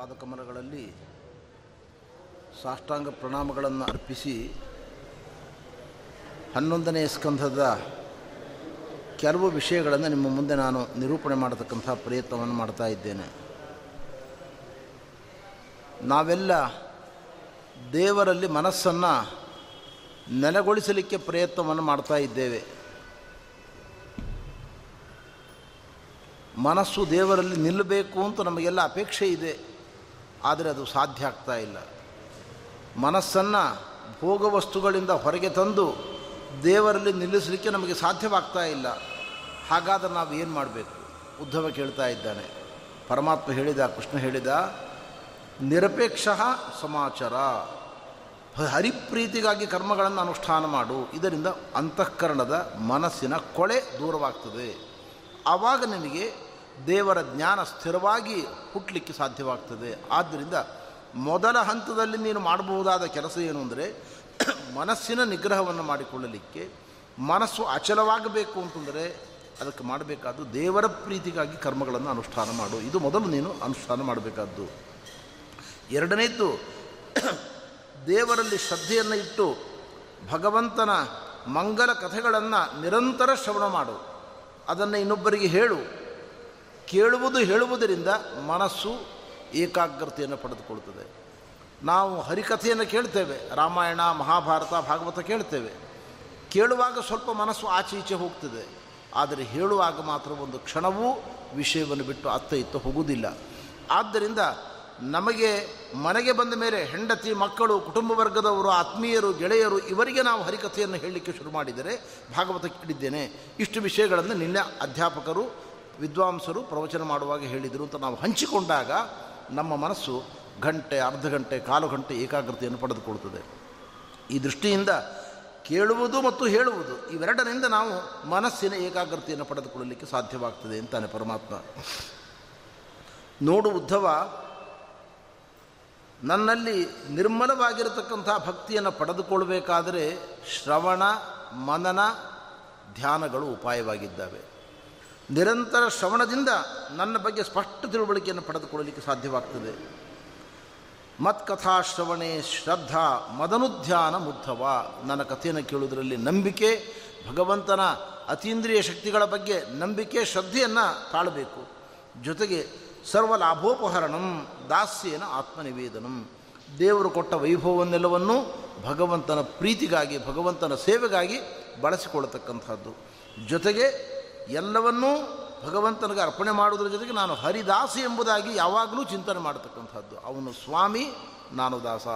ಪಾದಕಮಲಗಳಲ್ಲಿ ಸಾಷ್ಟಾಂಗ ಪ್ರಣಾಮಗಳನ್ನು ಅರ್ಪಿಸಿ ಹನ್ನೊಂದನೇ ಸ್ಕಂಧದ ಕೆಲವು ವಿಷಯಗಳನ್ನು ನಿಮ್ಮ ಮುಂದೆ ನಾನು ನಿರೂಪಣೆ ಮಾಡತಕ್ಕಂಥ ಪ್ರಯತ್ನವನ್ನು ಮಾಡ್ತಾ ಇದ್ದೇನೆ. ನಾವೆಲ್ಲ ದೇವರಲ್ಲಿ ಮನಸ್ಸನ್ನು ನೆಲೆಗೊಳಿಸಲಿಕ್ಕೆ ಪ್ರಯತ್ನವನ್ನು ಮಾಡ್ತಾ ಇದ್ದೇವೆ. ಮನಸ್ಸು ದೇವರಲ್ಲಿ ನಿಲ್ಲಬೇಕು ಅಂತ ನಮಗೆಲ್ಲ ಅಪೇಕ್ಷೆ ಇದೆ. ಆದರೆ ಅದು ಸಾಧ್ಯ ಆಗ್ತಾ ಇಲ್ಲ. ಮನಸ್ಸನ್ನು ಭೋಗ ವಸ್ತುಗಳಿಂದ ಹೊರಗೆ ತಂದು ದೇವರಲ್ಲಿ ನಿಲ್ಲಿಸಲಿಕ್ಕೆ ನಮಗೆ ಸಾಧ್ಯವಾಗ್ತಾ ಇಲ್ಲ. ಹಾಗಾದರೆ ನಾವು ಏನು ಮಾಡಬೇಕು? ಉದ್ಧವ ಕೇಳ್ತಾ ಇದ್ದಾನೆ. ಪರಮಾತ್ಮ ಹೇಳಿದ, ಕೃಷ್ಣ ಹೇಳಿದ, ನಿರಪೇಕ್ಷ ಸಮಾಚಾರ. ಹರಿಪ್ರೀತಿಗಾಗಿ ಕರ್ಮಗಳನ್ನು ಅನುಷ್ಠಾನ ಮಾಡು. ಇದರಿಂದ ಅಂತಃಕರಣದ ಮನಸ್ಸಿನ ಕೊಳೆ ದೂರವಾಗ್ತದೆ. ಆವಾಗ ನಿನಗೆ ದೇವರ ಜ್ಞಾನ ಸ್ಥಿರವಾಗಿ ಹುಟ್ಟಲಿಕ್ಕೆ ಸಾಧ್ಯವಾಗ್ತದೆ. ಆದ್ದರಿಂದ ಮೊದಲ ಹಂತದಲ್ಲಿ ನೀನು ಮಾಡಬಹುದಾದ ಕೆಲಸ ಏನು ಅಂದರೆ, ಮನಸ್ಸಿನ ನಿಗ್ರಹವನ್ನು ಮಾಡಿಕೊಳ್ಳಲಿಕ್ಕೆ, ಮನಸ್ಸು ಅಚಲವಾಗಬೇಕು ಅಂತಂದರೆ ಅದಕ್ಕೆ ಮಾಡಬೇಕಾದ್ದು ದೇವರ ಪ್ರೀತಿಗಾಗಿ ಕರ್ಮಗಳನ್ನು ಅನುಷ್ಠಾನ ಮಾಡು. ಇದು ಮೊದಲು ನೀನು ಅನುಷ್ಠಾನ ಮಾಡಬೇಕಾದ್ದು. ಎರಡನೇದ್ದು, ದೇವರಲ್ಲಿ ಶ್ರದ್ಧೆಯನ್ನು ಇಟ್ಟು ಭಗವಂತನ ಮಂಗಲ ಕಥೆಗಳನ್ನು ನಿರಂತರ ಶ್ರವಣ ಮಾಡು. ಅದನ್ನು ಇನ್ನೊಬ್ಬರಿಗೆ ಹೇಳು. ಕೇಳುವುದು ಹೇಳುವುದರಿಂದ ಮನಸ್ಸು ಏಕಾಗ್ರತೆಯನ್ನು ಪಡೆದುಕೊಳ್ತದೆ ನಾವು ಹರಿಕಥೆಯನ್ನು ಕೇಳ್ತೇವೆ, ರಾಮಾಯಣ, ಮಹಾಭಾರತ, ಭಾಗವತ ಕೇಳ್ತೇವೆ. ಕೇಳುವಾಗ ಸ್ವಲ್ಪ ಮನಸ್ಸು ಆಚೆ ಈಚೆ ಹೋಗ್ತದೆ. ಆದರೆ ಹೇಳುವಾಗ ಮಾತ್ರ ಒಂದು ಕ್ಷಣವೂ ವಿಷಯವನ್ನು ಬಿಟ್ಟು ಅತ್ತ ಇತ್ತ ಹೋಗುವುದಿಲ್ಲ. ಆದ್ದರಿಂದ ನಮಗೆ ಮನೆಗೆ ಬಂದ ಮೇಲೆ ಹೆಂಡತಿ, ಮಕ್ಕಳು, ಕುಟುಂಬ ವರ್ಗದವರು, ಆತ್ಮೀಯರು, ಗೆಳೆಯರು ಇವರಿಗೆ ನಾವು ಹರಿಕಥೆಯನ್ನು ಹೇಳಲಿಕ್ಕೆ ಶುರು ಮಾಡಿದರೆ ಭಾಗವತ ಕೇಳಿದ್ದೇನೆ ಇಷ್ಟು ವಿಷಯಗಳನ್ನು ನಿನ್ನೆ ಅಧ್ಯಾಪಕರು ವಿದ್ವಾಂಸರು ಪ್ರವಚನ ಮಾಡುವಾಗ ಹೇಳಿದರು ಅಂತ ನಾವು ಹಂಚಿಕೊಂಡಾಗ ನಮ್ಮ ಮನಸ್ಸು ಗಂಟೆ, ಅರ್ಧ ಗಂಟೆ, ಕಾಲು ಗಂಟೆ ಏಕಾಗ್ರತೆಯನ್ನು ಪಡೆದುಕೊಳ್ತದೆ ಈ ದೃಷ್ಟಿಯಿಂದ ಕೇಳುವುದು ಮತ್ತು ಹೇಳುವುದು ಇವೆರಡರಿಂದ ನಾವು ಮನಸ್ಸಿನ ಏಕಾಗ್ರತೆಯನ್ನು ಪಡೆದುಕೊಳ್ಳಲಿಕ್ಕೆ ಸಾಧ್ಯವಾಗ್ತದೆ ಅಂತಾನೆ ಪರಮಾತ್ಮ. ನೋಡು ಉದ್ಧವ, ನನ್ನಲ್ಲಿ ನಿರ್ಮಲವಾಗಿರತಕ್ಕಂಥ ಭಕ್ತಿಯನ್ನು ಪಡೆದುಕೊಳ್ಬೇಕಾದರೆ ಶ್ರವಣ, ಮನನ ಧ್ಯಾನಗಳು ಉಪಾಯವಾಗಿದ್ದಾವೆ. ನಿರಂತರ ಶ್ರವಣದಿಂದ ನನ್ನ ಬಗ್ಗೆ ಸ್ಪಷ್ಟ ತಿಳುವಳಿಕೆಯನ್ನು ಪಡೆದುಕೊಳ್ಳಲಿಕ್ಕೆ ಸಾಧ್ಯವಾಗ್ತದೆ. ಮತ್ಕಥಾಶ್ರವಣೆ ಶ್ರದ್ಧಾ ಮದನುಧ್ಯಾನ ಮುದ್ಧವ. ನನ್ನ ಕಥೆಯನ್ನು ಕೇಳುವುದರಲ್ಲಿ ನಂಬಿಕೆ, ಭಗವಂತನ ಅತೀಂದ್ರಿಯ ಶಕ್ತಿಗಳ ಬಗ್ಗೆ ನಂಬಿಕೆ, ಶ್ರದ್ಧೆಯನ್ನು ತಾಳಬೇಕು. ಜೊತೆಗೆ ಸರ್ವ ಲಾಭೋಪಹರಣಂ ದಾಸ್ಯೇನ ಆತ್ಮನಿವೇದನಂ. ದೇವರು ಕೊಟ್ಟ ವೈಭವವನ್ನೆಲ್ಲವನ್ನು ಭಗವಂತನ ಪ್ರೀತಿಗಾಗಿ, ಭಗವಂತನ ಸೇವೆಗಾಗಿ ಬಳಸಿಕೊಳ್ಳತಕ್ಕಂಥದ್ದು. ಜೊತೆಗೆ ಎಲ್ಲವನ್ನೂ ಭಗವಂತನಿಗೆ ಅರ್ಪಣೆ ಮಾಡುವುದರ ಜೊತೆಗೆ ನಾನು ಹರಿದಾಸ ಎಂಬುದಾಗಿ ಯಾವಾಗಲೂ ಚಿಂತನೆ ಮಾಡತಕ್ಕಂಥದ್ದು. ಅವನು ಸ್ವಾಮಿ, ನಾನು ದಾಸ.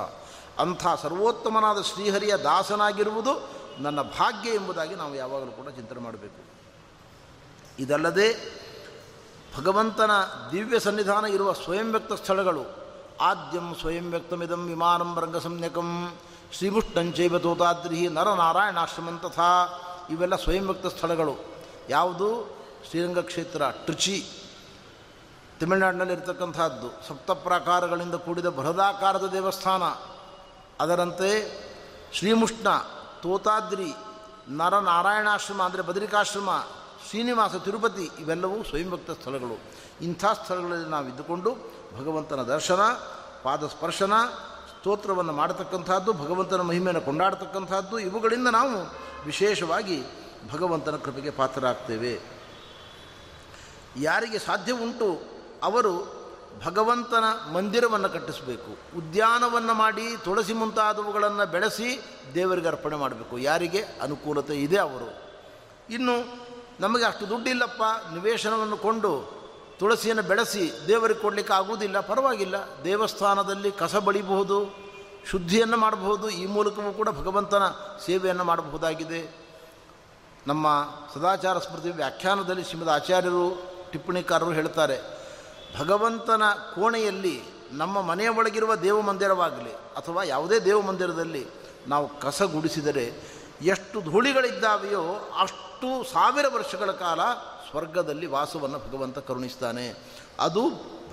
ಅಂಥ ಸರ್ವೋತ್ತಮನಾದ ಶ್ರೀಹರಿಯ ದಾಸನಾಗಿರುವುದು ನನ್ನ ಭಾಗ್ಯ ಎಂಬುದಾಗಿ ನಾವು ಯಾವಾಗಲೂ ಕೂಡ ಚಿಂತನೆ ಮಾಡಬೇಕು. ಇದಲ್ಲದೆ ಭಗವಂತನ ದಿವ್ಯ ಸನ್ನಿಧಾನ ಇರುವ ಸ್ವಯಂ ವ್ಯಕ್ತ ಸ್ಥಳಗಳು, ಆದ್ಯಂ ಸ್ವಯಂ ವ್ಯಕ್ತಮಿದಂ ವಿಮಾನಂ ರಂಗಸಂಜ್ಞಕಂ ಶ್ರೀಮುಷ್ಟಂಚೈವ ತೋತಾದ್ರಿಹಿ ನರನಾರಾಯಣಾಶ್ರಮಂ ತಥಾ, ಇವೆಲ್ಲ ಸ್ವಯಂ ವ್ಯಕ್ತ ಸ್ಥಳಗಳು. ಯಾವುದು? ಶ್ರೀರಂಗ ಕ್ಷೇತ್ರ, ಟ್ರಿಚಿ. ತಮಿಳುನಾಡಿನಲ್ಲಿರ್ತಕ್ಕಂಥದ್ದು. ಸಪ್ತ ಪ್ರಾಕಾರಗಳಿಂದ ಕೂಡಿದ ಬೃಹದಾಕಾರದ ದೇವಸ್ಥಾನ. ಅದರಂತೆ ಶ್ರೀಮುಷ್ಣ ತೋತಾದ್ರಿ, ನರನಾರಾಯಣಾಶ್ರಮ ಅಂದರೆ ಬದರಿಕಾಶ್ರಮ, ಶ್ರೀನಿವಾಸ ತಿರುಪತಿ ಇವೆಲ್ಲವೂ ಸ್ವಯಂಭಕ್ತ ಸ್ಥಳಗಳು. ಇಂಥ ಸ್ಥಳಗಳಲ್ಲಿ ನಾವು ಇದ್ದುಕೊಂಡು ಭಗವಂತನ ದರ್ಶನ, ಪಾದಸ್ಪರ್ಶನ, ಸ್ತೋತ್ರವನ್ನು ಮಾಡತಕ್ಕಂಥದ್ದು, ಭಗವಂತನ ಮಹಿಮೆಯನ್ನು ಕೊಂಡಾಡ್ತಕ್ಕಂಥದ್ದು, ಇವುಗಳಿಂದ ನಾವು ವಿಶೇಷವಾಗಿ ಭಗವಂತನ ಕೃಪೆಗೆ ಪಾತ್ರರಾಗ್ತೇವೆ. ಯಾರಿಗೆ ಸಾಧ್ಯ ಉಂಟು, ಅವರು ಭಗವಂತನ ಮಂದಿರವನ್ನು ಕಟ್ಟಿಸಬೇಕು. ಉದ್ಯಾನವನ್ನು ಮಾಡಿ, ತುಳಸಿ ಮುಂತಾದವುಗಳನ್ನು ಬೆಳೆಸಿ ದೇವರಿಗೆ ಅರ್ಪಣೆ ಮಾಡಬೇಕು. ಯಾರಿಗೆ? ಅನುಕೂಲತೆ ಇದೆ ಅವರು. ಇನ್ನು ನಮಗೆ ಅಷ್ಟು ದುಡ್ಡಿಲ್ಲಪ್ಪ, ನಿವೇಶನವನ್ನು ಕೊಂಡು ತುಳಸಿಯನ್ನು ಬೆಳೆಸಿ ದೇವರಿಗೆ ಕೊಡಲಿಕ್ಕೆ ಆಗುವುದಿಲ್ಲ, ಪರವಾಗಿಲ್ಲ. ದೇವಸ್ಥಾನದಲ್ಲಿ ಕಸ ಬಳಿಬಹುದು, ಶುದ್ಧಿಯನ್ನು ಮಾಡಬಹುದು. ಈ ಮೂಲಕವೂ ಕೂಡ ಭಗವಂತನ ಸೇವೆಯನ್ನು ಮಾಡಬಹುದಾಗಿದೆ. ನಮ್ಮ ಸದಾಚಾರ ಸ್ಮೃತಿ ವ್ಯಾಖ್ಯಾನದಲ್ಲಿ ಶ್ರೀಮದ್ ಆಚಾರ್ಯರು, ಟಿಪ್ಪಣಿಕಾರರು ಹೇಳ್ತಾರೆ, ಭಗವಂತನ ಕೋಣೆಯಲ್ಲಿ ನಮ್ಮ ಮನೆಯ ಒಳಗಿರುವ ದೇವ ಮಂದಿರವಾಗಲಿ ಅಥವಾ ಯಾವುದೇ ದೇವ ಮಂದಿರದಲ್ಲಿ ನಾವು ಕಸ ಗುಡಿಸಿದರೆ ಎಷ್ಟು ಧೂಳಿಗಳಿದ್ದಾವೆಯೋ ಅಷ್ಟು ಸಾವಿರ ವರ್ಷಗಳ ಕಾಲ ಸ್ವರ್ಗದಲ್ಲಿ ವಾಸವನ್ನು ಭಗವಂತ ಕರುಣಿಸ್ತಾನೆ. ಅದು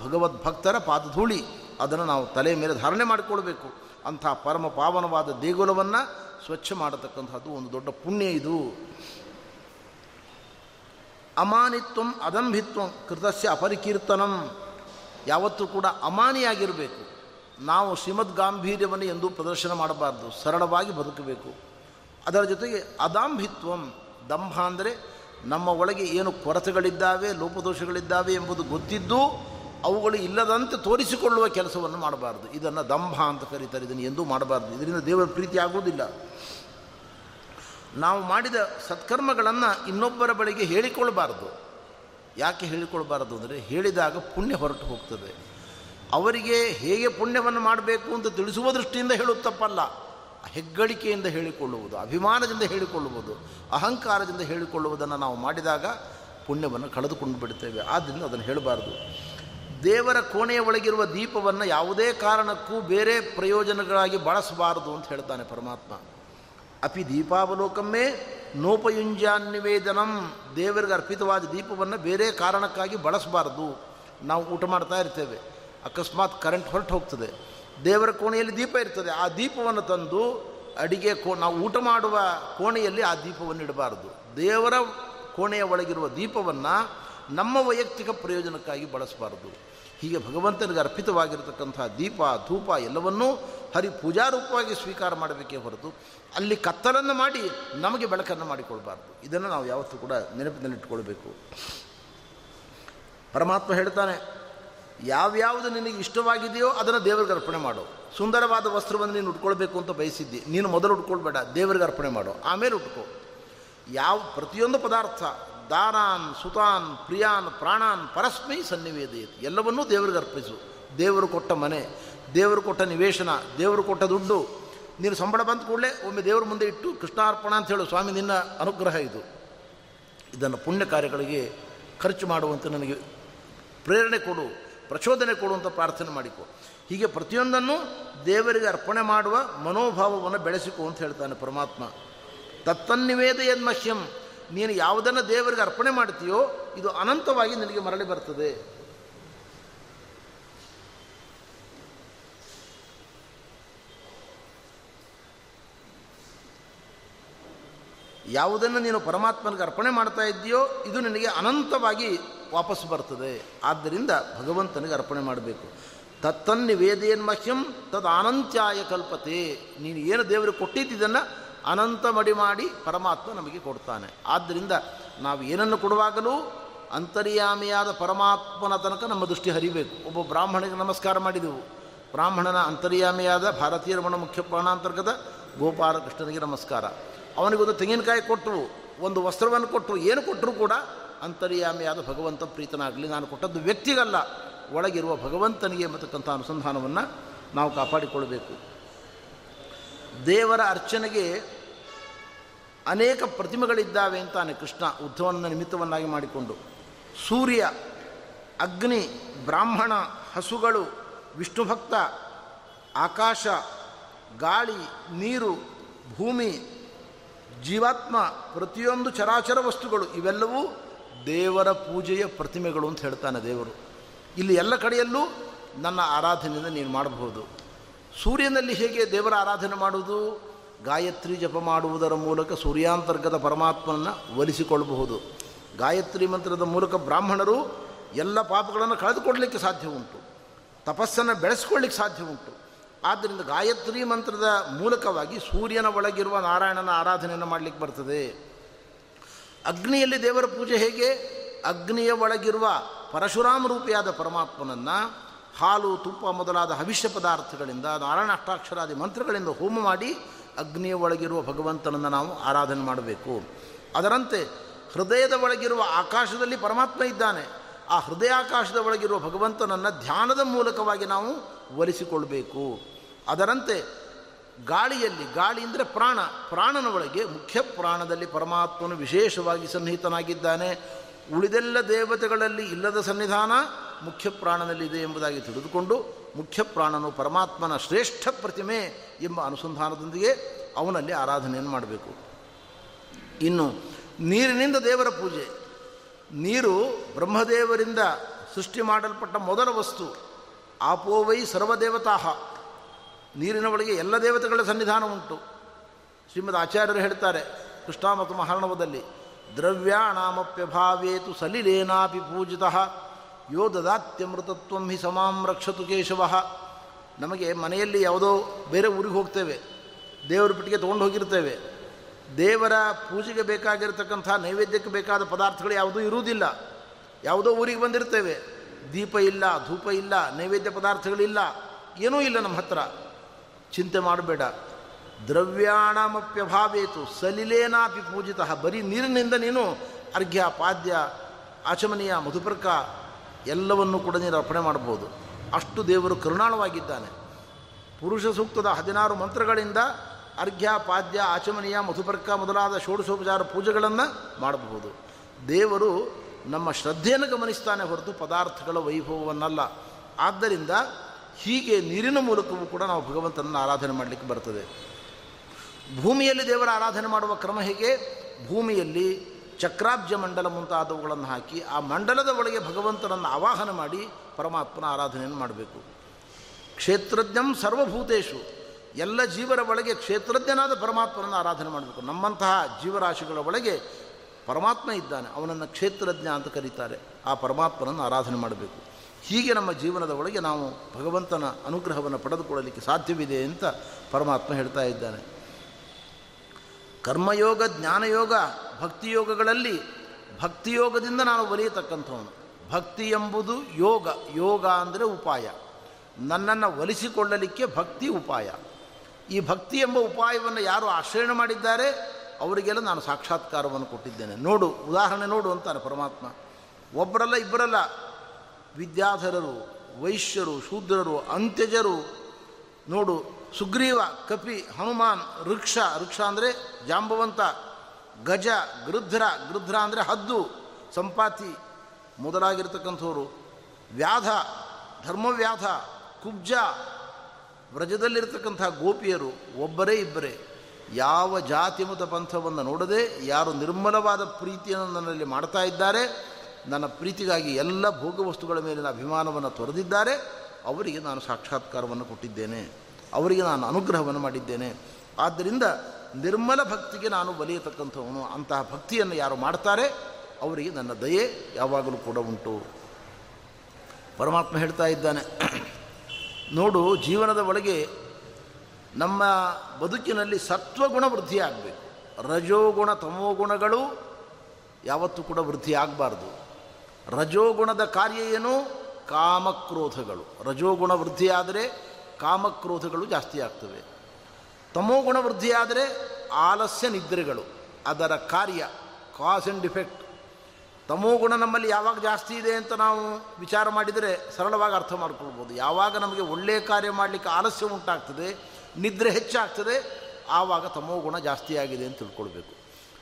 ಭಗವದ್ಭಕ್ತರ ಪಾದಧೂಳಿ. ಅದನ್ನು ನಾವು ತಲೆ ಮೇಲೆ ಧಾರಣೆ ಮಾಡಿಕೊಳ್ಬೇಕು. ಅಂಥ ಪರಮ ಪಾವನವಾದ ದೇಗುಲವನ್ನು ಸ್ವಚ್ಛ ಮಾಡತಕ್ಕಂಥದ್ದು ಒಂದು ದೊಡ್ಡ ಪುಣ್ಯ ಇದು. ಅಮಾನಿತ್ವಂ ಅದಂಭಿತ್ವಂ ಕೃತಸ್ಯ ಅಪರಿಕೀರ್ತನಂ. ಯಾವತ್ತೂ ಕೂಡ ಅಮಾನಿಯಾಗಿರಬೇಕು. ನಾವು ಶ್ರೀಮದ್ ಗಾಂಭೀರ್ಯವನ್ನು ಎಂದೂ ಪ್ರದರ್ಶನ ಮಾಡಬಾರ್ದು. ಸರಳವಾಗಿ ಬದುಕಬೇಕು. ಅದರ ಜೊತೆಗೆ ಅದಾಂಭಿತ್ವಂ ದಂಭ ಅಂದರೆ ನಮ್ಮ ಒಳಗೆ ಏನು ಕೊರತೆಗಳಿದ್ದಾವೆ, ಲೋಪದೋಷಗಳಿದ್ದಾವೆ ಎಂಬುದು ಗೊತ್ತಿದ್ದು ಅವುಗಳು ಇಲ್ಲದಂತೆ ತೋರಿಸಿಕೊಳ್ಳುವ ಕೆಲಸವನ್ನು ಮಾಡಬಾರ್ದು. ಇದನ್ನು ದಂಭ ಅಂತ ಕರೀತಾರೆ. ಇದನ್ನು ಎಂದೂ ಮಾಡಬಾರ್ದು. ಇದರಿಂದ ದೇವರ ಪ್ರೀತಿ ಆಗುವುದಿಲ್ಲ. ನಾವು ಮಾಡಿದ ಸತ್ಕರ್ಮಗಳನ್ನು ಇನ್ನೊಬ್ಬರ ಬಳಿಗೆ ಹೇಳಿಕೊಳ್ಬಾರ್ದು ಯಾಕೆ ಹೇಳಿಕೊಳ್ಬಾರ್ದು ಅಂದರೆ ಹೇಳಿದಾಗ ಪುಣ್ಯ ಹೊರಟು ಹೋಗ್ತದೆ. ಅವರಿಗೆ ಹೇಗೆ ಪುಣ್ಯವನ್ನು ಮಾಡಬೇಕು ಅಂತ ತಿಳಿಸುವ ದೃಷ್ಟಿಯಿಂದ ಹೇಳುತ್ತಪ್ಪಲ್ಲ ಹೆಗ್ಗಳಿಕೆಯಿಂದ ಹೇಳಿಕೊಳ್ಳುವುದು, ಅಭಿಮಾನದಿಂದ ಹೇಳಿಕೊಳ್ಳುವುದು, ಅಹಂಕಾರದಿಂದ ಹೇಳಿಕೊಳ್ಳುವುದನ್ನು ನಾವು ಮಾಡಿದಾಗ ಪುಣ್ಯವನ್ನು ಕಳೆದುಕೊಂಡು ಬಿಡ್ತೇವೆ ಆದ್ದರಿಂದ ಅದನ್ನು ಹೇಳಬಾರ್ದು. ದೇವರ ಕೋಣೆಯ ಒಳಗಿರುವ ದೀಪವನ್ನು ಯಾವುದೇ ಕಾರಣಕ್ಕೂ ಬೇರೆ ಪ್ರಯೋಜನಗಳಾಗಿ ಬಳಸಬಾರದು ಅಂತ ಹೇಳ್ತಾನೆ ಪರಮಾತ್ಮ. ಅಪಿ ದೀಪಾವಲೋಕಮ್ಮೇ ನೋಪಯುಂಜಾನ್ನಿವೇದನಂ ದೇವರಿಗೆ ಅರ್ಪಿತವಾದ ದೀಪವನ್ನು ಬೇರೆ ಕಾರಣಕ್ಕಾಗಿ ಬಳಸಬಾರ್ದು. ನಾವು ಊಟ ಮಾಡ್ತಾ ಇರ್ತೇವೆ. ಅಕಸ್ಮಾತ್ ಕರೆಂಟ್ ಹೊರಟು ಹೋಗ್ತದೆ ದೇವರ ಕೋಣೆಯಲ್ಲಿ ದೀಪ ಇರ್ತದೆ. ಆ ದೀಪವನ್ನು ತಂದು ಅಡಿಗೆ ಕೋ, ನಾವು ಊಟ ಮಾಡುವ ಕೋಣೆಯಲ್ಲಿ ಆ ದೀಪವನ್ನು ಇಡಬಾರದು. ದೇವರ ಕೋಣೆಯ ಒಳಗಿರುವ ದೀಪವನ್ನು ನಮ್ಮ ವೈಯಕ್ತಿಕ ಪ್ರಯೋಜನಕ್ಕಾಗಿ ಬಳಸಬಾರದು. ಹೀಗೆ ಭಗವಂತನಿಗೆ ಅರ್ಪಿತವಾಗಿರತಕ್ಕಂಥ ದೀಪ, ಧೂಪ ಎಲ್ಲವನ್ನೂ ಹರಿ ಪೂಜಾರೂಪವಾಗಿ ಸ್ವೀಕಾರ ಮಾಡಬೇಕೇ ಹೊರತು ಅಲ್ಲಿ ಕತ್ತಲನ್ನು ಮಾಡಿ ನಮಗೆ ಬೆಳಕನ್ನು ಮಾಡಿಕೊಳ್ಬಾರ್ದು. ಇದನ್ನು ನಾವು ಯಾವತ್ತೂ ಕೂಡ ನೆನಪಿನಲ್ಲಿಟ್ಕೊಳ್ಬೇಕು ಪರಮಾತ್ಮ ಹೇಳ್ತಾನೆ, ಯಾವ್ಯಾವುದು ನಿನಗೆ ಇಷ್ಟವಾಗಿದೆಯೋ ಅದನ್ನು ದೇವರಿಗೆ ಅರ್ಪಣೆ ಮಾಡು. ಸುಂದರವಾದ ವಸ್ತ್ರವನ್ನು ನೀನು ಉಟ್ಕೊಳ್ಬೇಕು ಅಂತ ಬಯಸಿದ್ದಿ. ನೀನು ಮೊದಲು ಉಟ್ಕೊಳ್ಬೇಡ, ದೇವರಿಗೆ ಅರ್ಪಣೆ ಮಾಡು. ಆಮೇಲೆ ಉಟ್ಕೋ. ಯಾವ ಪ್ರತಿಯೊಂದು ಪದಾರ್ಥ ದಾನಾನ್, ಸುತಾನ್, ಪ್ರಿಯಾನ್, ಪ್ರಾಣಾನ್, ಪರಸ್ಮೈ ಸನ್ನಿವೇದಯತಿ. ಎಲ್ಲವನ್ನೂ ದೇವರಿಗೆ ಅರ್ಪಿಸು. ದೇವರು ಕೊಟ್ಟ ಮನೆ, ದೇವರು ಕೊಟ್ಟ ನಿವೇಶನ, ದೇವರು ಕೊಟ್ಟ ದುಡ್ಡು. ನೀನು ಸಂಬಳ ಬಂದ ಕೂಡಲೇ ಒಮ್ಮೆ ದೇವರ ಮುಂದೆ ಇಟ್ಟು ಕೃಷ್ಣಾರ್ಪಣ ಅಂತ ಹೇಳು. ಸ್ವಾಮಿ, ನಿನ್ನ ಅನುಗ್ರಹ ಇದು. ಇದನ್ನು ಪುಣ್ಯ ಕಾರ್ಯಗಳಿಗೆ ಖರ್ಚು ಮಾಡುವಂತೆ ನನಗೆ ಪ್ರೇರಣೆ ಕೊಡು, ಪ್ರಚೋದನೆ ಕೊಡುವಂಥ ಪ್ರಾರ್ಥನೆ ಮಾಡಿಕೊ. ಹೀಗೆ ಪ್ರತಿಯೊಂದನ್ನು ದೇವರಿಗೆ ಅರ್ಪಣೆ ಮಾಡುವ ಮನೋಭಾವವನ್ನು ಬೆಳೆಸಿಕೊ ಅಂತ ಹೇಳ್ತಾನೆ ಪರಮಾತ್ಮ. ತತ್ತನ್ನಿವೇದ ಯನ್ಮಹ್ಯಂ ನೀನು ಯಾವುದನ್ನು ದೇವರಿಗೆ ಅರ್ಪಣೆ ಮಾಡ್ತೀಯೋ ಇದು ಅನಂತವಾಗಿ ನಿನಗೆ ಮರಳಿ ಬರ್ತದೆ. ಯಾವುದನ್ನು ನೀನು ಪರಮಾತ್ಮನಿಗೆ ಅರ್ಪಣೆ ಮಾಡ್ತಾ ಇದ್ದೀಯೋ ಇದು ನಿನಗೆ ಅನಂತವಾಗಿ ವಾಪಸ್ ಬರ್ತದೆ. ಆದ್ದರಿಂದ ಭಗವಂತನಿಗೆ ಅರ್ಪಣೆ ಮಾಡಬೇಕು. ತತ್ತನ್ನಿ ವೇದೇನ್ ಮಹ್ಯಂ ತದ್ ಅನಂತ್ಯಾಯ ಕಲ್ಪತೆ. ನೀನು ಏನು ದೇವರಿಗೆ ಕೊಟ್ಟಿದ್ದನ್ನು ಅನಂತ ಮಡಿ ಮಾಡಿ ಪರಮಾತ್ಮ ನಮಗೆ ಕೊಡ್ತಾನೆ. ಆದ್ದರಿಂದ ನಾವು ಏನನ್ನು ಕೊಡುವಾಗಲೂ ಅಂತರ್ಯಾಮಿಯಾದ ಪರಮಾತ್ಮನ ತನಕ ನಮ್ಮ ದೃಷ್ಟಿ ಹರಿಬೇಕು. ಒಬ್ಬ ಬ್ರಾಹ್ಮಣಿಗೆ ನಮಸ್ಕಾರ ಮಾಡಿದೆವು. ಬ್ರಾಹ್ಮಣನ ಅಂತರ್ಯಾಮಿಯಾದ ಭಾರತೀಯ ರಮಣ ಮುಖ್ಯ ಪ್ರಾಣಾಂತರ್ಗತ ಗೋಪಾಲಕೃಷ್ಣನಿಗೆ ನಮಸ್ಕಾರ. ಅವನಿಗೊಂದು ತೆಂಗಿನಕಾಯಿ ಕೊಟ್ಟರು, ಒಂದು ವಸ್ತ್ರವನ್ನು ಕೊಟ್ಟರು, ಏನು ಕೊಟ್ಟರೂ ಕೂಡ ಅಂತರ್ಯಾಮಿಯಾದ ಭಗವಂತ ಪ್ರೀತನಾಗಲಿ. ನಾನು ಕೊಟ್ಟದ್ದು ವ್ಯಕ್ತಿಗಲ್ಲ, ಒಳಗಿರುವ ಭಗವಂತನಿಗೆ ಎಂಬತಕ್ಕಂಥ ಅನುಸಂಧಾನವನ್ನು ನಾವು ಕಾಪಾಡಿಕೊಳ್ಬೇಕು ದೇವರ ಅರ್ಚನೆಗೆ ಅನೇಕ ಪ್ರತಿಮೆಗಳಿದ್ದಾವೆ ಅಂತಾನೆ ಕೃಷ್ಣ ಉದ್ಧವನ ನಿಮಿತ್ತವನ್ನಾಗಿ ಮಾಡಿಕೊಂಡು. ಸೂರ್ಯ, ಅಗ್ನಿ, ಬ್ರಾಹ್ಮಣ, ಹಸುಗಳು, ವಿಷ್ಣು ಭಕ್ತ, ಆಕಾಶ, ಗಾಳಿ, ನೀರು, ಭೂಮಿ, ಜೀವಾತ್ಮ, ಪ್ರತಿಯೊಂದು ಚರಾಚರ ವಸ್ತುಗಳು ಇವೆಲ್ಲವೂ ದೇವರ ಪೂಜೆಯ ಪ್ರತಿಮೆಗಳು ಅಂತ ಹೇಳ್ತಾನೆ ದೇವರು. ಇಲ್ಲಿ ಎಲ್ಲ ಕಡೆಯಲ್ಲೂ ನನ್ನ ಆರಾಧನೆಯಿಂದ ನೀನು ಮಾಡಬಹುದು. ಸೂರ್ಯನಲ್ಲಿ ಹೇಗೆ ದೇವರ ಆರಾಧನೆ ಮಾಡುವುದು? ಗಾಯತ್ರಿ ಜಪ ಮಾಡುವುದರ ಮೂಲಕ ಸೂರ್ಯಾಂತರ್ಗತ ಪರಮಾತ್ಮನನ್ನು ಒಲಿಸಿಕೊಳ್ಳಬಹುದು. ಗಾಯತ್ರಿ ಮಂತ್ರದ ಮೂಲಕ ಬ್ರಾಹ್ಮಣರು ಎಲ್ಲ ಪಾಪಗಳನ್ನು ಕಳೆದುಕೊಡಲಿಕ್ಕೆ ಸಾಧ್ಯ ಉಂಟು. ತಪಸ್ಸನ್ನು ಬೆಳೆಸ್ಕೊಳ್ಳಿಕ್ಕೆ ಸಾಧ್ಯ ಉಂಟು. ಆದ್ದರಿಂದ ಗಾಯತ್ರಿ ಮಂತ್ರದ ಮೂಲಕವಾಗಿ ಸೂರ್ಯನ ಒಳಗಿರುವ ನಾರಾಯಣನ ಆರಾಧನೆಯನ್ನು ಮಾಡಲಿಕ್ಕೆ ಬರ್ತದೆ. ಅಗ್ನಿಯಲ್ಲಿ ದೇವರ ಪೂಜೆ ಹೇಗೆ? ಅಗ್ನಿಯ ಒಳಗಿರುವ ಪರಶುರಾಮ ರೂಪಿಯಾದ ಪರಮಾತ್ಮನನ್ನು ಹಾಲು, ತುಪ್ಪ ಮೊದಲಾದ ಹವಿಷ್ಯ ಪದಾರ್ಥಗಳಿಂದ ನಾರಾಯಣ ಅಷ್ಟಾಕ್ಷರಾದಿ ಮಂತ್ರಗಳಿಂದ ಹೋಮ ಮಾಡಿ ಅಗ್ನಿಯ ಒಳಗಿರುವ ಭಗವಂತನನ್ನು ನಾವು ಆರಾಧನೆ ಮಾಡಬೇಕು. ಅದರಂತೆ ಹೃದಯದ ಒಳಗಿರುವ ಆಕಾಶದಲ್ಲಿ ಪರಮಾತ್ಮ ಇದ್ದಾನೆ. ಆ ಹೃದಯಾಕಾಶದ ಒಳಗಿರುವ ಭಗವಂತನನ್ನು ಧ್ಯಾನದ ಮೂಲಕವಾಗಿ ನಾವು ಒಲಿಸಿಕೊಳ್ಬೇಕು. ಅದರಂತೆ ಗಾಳಿಯಲ್ಲಿ, ಗಾಳಿ ಅಂದರೆ ಪ್ರಾಣ, ಪ್ರಾಣನ ಒಳಗೆ ಮುಖ್ಯ ಪ್ರಾಣದಲ್ಲಿ ಪರಮಾತ್ಮನು ವಿಶೇಷವಾಗಿ ಸನ್ನಿಹಿತನಾಗಿದ್ದಾನೆ. ಉಳಿದೆಲ್ಲ ದೇವತೆಗಳಲ್ಲಿ ಇಲ್ಲದ ಸನ್ನಿಧಾನ ಮುಖ್ಯ ಪ್ರಾಣನಲ್ಲಿದೆ ಎಂಬುದಾಗಿ ತಿಳಿದುಕೊಂಡು ಮುಖ್ಯ ಪ್ರಾಣನು ಪರಮಾತ್ಮನ ಶ್ರೇಷ್ಠ ಪ್ರತಿಮೆ ಎಂಬ ಅನುಸಂಧಾನದೊಂದಿಗೆ ಅವನಲ್ಲಿ ಆರಾಧನೆಯನ್ನು ಮಾಡಬೇಕು. ಇನ್ನು ನೀರಿನಿಂದ ದೇವರ ಪೂಜೆ. ನೀರು ಬ್ರಹ್ಮದೇವರಿಂದ ಸೃಷ್ಟಿ ಮಾಡಲ್ಪಟ್ಟ ಮೊದಲ ವಸ್ತು. ಆಪೋವೈ ಸರ್ವದೇವತಾಹ. ನೀರಿನ ಒಳಗೆ ಎಲ್ಲ ದೇವತೆಗಳ ಸನ್ನಿಧಾನ ಉಂಟು. ಶ್ರೀಮದ್ ಆಚಾರ್ಯರು ಹೇಳ್ತಾರೆ, ಕೃಷ್ಣ ಮತ್ತು ಮಹಾರಣವದಲ್ಲಿ, ದ್ರವ್ಯಾಣಾಮಪ್ಯಭಾವೇತು ಸಲಿಲೇನಾಪಿ ಪೂಜಿತ ಯೋ ದದಾತ್ಯಮೃತತ್ವಂ ಹಿ ಸಮಾಂ ರಕ್ಷತು ಕೇಶವ. ನಮಗೆ ಮನೆಯಲ್ಲಿ ಯಾವುದೋ ಬೇರೆ ಊರಿಗೆ ಹೋಗ್ತೇವೆ. ದೇವರ ಪೆಟ್ಟಿಗೆ ತೊಗೊಂಡು ಹೋಗಿರ್ತೇವೆ. ದೇವರ ಪೂಜೆಗೆ ಬೇಕಾಗಿರತಕ್ಕಂಥ ನೈವೇದ್ಯಕ್ಕೆ ಬೇಕಾದ ಪದಾರ್ಥಗಳು ಯಾವುದೂ ಇರುವುದಿಲ್ಲ. ಯಾವುದೋ ಊರಿಗೆ ಬಂದಿರ್ತೇವೆ. ದೀಪ ಇಲ್ಲ, ಧೂಪ ಇಲ್ಲ, ನೈವೇದ್ಯ ಪದಾರ್ಥಗಳಿಲ್ಲ ಏನೂ ಇಲ್ಲ ನಮ್ಮ ಹತ್ರ. ಚಿಂತೆ ಮಾಡಬೇಡ. ದ್ರವ್ಯಾಣಮಪ್ಯಭಾವೇತು ಸಲಿಲೇನಾಪಿ ಪೂಜಿತ. ಬರೀ ನೀರಿನಿಂದ ನೀನು ಅರ್ಘ್ಯ, ಪಾದ್ಯ, ಆಚಮನೀಯ, ಮಧುಪರ್ಕ ಎಲ್ಲವನ್ನು ಕೂಡ ನೀನು ಅರ್ಪಣೆ ಮಾಡ್ಬೋದು ಅಷ್ಟು ದೇವರು ಕರುಣಾಳವಾಗಿದ್ದಾನೆ. ಪುರುಷ ಸೂಕ್ತದ ಹದಿನಾರು ಮಂತ್ರಗಳಿಂದ ಅರ್ಘ್ಯ, ಪಾದ್ಯ, ಆಚಮನೀಯ, ಮಧುಪರ್ಕ ಮೊದಲಾದ ಷೋಡಶೋಪಚಾರ ಪೂಜೆಗಳನ್ನು ಮಾಡಬಹುದು. ದೇವರು ನಮ್ಮ ಶ್ರದ್ಧೆಯನ್ನು ಗಮನಿಸ್ತಾನೆ ಹೊರತು ಪದಾರ್ಥಗಳ ವೈಭವವನ್ನಲ್ಲ. ಆದ್ದರಿಂದ ಹೀಗೆ ನೀರಿನ ಮೂಲಕವೂ ಕೂಡ ನಾವು ಭಗವಂತನನ್ನು ಆರಾಧನೆ ಮಾಡಲಿಕ್ಕೆ ಬರ್ತದೆ. ಭೂಮಿಯಲ್ಲಿ ದೇವರ ಆರಾಧನೆ ಮಾಡುವ ಕ್ರಮ ಹೇಗೆ? ಭೂಮಿಯಲ್ಲಿ ಚಕ್ರಾಬ್ಜ ಮಂಡಲ ಮುಂತಾದವುಗಳನ್ನು ಹಾಕಿ ಆ ಮಂಡಲದ ಒಳಗೆ ಭಗವಂತನನ್ನು ಆವಾಹನ ಮಾಡಿ ಪರಮಾತ್ಮನ ಆರಾಧನೆಯನ್ನು ಮಾಡಬೇಕು. ಕ್ಷೇತ್ರಜ್ಞಂ ಸರ್ವಭೂತೇಶು. ಎಲ್ಲ ಜೀವರ ಒಳಗೆ ಕ್ಷೇತ್ರಜ್ಞನಾದ ಪರಮಾತ್ಮನನ್ನು ಆರಾಧನೆ ಮಾಡಬೇಕು. ನಮ್ಮಂತಹ ಜೀವರಾಶಿಗಳ ಒಳಗೆ ಪರಮಾತ್ಮ ಇದ್ದಾನೆ. ಅವನನ್ನು ಕ್ಷೇತ್ರಜ್ಞ ಅಂತ ಕರೀತಾರೆ. ಆ ಪರಮಾತ್ಮನನ್ನು ಆರಾಧನೆ ಮಾಡಬೇಕು. ಹೀಗೆ ನಮ್ಮ ಜೀವನದ ಒಳಗೆ ನಾವು ಭಗವಂತನ ಅನುಗ್ರಹವನ್ನು ಪಡೆದುಕೊಳ್ಳಲಿಕ್ಕೆ ಸಾಧ್ಯವಿದೆ ಅಂತ ಪರಮಾತ್ಮ ಹೇಳ್ತಾ ಇದ್ದಾನೆ. ಕರ್ಮಯೋಗ, ಜ್ಞಾನಯೋಗ, ಭಕ್ತಿಯೋಗಗಳಲ್ಲಿ ಭಕ್ತಿಯೋಗದಿಂದ ನಾನು ಒಲಿಯತಕ್ಕಂಥವನು. ಭಕ್ತಿ ಎಂಬುದು ಯೋಗ. ಯೋಗ ಅಂದರೆ ಉಪಾಯ. ನನ್ನನ್ನು ಒಲಿಸಿಕೊಳ್ಳಲಿಕ್ಕೆ ಭಕ್ತಿ ಉಪಾಯ. ಈ ಭಕ್ತಿ ಎಂಬ ಉಪಾಯವನ್ನು ಯಾರು ಆಶ್ರಯಣ ಮಾಡಿದ್ದಾರೆ? ಅವರಿಗೆಲ್ಲ ನಾನು ಸಾಕ್ಷಾತ್ಕಾರವನ್ನು ಕೊಟ್ಟಿದ್ದೇನೆ. ನೋಡು, ಉದಾಹರಣೆ ನೋಡು ಅಂತಾನೆ ಪರಮಾತ್ಮ. ಒಬ್ಬರಲ್ಲ ಇಬ್ಬರಲ್ಲ ವಿದ್ಯಾಧರರು, ವೈಶ್ಯರು, ಶೂದ್ರರು, ಅಂತ್ಯಜರು, ನೋಡು ಸುಗ್ರೀವ, ಕಪಿ, ಹನುಮಾನ್ ವೃಕ್ಷ ವೃಕ್ಷ ಅಂದರೆ ಜಾಂಬವಂತ, ಗಜ ಗೃಧ್ರ ಗೃಧ್ರ ಅಂದರೆ ಹದ್ದು, ಸಂಪಾತಿ ಮೊದಲಾಗಿರ್ತಕ್ಕಂಥವ್ರು. ವ್ಯಾಧ, ಧರ್ಮವ್ಯಾಧ, ಕುಬ್ಜ, ವ್ರಜದಲ್ಲಿರ್ತಕ್ಕಂಥ ಗೋಪಿಯರು ಒಬ್ಬರೇ ಇಬ್ಬರೇ. ಯಾವ ಜಾತಿ ಮತ ಪಂಥವನ್ನು ನೋಡದೆ, ಯಾರು ನಿರ್ಮಲವಾದ ಪ್ರೀತಿಯನ್ನು ನನ್ನಲ್ಲಿ ಮಾಡ್ತಾ ಇದ್ದಾರೆ, ನನ್ನ ಪ್ರೀತಿಗಾಗಿ ಎಲ್ಲ ಭೋಗವಸ್ತುಗಳ ಮೇಲಿನ ಅಭಿಮಾನವನ್ನು ತೊರೆದಿದ್ದಾರೆ, ಅವರಿಗೆ ನಾನು ಸಾಕ್ಷಾತ್ಕಾರವನ್ನು ಕೊಟ್ಟಿದ್ದೇನೆ. ಅವರಿಗೆ ನಾನು ಅನುಗ್ರಹವನ್ನು ಮಾಡಿದ್ದೇನೆ. ಆದ್ದರಿಂದ ನಿರ್ಮಲ ಭಕ್ತಿಗೆ ನಾನು ಬಲಿಯತಕ್ಕಂಥವನು. ಅಂತಹ ಭಕ್ತಿಯನ್ನು ಯಾರು ಮಾಡ್ತಾರೆ? ಅವರಿಗೆ ನನ್ನ ದಯೆ ಯಾವಾಗಲೂ ಕೂಡ ಉಂಟು. ಪರಮಾತ್ಮ ಹೇಳ್ತಾ ಇದ್ದಾನೆ. ನೋಡು, ಜೀವನದ ಒಳಗೆ ನಮ್ಮ ಬದುಕಿನಲ್ಲಿ ಸತ್ವಗುಣ ವೃದ್ಧಿಯಾಗಬೇಕು. ರಜೋಗುಣ, ತಮೋಗುಣಗಳು ಯಾವತ್ತೂ ಕೂಡ ವೃದ್ಧಿ ಆಗಬಾರ್ದು ರಜೋಗುಣದ ಕಾರ್ಯ ಏನು? ಕಾಮಕ್ರೋಧಗಳು. ರಜೋಗುಣ ವೃದ್ಧಿಯಾದರೆ ಕಾಮಕ್ರೋಧಗಳು ಜಾಸ್ತಿ ಆಗ್ತವೆ. ತಮೋಗುಣ ವೃದ್ಧಿಯಾದರೆ ಆಲಸ್ಯ ನಿದ್ರೆಗಳು, ಅದರ ಕಾರ್ಯ ಕಾಸ್ ಆ್ಯಂಡ್ ಡಿಫೆಕ್ಟ್ ತಮೋಗುಣ ನಮ್ಮಲ್ಲಿ ಯಾವಾಗ ಜಾಸ್ತಿ ಇದೆ ಅಂತ ನಾವು ವಿಚಾರ ಮಾಡಿದರೆ ಸರಳವಾಗಿ ಅರ್ಥ ಮಾಡ್ಕೊಳ್ಬೋದು. ಯಾವಾಗ ನಮಗೆ ಒಳ್ಳೆಯ ಕಾರ್ಯ ಮಾಡಲಿಕ್ಕೆ ಆಲಸ್ಯ ಉಂಟಾಗ್ತದೆ, ನಿದ್ರೆ ಹೆಚ್ಚಾಗ್ತದೆ, ಆವಾಗ ತಮೋಗುಣ ಜಾಸ್ತಿ ಆಗಿದೆ ಅಂತ ತಿಳ್ಕೊಳ್ಬೇಕು.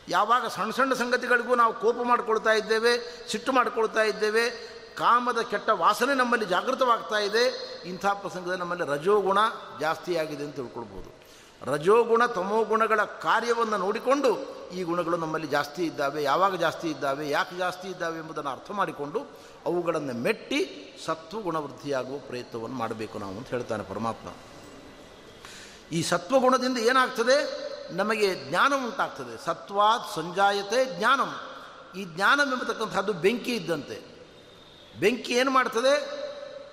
ಯಾವಾಗ ಸಣ್ಣ ಸಣ್ಣ ಸಂಗತಿಗಳಿಗೂ ನಾವು ಕೋಪ ಮಾಡ್ಕೊಳ್ತಾ ಇದ್ದೇವೆ, ಸಿಟ್ಟು ಮಾಡ್ಕೊಳ್ತಾ ಇದ್ದೇವೆ ಕಾಮದ ಕೆಟ್ಟ ವಾಸನೆ ನಮ್ಮಲ್ಲಿ ಜಾಗೃತವಾಗ್ತಾ ಇದೆ. ಇಂಥ ಪ್ರಸಂಗದಲ್ಲಿ ನಮ್ಮಲ್ಲಿ ರಜೋಗುಣ ಜಾಸ್ತಿಯಾಗಿದೆ ಅಂತ ತಿಳ್ಕೊಳ್ಬೋದು. ರಜೋಗುಣ ತಮೋಗುಣಗಳ ಕಾರ್ಯವನ್ನು ನೋಡಿಕೊಂಡು ಈ ಗುಣಗಳು ನಮ್ಮಲ್ಲಿ ಜಾಸ್ತಿ ಇದ್ದಾವೆ, ಯಾವಾಗ ಜಾಸ್ತಿ ಇದ್ದಾವೆ, ಯಾಕೆ ಜಾಸ್ತಿ ಇದ್ದಾವೆ ಎಂಬುದನ್ನು ಅರ್ಥ ಮಾಡಿಕೊಂಡು ಅವುಗಳನ್ನು ಮೆಟ್ಟಿ ಸತ್ವ ವೃದ್ಧಿಯಾಗುವ ಪ್ರಯತ್ನವನ್ನು ಮಾಡಬೇಕು ನಾವು ಅಂತ ಹೇಳ್ತಾನೆ ಪರಮಾತ್ಮ. ಈ ಸತ್ವಗುಣದಿಂದ ಏನಾಗ್ತದೆ? ನಮಗೆ ಜ್ಞಾನ ಉಂಟಾಗ್ತದೆ. ಸತ್ವಾತ್ ಸಂಜಾಯತೆ ಜ್ಞಾನಂ. ಈ ಜ್ಞಾನವೆಂಬತಕ್ಕಂಥದ್ದು ಬೆಂಕಿ ಇದ್ದಂತೆ. ಬೆಂಕಿ ಏನು ಮಾಡ್ತದೆ?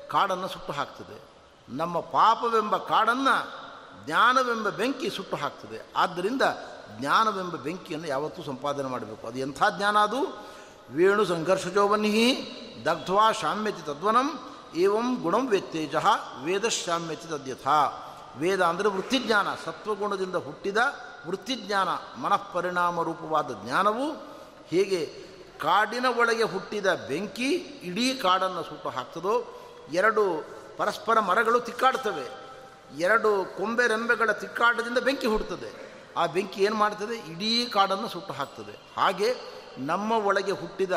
ಕಾಡನ್ನು ಸುಟ್ಟು ಹಾಕ್ತದೆ. ನಮ್ಮ ಪಾಪವೆಂಬ ಕಾಡನ್ನು ಜ್ಞಾನವೆಂಬ ಬೆಂಕಿ ಸುಟ್ಟು ಹಾಕ್ತದೆ. ಆದ್ದರಿಂದ ಜ್ಞಾನವೆಂಬ ಬೆಂಕಿಯನ್ನು ಯಾವತ್ತೂ ಸಂಪಾದನೆ ಮಾಡಬೇಕು. ಅದು ಎಂಥ ಜ್ಞಾನ ಅದು? ವೇಣು ಸಂಘರ್ಷಜೋವನ್ಹಿ ದಗ್ಧ್ವಾ ಶಾಮ್ಯತಿ ತದ್ವನಂ ಏವಂ ಗುಣಂ ವ್ಯತ್ಯೇಜ ವೇದಶಾಮ್ಯತಿ ತದ್ಯಥ. ವೇದ ಅಂದರೆ ವೃತ್ತಿಜ್ಞಾನ, ಸತ್ವಗುಣದಿಂದ ಹುಟ್ಟಿದ ವೃತ್ತಿಜ್ಞಾನ, ಮನಃಪರಿಣಾಮ ರೂಪವಾದ ಜ್ಞಾನವು ಹೇಗೆ ಕಾಡಿನ ಒಳಗೆ ಹುಟ್ಟಿದ ಬೆಂಕಿ ಇಡೀ ಕಾಡನ್ನು ಸುಟ್ಟು ಹಾಕ್ತದೋ, ಎರಡು ಪರಸ್ಪರ ಮರಗಳು ತಿಕ್ಕಾಡ್ತವೆ, ಎರಡು ಕೊಂಬೆ ರೆಂಬೆಗಳ ತಿಕ್ಕಾಟದಿಂದ ಬೆಂಕಿ ಹುಡ್ತದೆ ಆ ಬೆಂಕಿ ಏನು ಮಾಡ್ತದೆ? ಇಡೀ ಕಾಡನ್ನು ಸುಟ್ಟು ಹಾಕ್ತದೆ. ಹಾಗೆ ನಮ್ಮ ಒಳಗೆ ಹುಟ್ಟಿದ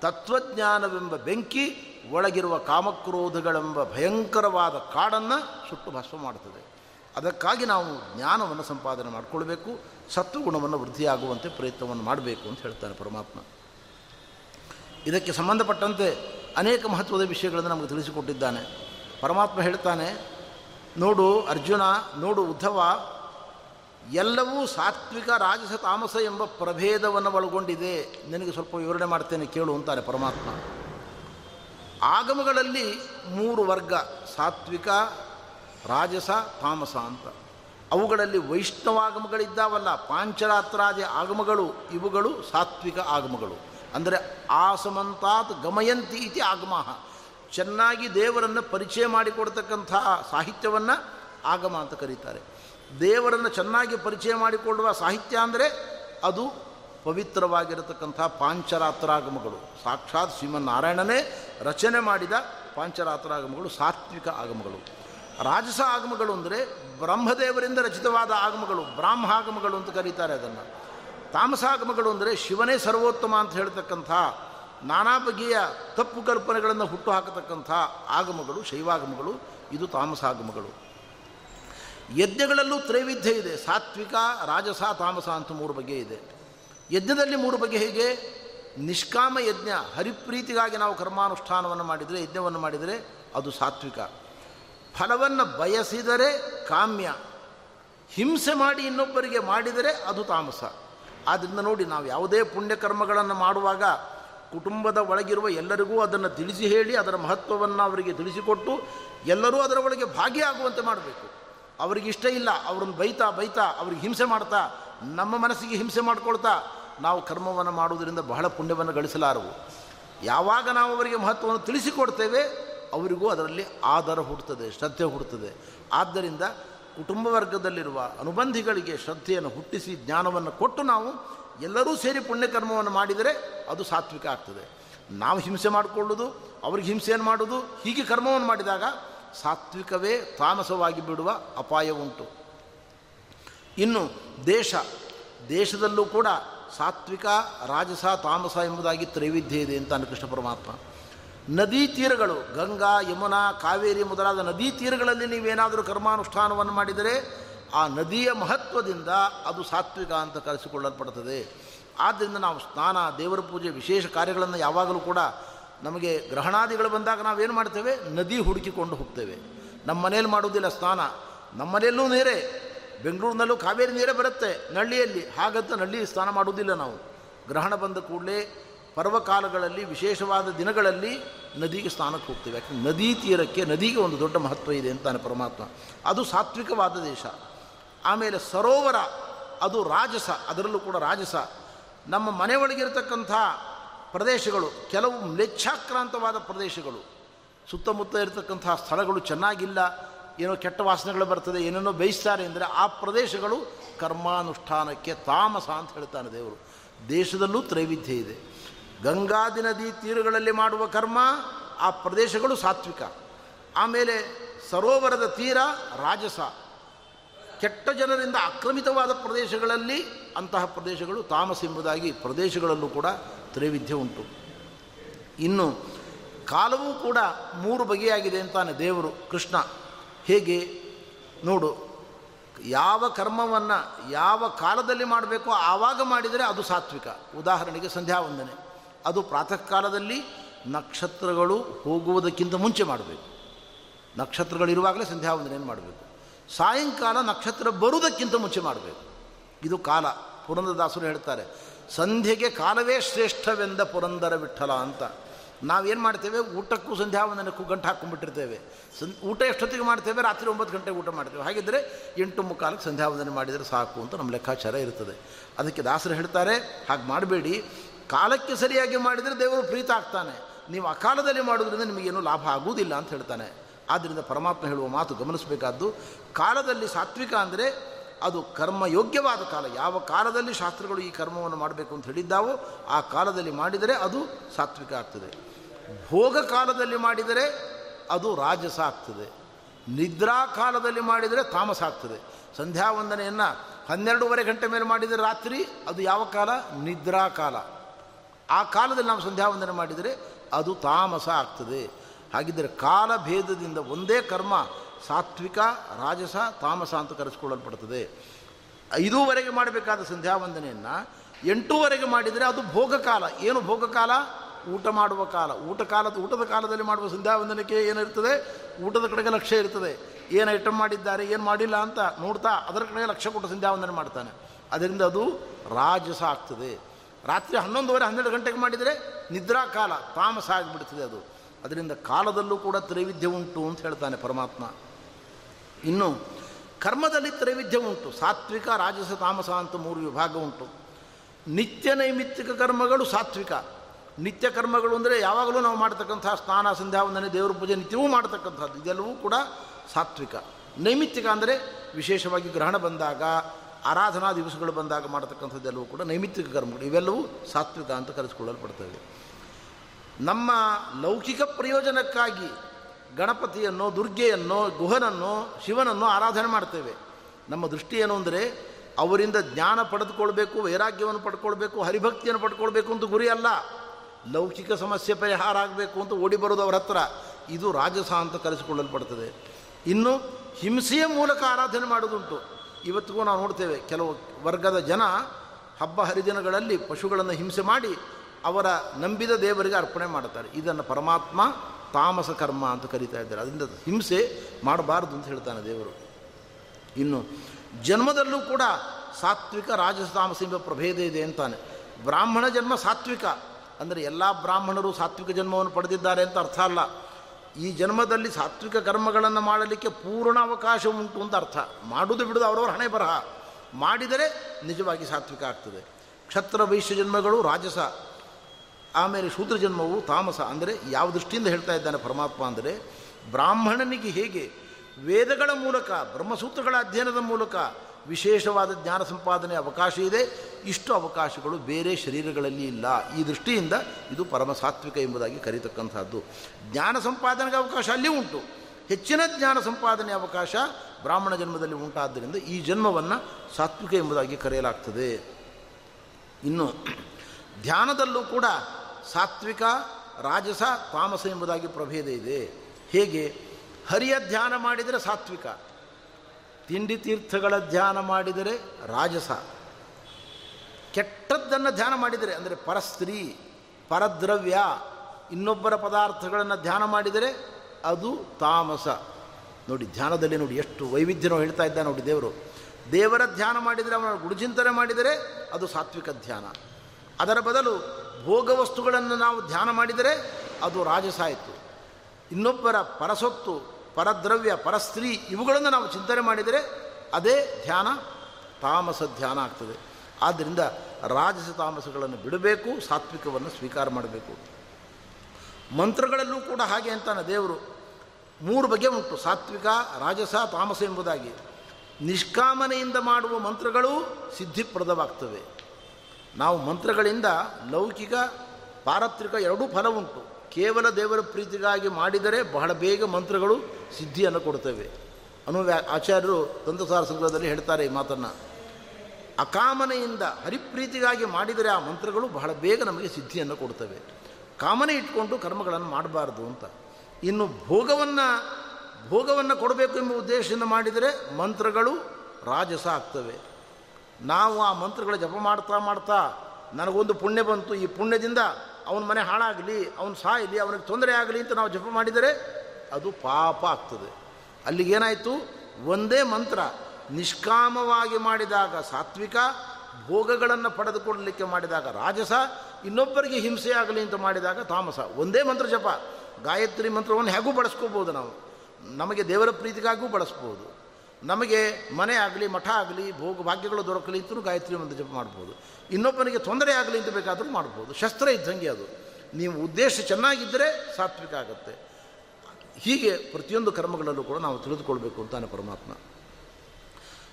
ತತ್ವಜ್ಞಾನವೆಂಬ ಬೆಂಕಿ ಒಳಗಿರುವ ಕಾಮಕ್ರೋಧಗಳೆಂಬ ಭಯಂಕರವಾದ ಕಾಡನ್ನು ಸುಟ್ಟು ಭಸ್ಮ ಮಾಡ್ತದೆ ಅದಕ್ಕಾಗಿ ನಾವು ಜ್ಞಾನವನ್ನು ಸಂಪಾದನೆ ಮಾಡಿಕೊಳ್ಬೇಕು, ಸತ್ವಗುಣವನ್ನು ವೃದ್ಧಿಯಾಗುವಂತೆ ಪ್ರಯತ್ನವನ್ನು ಮಾಡಬೇಕು ಅಂತ ಹೇಳ್ತಾನೆ ಪರಮಾತ್ಮ. ಇದಕ್ಕೆ ಸಂಬಂಧಪಟ್ಟಂತೆ ಅನೇಕ ಮಹತ್ವದ ವಿಷಯಗಳನ್ನು ನಮಗೆ ತಿಳಿಸಿಕೊಟ್ಟಿದ್ದಾನೆ. ಪರಮಾತ್ಮ ಹೇಳ್ತಾನೆ, ನೋಡು ಅರ್ಜುನ, ನೋಡು ಉದ್ಧವ, ಎಲ್ಲವೂ ಸಾತ್ವಿಕ ರಾಜಸ ತಾಮಸ ಎಂಬ ಪ್ರಭೇದವನ್ನು ಒಳಗೊಂಡಿದೆ. ನಿನಗೆ ಸ್ವಲ್ಪ ವಿವರಣೆ ಮಾಡ್ತೇನೆ, ಕೇಳು, ಅಂತಾರೆ ಪರಮಾತ್ಮ. ಆಗಮಗಳಲ್ಲಿ ಮೂರು ವರ್ಗ, ಸಾತ್ವಿಕ, ರಾಜಸ, ತಾಮಸ ಅಂತ. ಅವುಗಳಲ್ಲಿ ವೈಷ್ಣವಾಗಮಗಳಿದ್ದಾವಲ್ಲ, ಪಾಂಚರಾತ್ರಾದಿ ಆಗಮಗಳು, ಇವುಗಳು ಸಾತ್ವಿಕ ಆಗಮಗಳು. ಅಂದರೆ ಆಸಮಂತಾತ್ ಗಮಯಂತಿ ಇತಿ ಆಗಮಃ ಚೆನ್ನಾಗಿ ದೇವರನ್ನು ಪರಿಚಯ ಮಾಡಿಕೊಡ್ತಕ್ಕಂಥ ಸಾಹಿತ್ಯವನ್ನು ಆಗಮ ಅಂತ ಕರೀತಾರೆ. ದೇವರನ್ನು ಚೆನ್ನಾಗಿ ಪರಿಚಯ ಮಾಡಿಕೊಳ್ಳುವ ಸಾಹಿತ್ಯ ಅಂದರೆ ಅದು ಪವಿತ್ರವಾಗಿರತಕ್ಕಂಥ ಪಾಂಚರಾತ್ರಾಗಮಗಳು. ಸಾಕ್ಷಾತ್ ಶ್ರೀಮನ್ನಾರಾಯಣನೇ ರಚನೆ ಮಾಡಿದ ಪಾಂಚರಾತ್ರಾಗಮಗಳು, ಸಾತ್ವಿಕ ಆಗಮಗಳು. ರಾಜಸ ಆಗಮಗಳು ಅಂದರೆ ಬ್ರಹ್ಮದೇವರಿಂದ ರಚಿತವಾದ ಆಗಮಗಳು, ಬ್ರಾಹ್ಮಾಗಮಗಳು ಅಂತ ಕರೀತಾರೆ ಅದನ್ನು. ತಾಮಸಾಗಮಗಳು ಅಂದರೆ ಶಿವನೇ ಸರ್ವೋತ್ತಮ ಅಂತ ಹೇಳ್ತಕ್ಕಂಥ ನಾನಾ ಬಗೆಯ ತಪ್ಪು ಕಲ್ಪನೆಗಳನ್ನು ಹುಟ್ಟು ಹಾಕತಕ್ಕಂಥ ಆಗಮಗಳು, ಶೈವಾಗಮಗಳು, ಇದು ತಾಮಸಾಗಮಗಳು. ಯಜ್ಞಗಳಲ್ಲೂ ತ್ರೈವಿಧ್ಯ ಇದೆ. ಸಾತ್ವಿಕ, ರಾಜಸ, ತಾಮಸ ಅಂತ ಮೂರು ಬಗೆ ಇದೆ. ಯಜ್ಞದಲ್ಲಿ ಮೂರು ಬಗೆ ಹೇಗೆ? ನಿಷ್ಕಾಮ ಯಜ್ಞ. ಹರಿಪ್ರೀತಿಗಾಗಿ ನಾವು ಕರ್ಮಾನುಷ್ಠಾನವನ್ನು ಮಾಡಿದರೆ, ಯಜ್ಞವನ್ನು ಮಾಡಿದರೆ ಅದು ಸಾತ್ವಿಕ. ಫಲವನ್ನು ಬಯಸಿದರೆ ಕಾಮ್ಯ. ಹಿಂಸೆ ಮಾಡಿ ಇನ್ನೊಬ್ಬರಿಗೆ ಮಾಡಿದರೆ ಅದು ತಾಮಸ. ಆದ್ದರಿಂದ ನೋಡಿ ನಾವು ಯಾವುದೇ ಪುಣ್ಯಕರ್ಮಗಳನ್ನು ಮಾಡುವಾಗ ಕುಟುಂಬದ ಒಳಗಿರುವ ಎಲ್ಲರಿಗೂ ಅದನ್ನು ತಿಳಿಸಿ ಹೇಳಿ ಅದರ ಮಹತ್ವವನ್ನು ಅವರಿಗೆ ತಿಳಿಸಿಕೊಟ್ಟು ಎಲ್ಲರೂ ಅದರ ಒಳಗೆ ಭಾಗಿಯಾಗುವಂತೆ ಮಾಡಬೇಕು. ಅವರಿಗೆ ಇಷ್ಟ ಇಲ್ಲ, ಅವ್ರನ್ನ ಬೈತಾ ಬೈತಾ, ಅವ್ರಿಗೆ ಹಿಂಸೆ ಮಾಡ್ತಾ, ನಮ್ಮ ಮನಸ್ಸಿಗೆ ಹಿಂಸೆ ಮಾಡ್ಕೊಳ್ತಾ ನಾವು ಕರ್ಮವನ್ನು ಮಾಡುವುದರಿಂದ ಬಹಳ ಪುಣ್ಯವನ್ನು ಗಳಿಸಲಾರವು. ಯಾವಾಗ ನಾವು ಅವರಿಗೆ ಮಹತ್ವವನ್ನು ತಿಳಿಸಿಕೊಡ್ತೇವೆ, ಅವರಿಗೂ ಅದರಲ್ಲಿ ಆಧಾರ ಹುಡ್ತದೆ ಶ್ರದ್ಧೆ ಹುಡ್ತದೆ ಆದ್ದರಿಂದ ಕುಟುಂಬ ವರ್ಗದಲ್ಲಿರುವ ಅನುಬಂಧಿಗಳಿಗೆ ಶ್ರದ್ಧೆಯನ್ನು ಹುಟ್ಟಿಸಿ ಜ್ಞಾನವನ್ನು ಕೊಟ್ಟು ನಾವು ಎಲ್ಲರೂ ಸೇರಿ ಪುಣ್ಯಕರ್ಮವನ್ನು ಮಾಡಿದರೆ ಅದು ಸಾತ್ವಿಕ ಆಗ್ತದೆ. ನಾವು ಹಿಂಸೆ ಮಾಡಿಕೊಳ್ಳೋದು, ಅವ್ರಿಗೆ ಹಿಂಸೆಯನ್ನು ಮಾಡೋದು, ಹೀಗೆ ಕರ್ಮವನ್ನು ಮಾಡಿದಾಗ ಸಾತ್ವಿಕವೇ ತಾಮಸವಾಗಿ ಬಿಡುವ ಅಪಾಯ ಉಂಟು. ಇನ್ನು ದೇಶ, ದೇಶದಲ್ಲೂ ಕೂಡ ಸಾತ್ವಿಕ, ರಾಜಸ, ತಾಮಸ ಎಂಬುದಾಗಿ ತ್ರೈವಿಧ್ಯ ಇದೆ ಅಂತ ಕೃಷ್ಣ ಪರಮಾತ್ಮ. ನದಿ ತೀರಗಳು, ಗಂಗಾ, ಯಮುನಾ, ಕಾವೇರಿ ಮೊದಲಾದ ನದಿ ತೀರಗಳಲ್ಲಿ ನೀವೇನಾದರೂ ಕರ್ಮಾನುಷ್ಠಾನವನ್ನು ಮಾಡಿದರೆ ಆ ನದಿಯ ಮಹತ್ವದಿಂದ ಅದು ಸಾತ್ವಿಕ ಅಂತ ಕರೆಸಿಕೊಳ್ಳಲ್ಪಡ್ತದೆ ಆದ್ದರಿಂದ ನಾವು ಸ್ನಾನ, ದೇವರ ಪೂಜೆ, ವಿಶೇಷ ಕಾರ್ಯಗಳನ್ನು ಯಾವಾಗಲೂ ಕೂಡ ನಮಗೆ ಗ್ರಹಣಾದಿಗಳು ಬಂದಾಗ ನಾವೇನು ಮಾಡ್ತೇವೆ? ನದಿ ಹುಡುಕಿಕೊಂಡು ಹೋಗ್ತೇವೆ. ನಮ್ಮ ಮನೇಲಿ ಮಾಡುವುದಿಲ್ಲ ಸ್ನಾನ. ನಮ್ಮ ಮನೆಯಲ್ಲೂ ನೀರೇ. ಬೆಂಗಳೂರಿನಲ್ಲೂ ಕಾವೇರಿ ನೀರೇ ಬರುತ್ತೆ ನಳ್ಳಿಯಲ್ಲಿ. ಹಾಗಂತ ನಳ್ಳಿ ಸ್ನಾನ ಮಾಡೋದಿಲ್ಲ ನಾವು. ಗ್ರಹಣ ಬಂದ ಕೂಡಲೇ ಪರ್ವಕಾಲಗಳಲ್ಲಿ, ವಿಶೇಷವಾದ ದಿನಗಳಲ್ಲಿ ನದಿಗೆ ಸ್ನಾನಕ್ಕೆ ಹೋಗ್ತೇವೆ. ಯಾಕೆಂದರೆ ನದಿ ತೀರಕ್ಕೆ, ನದಿಗೆ ಒಂದು ದೊಡ್ಡ ಮಹತ್ವ ಇದೆ ಅಂತಾನೆ ಪರಮಾತ್ಮ. ಅದು ಸಾತ್ವಿಕವಾದ ದೇಶ. ಆಮೇಲೆ ಸರೋವರ, ಅದು ರಾಜಸ, ಅದರಲ್ಲೂ ಕೂಡ ರಾಜಸ. ನಮ್ಮ ಮನೆ ಒಳಗಿರತಕ್ಕಂಥ ಪ್ರದೇಶಗಳು, ಕೆಲವು ಮ್ಲೇಚ್ಛಾಕ್ರಾಂತವಾದ ಪ್ರದೇಶಗಳು. ಸುತ್ತಮುತ್ತ ಇರತಕ್ಕಂಥ ಸ್ಥಳಗಳು ಚೆನ್ನಾಗಿಲ್ಲ, ಏನೋ ಕೆಟ್ಟ ವಾಸನೆಗಳು ಬರ್ತದೆ, ಏನೇನೋ ಬೇಯಿಸ್ತಾರೆ ಅಂದರೆ ಆ ಪ್ರದೇಶಗಳು ಕರ್ಮಾನುಷ್ಠಾನಕ್ಕೆ ತಾಮಸ ಅಂತ ಹೇಳ್ತಾನೆ ದೇವರು. ದೇಶದಲ್ಲೂ ತ್ರೈವಿಧ್ಯ ಇದೆ. ಗಂಗಾದಿ ನದಿ ತೀರಗಳಲ್ಲಿ ಮಾಡುವ ಕರ್ಮ ಆ ಪ್ರದೇಶಗಳು ಸಾತ್ವಿಕ. ಆಮೇಲೆ ಸರೋವರದ ತೀರ ರಾಜಸ. ಕೆಟ್ಟ ಜನರಿಂದ ಆಕ್ರಮಿತವಾದ ಪ್ರದೇಶಗಳಲ್ಲಿ ಅಂತಹ ಪ್ರದೇಶಗಳು ತಾಮಸ ಎಂಬುದಾಗಿ ಪ್ರದೇಶಗಳಲ್ಲೂ ಕೂಡ ತ್ರೈವಿಧ್ಯ ಉಂಟು. ಇನ್ನು ಕಾಲವೂ ಕೂಡ ಮೂರು ಬಗೆಯಾಗಿದೆ ಅಂತಾನೆ ದೇವರು, ಕೃಷ್ಣ. ಹೇಗೆ? ನೋಡು, ಯಾವ ಕರ್ಮವನ್ನು ಯಾವ ಕಾಲದಲ್ಲಿ ಮಾಡಬೇಕೋ ಆವಾಗ ಮಾಡಿದರೆ ಅದು ಸಾತ್ವಿಕ. ಉದಾಹರಣೆಗೆ ಸಂಧ್ಯಾ ವಂದನೆ ಅದು ಪ್ರಾತಃ ಕಾಲದಲ್ಲಿ ನಕ್ಷತ್ರಗಳು ಹೋಗುವುದಕ್ಕಿಂತ ಮುಂಚೆ ಮಾಡಬೇಕು. ನಕ್ಷತ್ರಗಳಿರುವಾಗಲೇ ಸಂಧ್ಯಾ ಏನು ಮಾಡಬೇಕು. ಸಾಯಂಕಾಲ ನಕ್ಷತ್ರ ಬರುವುದಕ್ಕಿಂತ ಮುಂಚೆ ಮಾಡಬೇಕು. ಇದು ಕಾಲ. ಪುರಂದರದಾಸರು ಹೇಳ್ತಾರೆ, ಸಂಧ್ಯೆಗೆ ಕಾಲವೇ ಶ್ರೇಷ್ಠವೆಂದ ಪುರಂದರ ವಿಠಲ ಅಂತ. ನಾವೇನು ಮಾಡ್ತೇವೆ? ಊಟಕ್ಕೂ ಸಂಧ್ಯಾ ವಂದನಕ್ಕೂ ಗಂಟು ಹಾಕ್ಕೊಂಡ್ಬಿಟ್ಟಿರ್ತೇವೆ. ಸಂ, ಊಟ ಎಷ್ಟೊತ್ತಿಗೆ ಮಾಡ್ತೇವೆ? ರಾತ್ರಿ ಒಂಬತ್ತು ಗಂಟೆಗೆ ಊಟ ಮಾಡ್ತೇವೆ. ಹಾಗಿದ್ದರೆ ಎಂಟು ಮುಕ್ಕಾಲಕ್ಕೆ ಸಂಧ್ಯಾ ವಂದನೆ ಮಾಡಿದರೆ ಸಾಕು ಅಂತ ನಮ್ಮ ಲೆಕ್ಕಾಚಾರ ಇರ್ತದೆ. ಅದಕ್ಕೆ ದಾಸರು ಹೇಳ್ತಾರೆ, ಹಾಗೆ ಮಾಡಬೇಡಿ. ಕಾಲಕ್ಕೆ ಸರಿಯಾಗಿ ಮಾಡಿದರೆ ದೇವರು ಪ್ರೀತ ಆಗ್ತಾನೆ. ನೀವು ಅಕಾಲದಲ್ಲಿ ಮಾಡೋದ್ರಿಂದ ನಿಮಗೇನು ಲಾಭ ಆಗುವುದಿಲ್ಲ ಅಂತ ಹೇಳ್ತಾನೆ. ಆದ್ದರಿಂದ ಪರಮಾತ್ಮ ಹೇಳುವ ಮಾತು ಗಮನಿಸಬೇಕಾದ್ದು, ಕಾಲದಲ್ಲಿ ಸಾತ್ವಿಕ ಅಂದರೆ ಅದು ಕರ್ಮಯೋಗ್ಯವಾದ ಕಾಲ. ಯಾವ ಕಾಲದಲ್ಲಿ ಶಾಸ್ತ್ರಗಳು ಈ ಕರ್ಮವನ್ನು ಮಾಡಬೇಕು ಅಂತ ಹೇಳಿದ್ದಾವೋ, ಆ ಕಾಲದಲ್ಲಿ ಮಾಡಿದರೆ ಅದು ಸಾತ್ವಿಕ ಆಗ್ತದೆ. ಭೋಗ ಕಾಲದಲ್ಲಿ ಮಾಡಿದರೆ ಅದು ರಾಜಸ ಆಗ್ತದೆ. ನಿದ್ರಾ ಕಾಲದಲ್ಲಿ ಮಾಡಿದರೆ ತಾಮಸ ಆಗ್ತದೆ. ಸಂಧ್ಯಾ ವಂದನೆಯನ್ನು ಹನ್ನೆರಡೂವರೆ ಗಂಟೆ ಮೇಲೆ ಮಾಡಿದರೆ ರಾತ್ರಿ, ಅದು ಯಾವ ಕಾಲ? ನಿದ್ರಾ ಕಾಲ. ಆ ಕಾಲದಲ್ಲಿ ನಾವು ಸಂಧ್ಯಾ ವಂದನೆ ಮಾಡಿದರೆ ಅದು ತಾಮಸ ಆಗ್ತದೆ. ಹಾಗಿದ್ದರೆ ಕಾಲ ಭೇದದಿಂದ ಒಂದೇ ಕರ್ಮ ಸಾತ್ವಿಕ, ರಾಜಸ, ತಾಮಸ ಅಂತ ಕರೆಸಿಕೊಳ್ಳಲ್ಪಡ್ತದೆ. ಐದೂವರೆಗೆ ಮಾಡಬೇಕಾದ ಸಂಧ್ಯಾವಂದನೆಯನ್ನು ಎಂಟೂವರೆಗೆ ಮಾಡಿದರೆ ಅದು ಭೋಗಕಾಲ. ಏನು ಭೋಗಕಾಲ? ಊಟ ಮಾಡುವ ಕಾಲ. ಊಟ ಕಾಲದ, ಊಟದ ಕಾಲದಲ್ಲಿ ಮಾಡುವ ಸಂಧ್ಯಾವಂದನಕ್ಕೆ ಏನು ಏನಿರ್ತದೆ? ಊಟದ ಕಡೆಗೆ ಲಕ್ಷ್ಯ ಇರ್ತದೆ. ಏನು ಐಟಮ್ ಮಾಡಿದ್ದಾರೆ, ಏನು ಮಾಡಿಲ್ಲ ಅಂತ ನೋಡ್ತಾ ಅದರ ಕಡೆಗೆ ಲಕ್ಷ್ಯ ಕೊಟ್ಟು ಸಂಧ್ಯಾವಂದನೆ ಮಾಡ್ತಾನೆ. ಅದರಿಂದ ಅದು ರಾಜಸ ಆಗ್ತದೆ. ರಾತ್ರಿ ಹನ್ನೊಂದುವರೆ, ಹನ್ನೆರಡು ಗಂಟೆಗೆ ಮಾಡಿದರೆ ನಿದ್ರಾ ಕಾಲ, ತಾಮಸ ಆಗಿಬಿಡ್ತದೆ ಅದು. ಅದರಿಂದ ಕಾಲದಲ್ಲೂ ಕೂಡ ತ್ರೈವಿಧ್ಯ ಉಂಟು ಅಂತ ಹೇಳ್ತಾನೆ ಪರಮಾತ್ಮ. ಇನ್ನು ಕರ್ಮದಲ್ಲಿ ತ್ರೈವಿಧ್ಯ ಉಂಟು. ಸಾತ್ವಿಕ, ರಾಜಸ, ತಾಮಸ ಅಂತ ಮೂರು ವಿಭಾಗ ಉಂಟು. ನಿತ್ಯ ನೈಮಿತ್ತಿಕ ಕರ್ಮಗಳು ಸಾತ್ವಿಕ. ನಿತ್ಯ ಕರ್ಮಗಳು ಅಂದರೆ ಯಾವಾಗಲೂ ನಾವು ಮಾಡ್ತಕ್ಕಂಥ ಸ್ನಾನ ಸಂಧ್ಯಾ ವಂದನೆ ದೇವರ ಪೂಜೆ ನಿತ್ಯವೂ ಮಾಡ್ತಕ್ಕಂಥದ್ದು. ಇದೆಲ್ಲವೂ ಕೂಡ ಸಾತ್ವಿಕ. ನೈಮಿತ್ತಿಕ ಅಂದರೆ ವಿಶೇಷವಾಗಿ ಗ್ರಹಣ ಬಂದಾಗ ಆರಾಧನಾ ದಿವಸಗಳು ಬಂದಾಗ ಮಾಡತಕ್ಕಂಥದ್ದೆಲ್ಲವೂ ಕೂಡ ನೈಮಿತ್ತಿಕ ಕರ್ಮಗಳು ಇವೆಲ್ಲವೂ ಸಾತ್ವಿಕ ಅಂತ ಕರೆಸಿಕೊಳ್ಳಲ್ಪಡ್ತವೆ. ನಮ್ಮ ಲೌಕಿಕ ಪ್ರಯೋಜನಕ್ಕಾಗಿ ಗಣಪತಿಯನ್ನು, ದುರ್ಗೆಯನ್ನು, ಗುಹನನ್ನು, ಶಿವನನ್ನು ಆರಾಧನೆ ಮಾಡ್ತೇವೆ. ನಮ್ಮ ದೃಷ್ಟಿ ಏನು ಅಂದರೆ, ಅವರಿಂದ ಜ್ಞಾನ ಪಡೆದುಕೊಳ್ಬೇಕು, ವೈರಾಗ್ಯವನ್ನು ಪಡ್ಕೊಳ್ಬೇಕು, ಹರಿಭಕ್ತಿಯನ್ನು ಪಡ್ಕೊಳ್ಬೇಕು ಅಂತ ಗುರಿ ಅಲ್ಲ. ಲೌಕಿಕ ಸಮಸ್ಯೆ ಪರಿಹಾರ ಆಗಬೇಕು ಅಂತ ಓಡಿ ಬರೋದು ಅವರ ಹತ್ರ. ಇದು ರಾಜಸ ಅಂತ ಕರೆಸಿಕೊಳ್ಳಲ್ಪಡ್ತದೆ. ಇನ್ನು ಹಿಂಸೆಯ ಮೂಲಕ ಆರಾಧನೆ ಮಾಡೋದುಂಟು ಇವತ್ತಿಗೂ ನಾವು ನೋಡ್ತೇವೆ ಕೆಲವು ವರ್ಗದ ಜನ ಹಬ್ಬ ಹರಿದಿನಗಳಲ್ಲಿ ಪಶುಗಳನ್ನು ಹಿಂಸೆ ಮಾಡಿ ಅವರ ನಂಬಿದ ದೇವರಿಗೆ ಅರ್ಪಣೆ ಮಾಡ್ತಾರೆ ಇದನ್ನು ಪರಮಾತ್ಮ ತಾಮಸ ಕರ್ಮ ಅಂತ ಕರೀತಾ ಇದ್ದಾರೆ. ಅದರಿಂದ ಹಿಂಸೆ ಮಾಡಬಾರ್ದು ಅಂತ ಹೇಳ್ತಾನೆ ದೇವರು. ಇನ್ನು ಜನ್ಮದಲ್ಲೂ ಕೂಡ ಸಾತ್ವಿಕ ರಾಜಸ ತಾಮಸ ಎಂಬ ಪ್ರಭೇದ ಇದೆ ಅಂತಾನೆ. ಬ್ರಾಹ್ಮಣ ಜನ್ಮ ಸಾತ್ವಿಕ. ಅಂದರೆ ಎಲ್ಲ ಬ್ರಾಹ್ಮಣರು ಸಾತ್ವಿಕ ಜನ್ಮವನ್ನು ಪಡೆದಿದ್ದಾರೆ ಅಂತ ಅರ್ಥ ಅಲ್ಲ. ಈ ಜನ್ಮದಲ್ಲಿ ಸಾತ್ವಿಕ ಕರ್ಮಗಳನ್ನು ಮಾಡಲಿಕ್ಕೆ ಪೂರ್ಣ ಅವಕಾಶ ಉಂಟು ಅಂತ ಅರ್ಥ. ಮಾಡುವುದು ಬಿಡುದು ಅವರವರ ಹಣೆ ಬರಹ. ಮಾಡಿದರೆ ನಿಜವಾಗಿ ಸಾತ್ವಿಕ ಆಗ್ತದೆ. ಕ್ಷತ್ರ ವೈಶ್ಯ ಜನ್ಮಗಳು ರಾಜಸ, ಆಮೇಲೆ ಶೂದ್ರ ಜನ್ಮವು ತಾಮಸ. ಅಂದರೆ ಯಾವ ದೃಷ್ಟಿಯಿಂದ ಹೇಳ್ತಾ ಇದ್ದಾನೆ ಪರಮಾತ್ಮ ಅಂದರೆ, ಬ್ರಾಹ್ಮಣನಿಗೆ ಹೇಗೆ ವೇದಗಳ ಮೂಲಕ, ಬ್ರಹ್ಮಸೂತ್ರಗಳ ಅಧ್ಯಯನದ ಮೂಲಕ ವಿಶೇಷವಾದ ಜ್ಞಾನ ಸಂಪಾದನೆ ಅವಕಾಶ ಇದೆ. ಇಷ್ಟು ಅವಕಾಶಗಳು ಬೇರೆ ಶರೀರಗಳಲ್ಲಿ ಇಲ್ಲ. ಈ ದೃಷ್ಟಿಯಿಂದ ಇದು ಪರಮ ಸಾತ್ವಿಕ ಎಂಬುದಾಗಿ ಕರೀತಕ್ಕಂಥದ್ದು. ಜ್ಞಾನ ಸಂಪಾದನೆಗೆ ಅವಕಾಶ ಅಲ್ಲಿ ಉಂಟು. ಹೆಚ್ಚಿನ ಜ್ಞಾನ ಸಂಪಾದನೆ ಅವಕಾಶ ಬ್ರಾಹ್ಮಣ ಜನ್ಮದಲ್ಲಿ ಉಂಟಾದ್ದರಿಂದ ಈ ಜನ್ಮವನ್ನು ಸಾತ್ವಿಕ ಎಂಬುದಾಗಿ ಕರೆಯಲಾಗ್ತದೆ. ಇನ್ನು ಧ್ಯಾನದಲ್ಲೂ ಕೂಡ ಸಾತ್ವಿಕ, ರಾಜಸ, ತಾಮಸ ಎಂಬುದಾಗಿ ಪ್ರಭೇದ ಇದೆ. ಹೇಗೆ? ಹರಿಯ ಧ್ಯಾನ ಮಾಡಿದರೆ ಸಾತ್ವಿಕ. ತಿಂಡಿ ತೀರ್ಥಗಳ ಧ್ಯಾನ ಮಾಡಿದರೆ ರಾಜಸ. ಕೆಟ್ಟದ್ದನ್ನು ಧ್ಯಾನ ಮಾಡಿದರೆ, ಅಂದರೆ ಪರಸ್ತ್ರೀ, ಪರದ್ರವ್ಯ, ಇನ್ನೊಬ್ಬರ ಪದಾರ್ಥಗಳನ್ನು ಧ್ಯಾನ ಮಾಡಿದರೆ ಅದು ತಾಮಸ. ನೋಡಿ, ಧ್ಯಾನದಲ್ಲಿ ನೋಡಿ ಎಷ್ಟು ವೈವಿಧ್ಯನೋ ಹೇಳ್ತಾ ಇದ್ದ ನೋಡಿ ದೇವರು. ದೇವರ ಧ್ಯಾನ ಮಾಡಿದರೆ ಅವನ ಗುರುಚಿಂತನೆ ಮಾಡಿದರೆ ಅದು ಸಾತ್ವಿಕ ಧ್ಯಾನ. ಅದರ ಬದಲು ಭೋಗ ವಸ್ತುಗಳನ್ನು ನಾವು ಧ್ಯಾನ ಮಾಡಿದರೆ ಅದು ರಾಜಸ ಆಯಿತು. ಇನ್ನೊಬ್ಬರ ಪರಸೊತ್ತು ಪರದ್ರವ್ಯ, ಪರಸ್ತ್ರೀ ಇವುಗಳನ್ನು ನಾವು ಚಿಂತನೆ ಮಾಡಿದರೆ ಅದೇ ಧ್ಯಾನ, ತಾಮಸ ಧ್ಯಾನ ಆಗ್ತದೆ. ಆದ್ದರಿಂದ ರಾಜಸ ತಾಮಸಗಳನ್ನು ಬಿಡಬೇಕು, ಸಾತ್ವಿಕವನ್ನು ಸ್ವೀಕಾರ ಮಾಡಬೇಕು. ಮಂತ್ರಗಳಲ್ಲೂ ಕೂಡ ಹಾಗೆ ಅಂತಾನೆ ದೇವರು. ಮೂರು ಬಗೆ ಉಂಟು, ಸಾತ್ವಿಕ, ರಾಜಸ, ತಾಮಸ ಎಂಬುದಾಗಿ. ನಿಷ್ಕಾಮನೆಯಿಂದ ಮಾಡುವ ಮಂತ್ರಗಳು ಸಿದ್ಧಿಪ್ರದವಾಗ್ತವೆ. ನಾವು ಮಂತ್ರಗಳಿಂದ ಲೌಕಿಕ, ಪಾರತ್ರಿಕ ಎರಡೂ ಫಲ ಕೇವಲ ದೇವರ ಪ್ರೀತಿಗಾಗಿ ಮಾಡಿದರೆ ಬಹಳ ಬೇಗ ಮಂತ್ರಗಳು ಸಿದ್ಧಿಯನ್ನು ಕೊಡ್ತವೆ ಅನು ಆಚಾರ್ಯರು ತಂತ್ರಸಾರ ಸಂಗ್ರಹದಲ್ಲಿ ಹೇಳ್ತಾರೆ ಈ ಮಾತನ್ನು. ಅಕಾಮನೆಯಿಂದ ಹರಿಪ್ರೀತಿಗಾಗಿ ಮಾಡಿದರೆ ಆ ಮಂತ್ರಗಳು ಬಹಳ ಬೇಗ ನಮಗೆ ಸಿದ್ಧಿಯನ್ನು ಕೊಡ್ತವೆ ಕಾಮನೆ ಇಟ್ಕೊಂಡು ಕರ್ಮಗಳನ್ನು ಮಾಡಬಾರ್ದು ಅಂತ. ಇನ್ನು ಭೋಗವನ್ನು ಭೋಗವನ್ನು ಕೊಡಬೇಕು ಎಂಬ ಉದ್ದೇಶದಿಂದ ಮಾಡಿದರೆ ಮಂತ್ರಗಳು ರಾಜಸ ಆಗ್ತವೆ. ನಾವು ಆ ಮಂತ್ರಗಳ ಜಪ ಮಾಡ್ತಾ ಮಾಡ್ತಾ ನನಗೊಂದು ಪುಣ್ಯ ಬಂತು. ಈ ಪುಣ್ಯದಿಂದ ಅವನ ಮನೆ ಹಾಳಾಗಲಿ, ಅವನು ಸಾಯಲಿ, ಅವನಿಗೆ ತೊಂದರೆ ಆಗಲಿ ಅಂತ ನಾವು ಜಪ ಮಾಡಿದರೆ ಅದು ಪಾಪ ಆಗ್ತದೆ. ಅಲ್ಲಿಗೇನಾಯಿತು ಒಂದೇ ಮಂತ್ರ, ನಿಷ್ಕಾಮವಾಗಿ ಮಾಡಿದಾಗ ಸಾತ್ವಿಕ, ಭೋಗಗಳನ್ನು ಪಡೆದುಕೊಳ್ಳಲಿಕ್ಕೆ ಮಾಡಿದಾಗ ರಾಜಸ, ಇನ್ನೊಬ್ಬರಿಗೆ ಹಿಂಸೆ ಆಗಲಿ ಅಂತ ಮಾಡಿದಾಗ ತಾಮಸ. ಒಂದೇ ಮಂತ್ರ ಜಪ. ಗಾಯತ್ರಿ ಮಂತ್ರವನ್ನು ಹೇಗೂ ಬಳಸ್ಕೋಬೋದು ನಾವು? ನಮಗೆ ದೇವರ ಪ್ರೀತಿಗಾಗೂ ಬಳಸ್ಬೋದು. ನಮಗೆ ಮನೆ ಆಗಲಿ, ಮಠ ಆಗಲಿ, ಭೋಗ ಭಾಗ್ಯಗಳು ದೊರಕಲಿ ಅಂತಲೂ ಗಾಯತ್ರಿ ಮಂತ್ರ ಜಪ ಮಾಡ್ಬೋದು. ಇನ್ನೊಬ್ಬನಿಗೆ ತೊಂದರೆ ಆಗಲಿ ಅಂತ ಬೇಕಾದರೂ ಮಾಡ್ಬೋದು. ಶಸ್ತ್ರ ಇದ್ದಂಗೆ ಅದು. ನೀವು ಉದ್ದೇಶ ಚೆನ್ನಾಗಿದ್ದರೆ ಸಾತ್ವಿಕ ಆಗುತ್ತೆ. ಹೀಗೆ ಪ್ರತಿಯೊಂದು ಕರ್ಮಗಳಲ್ಲೂ ಕೂಡ ನಾವು ತಿಳಿದುಕೊಳ್ಬೇಕು ಅಂತಾನೆ ಪರಮಾತ್ಮ.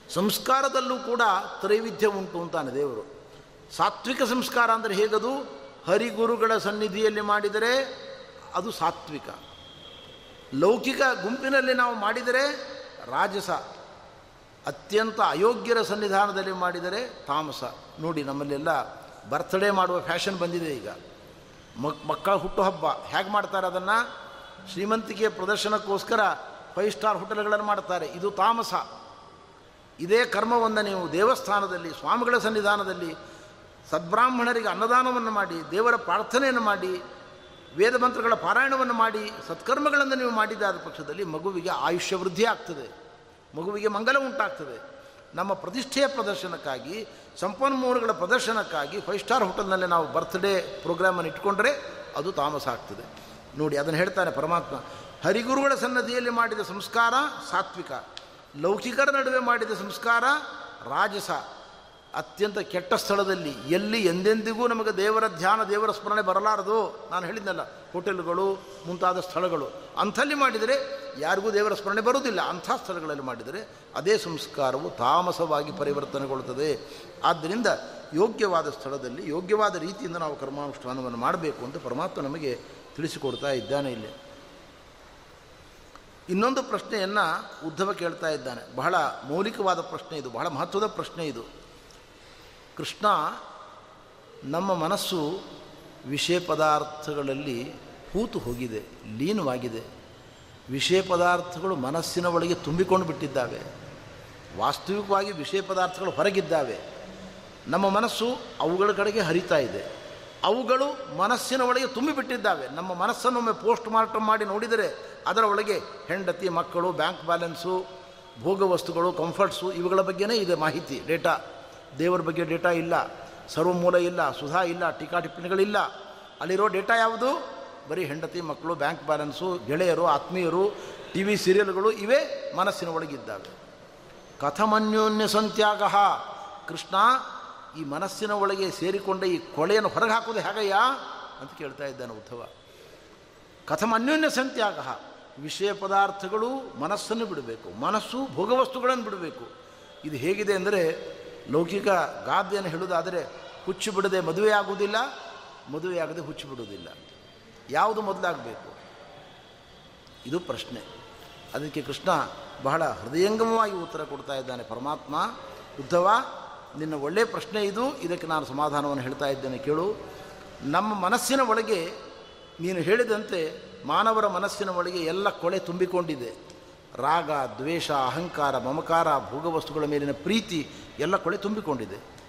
ಸಂಸ್ಕಾರದಲ್ಲೂ ಕೂಡ ತ್ರೈವಿಧ್ಯ ಉಂಟು ಅಂತಾನೆ ದೇವರು. ಸಾತ್ವಿಕ ಸಂಸ್ಕಾರ ಅಂದರೆ ಹೇಗದು? ಹರಿಗುರುಗಳ ಸನ್ನಿಧಿಯಲ್ಲಿ ಮಾಡಿದರೆ ಅದು ಸಾತ್ವಿಕ. ಲೌಕಿಕ ಗುಂಪಿನಲ್ಲಿ ನಾವು ಮಾಡಿದರೆ ರಾಜಸ. ಅತ್ಯಂತ ಅಯೋಗ್ಯರ ಸನ್ನಿಧಾನದಲ್ಲಿ ಮಾಡಿದರೆ ತಾಮಸ. ನೋಡಿ, ನಮ್ಮಲ್ಲೆಲ್ಲ ಬರ್ತ್ಡೇ ಮಾಡುವ ಫ್ಯಾಷನ್ ಬಂದಿದೆ ಈಗ. ಮಕ್, ಮಕ್ಕಳ ಹುಟ್ಟುಹಬ್ಬ. ಹೇಗೆ ಮಾಡ್ತಾರೆ ಅದನ್ನು? ಶ್ರೀಮಂತಿಕೆಯ ಪ್ರದರ್ಶನಕ್ಕೋಸ್ಕರ ಫೈವ್ ಸ್ಟಾರ್ ಹೋಟೆಲ್ಗಳನ್ನು ಮಾಡ್ತಾರೆ ಇದು ತಾಮಸ. ಇದೇ ಕರ್ಮವನ್ನು ನೀವು ದೇವಸ್ಥಾನದಲ್ಲಿ, ಸ್ವಾಮಿಗಳ ಸನ್ನಿಧಾನದಲ್ಲಿ ಸದ್ಬ್ರಾಹ್ಮಣರಿಗೆ ಅನ್ನದಾನವನ್ನು ಮಾಡಿ, ದೇವರ ಪ್ರಾರ್ಥನೆಯನ್ನು ಮಾಡಿ, ವೇದ ಮಂತ್ರಗಳ ಪಾರಾಯಣವನ್ನು ಮಾಡಿ, ಸತ್ಕರ್ಮಗಳನ್ನು ನೀವು ಮಾಡಿದ್ದಾದ ಪಕ್ಷದಲ್ಲಿ ಮಗುವಿಗೆ ಆಯುಷ್ಯ ವೃದ್ಧಿ ಆಗ್ತದೆ ಮಗುವಿಗೆ ಮಂಗಲ ಉಂಟಾಗ್ತದೆ. ನಮ್ಮ ಪ್ರತಿಷ್ಠೆಯ ಪ್ರದರ್ಶನಕ್ಕಾಗಿ, ಸಂಪನ್ಮೂಲಗಳ ಪ್ರದರ್ಶನಕ್ಕಾಗಿ ಫೈವ್ ಸ್ಟಾರ್ ಹೋಟೆಲ್ನಲ್ಲಿ ನಾವು ಬರ್ತ್ಡೇ ಪ್ರೋಗ್ರಾಮನ್ನು ಇಟ್ಕೊಂಡ್ರೆ ಅದು ತಾಮಸ ಆಗ್ತದೆ. ನೋಡಿ, ಅದನ್ನು ಹೇಳ್ತಾನೆ ಪರಮಾತ್ಮ, ಹರಿಗುರುಗಳ ಸನ್ನದಿಯಲ್ಲಿ ಮಾಡಿದ ಸಂಸ್ಕಾರ ಸಾತ್ವಿಕ, ಲೌಕಿಕರ ನಡುವೆ ಮಾಡಿದ ಸಂಸ್ಕಾರ ರಾಜಸ. ಅತ್ಯಂತ ಕೆಟ್ಟ ಸ್ಥಳದಲ್ಲಿ ಎಲ್ಲಿ ಎಂದೆಂದಿಗೂ ನಮಗೆ ದೇವರ ಧ್ಯಾನ, ದೇವರ ಸ್ಮರಣೆ ಬರಲಾರದು. ನಾನು ಹೇಳಿದ್ನಲ್ಲ, ಹೋಟೆಲ್ಗಳು, ಮುಂತಾದ ಸ್ಥಳಗಳು. ಅಂಥಲ್ಲಿ ಮಾಡಿದರೆ ಯಾರಿಗೂ ದೇವರ ಸ್ಮರಣೆ ಬರುವುದಿಲ್ಲ. ಅಂಥ ಸ್ಥಳಗಳಲ್ಲಿ ಮಾಡಿದರೆ ಅದೇ ಸಂಸ್ಕಾರವು ತಾಮಸವಾಗಿ ಪರಿವರ್ತನೆಗೊಳ್ಳುತ್ತದೆ. ಆದ್ದರಿಂದ ಯೋಗ್ಯವಾದ ಸ್ಥಳದಲ್ಲಿ, ಯೋಗ್ಯವಾದ ರೀತಿಯಿಂದ ನಾವು ಕರ್ಮಾನುಷ್ಠಾನವನ್ನು ಮಾಡಬೇಕು ಅಂತ ಪರಮಾತ್ಮ ನಮಗೆ ತಿಳಿಸಿಕೊಡ್ತಾ ಇದ್ದಾನೆ ಇಲ್ಲಿ. ಇನ್ನೊಂದು ಪ್ರಶ್ನೆಯನ್ನು ಉದ್ಧವ ಕೇಳ್ತಾ ಇದ್ದಾನೆ. ಬಹಳ ಮೌಲಿಕವಾದ ಪ್ರಶ್ನೆ ಇದು, ಬಹಳ ಮಹತ್ವದ ಪ್ರಶ್ನೆ ಇದು. ಕೃಷ್ಣ ನಮ್ಮ ಮನಸ್ಸು ವಿಷಯ ಪದಾರ್ಥಗಳಲ್ಲಿ ಹೂತು ಹೋಗಿದೆ, ಲೀನವಾಗಿದೆ. ವಿಷಯ ಪದಾರ್ಥಗಳು ಮನಸ್ಸಿನ ಒಳಗೆ ತುಂಬಿಕೊಂಡು ಬಿಟ್ಟಿದ್ದಾವೆ. ವಾಸ್ತವಿಕವಾಗಿ ವಿಷಯ ಪದಾರ್ಥಗಳು ಹೊರಗಿದ್ದಾವೆ. ನಮ್ಮ ಮನಸ್ಸು ಅವುಗಳ ಕಡೆಗೆ ಹರಿತಾ ಇದೆ. ಅವುಗಳು ಮನಸ್ಸಿನ ಒಳಗೆ ತುಂಬಿಬಿಟ್ಟಿದ್ದಾವೆ ನಮ್ಮ ಮನಸ್ಸನ್ನೊಮ್ಮೆ ಪೋಸ್ಟ್ ಮಾರ್ಟಮ್ ಮಾಡಿ ನೋಡಿದರೆ ಅದರ ಒಳಗೆ ಹೆಂಡತಿ, ಮಕ್ಕಳು, ಬ್ಯಾಂಕ್ ಬ್ಯಾಲೆನ್ಸು ಭೋಗ ವಸ್ತುಗಳು ಕಂಫರ್ಟ್ಸು ಇವುಗಳ ಬಗ್ಗೆನೇ ಇದೆ ಮಾಹಿತಿ, ಡೇಟಾ. ದೇವರ ಬಗ್ಗೆ ಡೇಟಾ ಇಲ್ಲ ಸರ್ವಮೂಲ ಇಲ್ಲ, ಸುಧಾ ಇಲ್ಲ, ಟೀಕಾ ಟಿಪ್ಪಣಿಗಳಿಲ್ಲ. ಅಲ್ಲಿರೋ ಡೇಟಾ ಯಾವುದು? ಬರೀ ಹೆಂಡತಿ ಮಕ್ಕಳು ಬ್ಯಾಂಕ್ ಬ್ಯಾಲೆನ್ಸು ಗೆಳೆಯರು, ಆತ್ಮೀಯರು ಟಿ ವಿ ಸೀರಿಯಲ್ಗಳು ಇವೇ ಮನಸ್ಸಿನ ಒಳಗಿದ್ದಾವೆ. ಕಥಮನ್ಯೋನ್ಯ ಸಂತ್ಯಾಗ. ಕೃಷ್ಣ ಈ ಮನಸ್ಸಿನ ಒಳಗೆ ಸೇರಿಕೊಂಡ ಈ ಕೊಳೆಯನ್ನು ಹೊರಗೆ ಹಾಕೋದು ಹೇಗಯ್ಯ? ಅಂತ ಕೇಳ್ತಾ ಇದ್ದಾನೆ ಉದ್ಧವ. ಕಥಮನ್ಯೋನ್ಯ ಸಂತ್ಯಾಗ. ವಿಷಯ ಪದಾರ್ಥಗಳು ಮನಸ್ಸನ್ನು ಬಿಡಬೇಕು, ಮನಸ್ಸು ಭೋಗವಸ್ತುಗಳನ್ನು ಬಿಡಬೇಕು. ಇದು ಹೇಗಿದೆ ಅಂದರೆ ಲೌಕಿಕ ಗಾದೆಯನ್ನು ಹೇಳುವುದಾದರೆ ಹುಚ್ಚು ಬಿಡದೆ ಮದುವೆ ಆಗುವುದಿಲ್ಲ, ಮದುವೆ ಆಗದೆ ಹುಚ್ಚು ಬಿಡುವುದಿಲ್ಲ. ಯಾವುದು ಮೊದಲಾಗಬೇಕು? ಇದು ಪ್ರಶ್ನೆ. ಅದಕ್ಕೆ ಕೃಷ್ಣ ಬಹಳ ಹೃದಯಂಗಮವಾಗಿ ಉತ್ತರ ಕೊಡ್ತಾ ಇದ್ದಾನೆ. ಪರಮಾತ್ಮ, ಉದ್ಧವ, ನಿನ್ನ ಒಳ್ಳೆಯ ಪ್ರಶ್ನೆ ಇದು. ಇದಕ್ಕೆ ನಾನು ಸಮಾಧಾನವನ್ನು ಹೇಳ್ತಾ ಇದ್ದೇನೆ. ಕೇಳು. ನಮ್ಮ ಮನಸ್ಸಿನ ಒಳಗೆ ನೀನು ಹೇಳಿದಂತೆ ಮಾನವರ ಮನಸ್ಸಿನ ಒಳಗೆ ಎಲ್ಲ ಕೊಳೆ ತುಂಬಿಕೊಂಡಿದೆ. ರಾಗ, ದ್ವೇಷ, ಅಹಂಕಾರ, ಮಮಕಾರ, ಭೋಗವಸ್ತುಗಳ ಮೇಲಿನ ಪ್ರೀತಿ ಎಲ್ಲ ಕೊಳೆ ತುಂಬಿಕೊಂಡಿದೆ.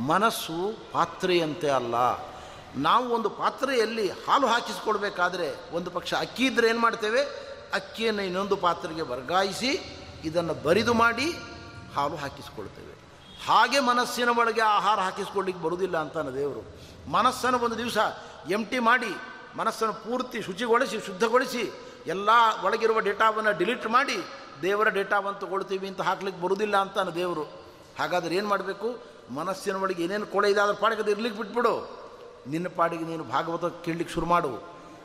ಮನಸ್ಸು ಪಾತ್ರೆಯಂತೆ ಅಲ್ಲ. ನಾವು ಒಂದು ಪಾತ್ರೆಯಲ್ಲಿ ಹಾಲು ಹಾಕಿಸಿಕೊಳ್ಬೇಕಾದ್ರೆ ಒಂದು ಪಕ್ಷ ಅಕ್ಕಿ ಇದ್ದರೆ ಏನು ಮಾಡ್ತೇವೆ? ಅಕ್ಕಿಯನ್ನು ಇನ್ನೊಂದು ಪಾತ್ರೆಗೆ ವರ್ಗಾಯಿಸಿ ಇದನ್ನು ಬರಿದು ಮಾಡಿ ಹಾಲು ಹಾಕಿಸಿಕೊಳ್ತೇವೆ. ಹಾಗೆ ಮನಸ್ಸಿನ ಒಳಗೆ ಆಹಾರ ಹಾಕಿಸ್ಕೊಳ್ಳಿಕ್ಕೆ ಬರುವುದಿಲ್ಲ ಅಂತಾನೆ ದೇವರು. ಮನಸ್ಸನ್ನು ಒಂದು ದಿವಸ ಎಂಟಿ ಮಾಡಿ, ಮನಸ್ಸನ್ನು ಪೂರ್ತಿ ಶುಚಿಗೊಳಿಸಿ, ಶುದ್ಧಗೊಳಿಸಿ, ಎಲ್ಲ ಒಳಗಿರುವ ಡೇಟಾವನ್ನು ಡಿಲೀಟ್ ಮಾಡಿ ದೇವರ ಡೇಟಾವನ್ನು ತಗೊಳ್ತೀವಿ ಅಂತ ಹಾಕ್ಲಿಕ್ಕೆ ಬರುವುದಿಲ್ಲ ಅಂತಾನೆ ದೇವರು. ಹಾಗಾದ್ರೆ ಏನು ಮಾಡಬೇಕು? ಮನಸ್ಸಿನ ಒಳಗೆ ಏನೇನು ಕೊಳೆ ಇದೆ ಅದ್ರ ಪಾಡಿಗೆ ಅದು ಇರ್ಲಿಕ್ಕೆ ಬಿಟ್ಬಿಡು. ನಿನ್ನ ಪಾಡಿಗೆ ನೀನು ಭಾಗವತ ಕೇಳಲಿಕ್ಕೆ ಶುರು ಮಾಡು.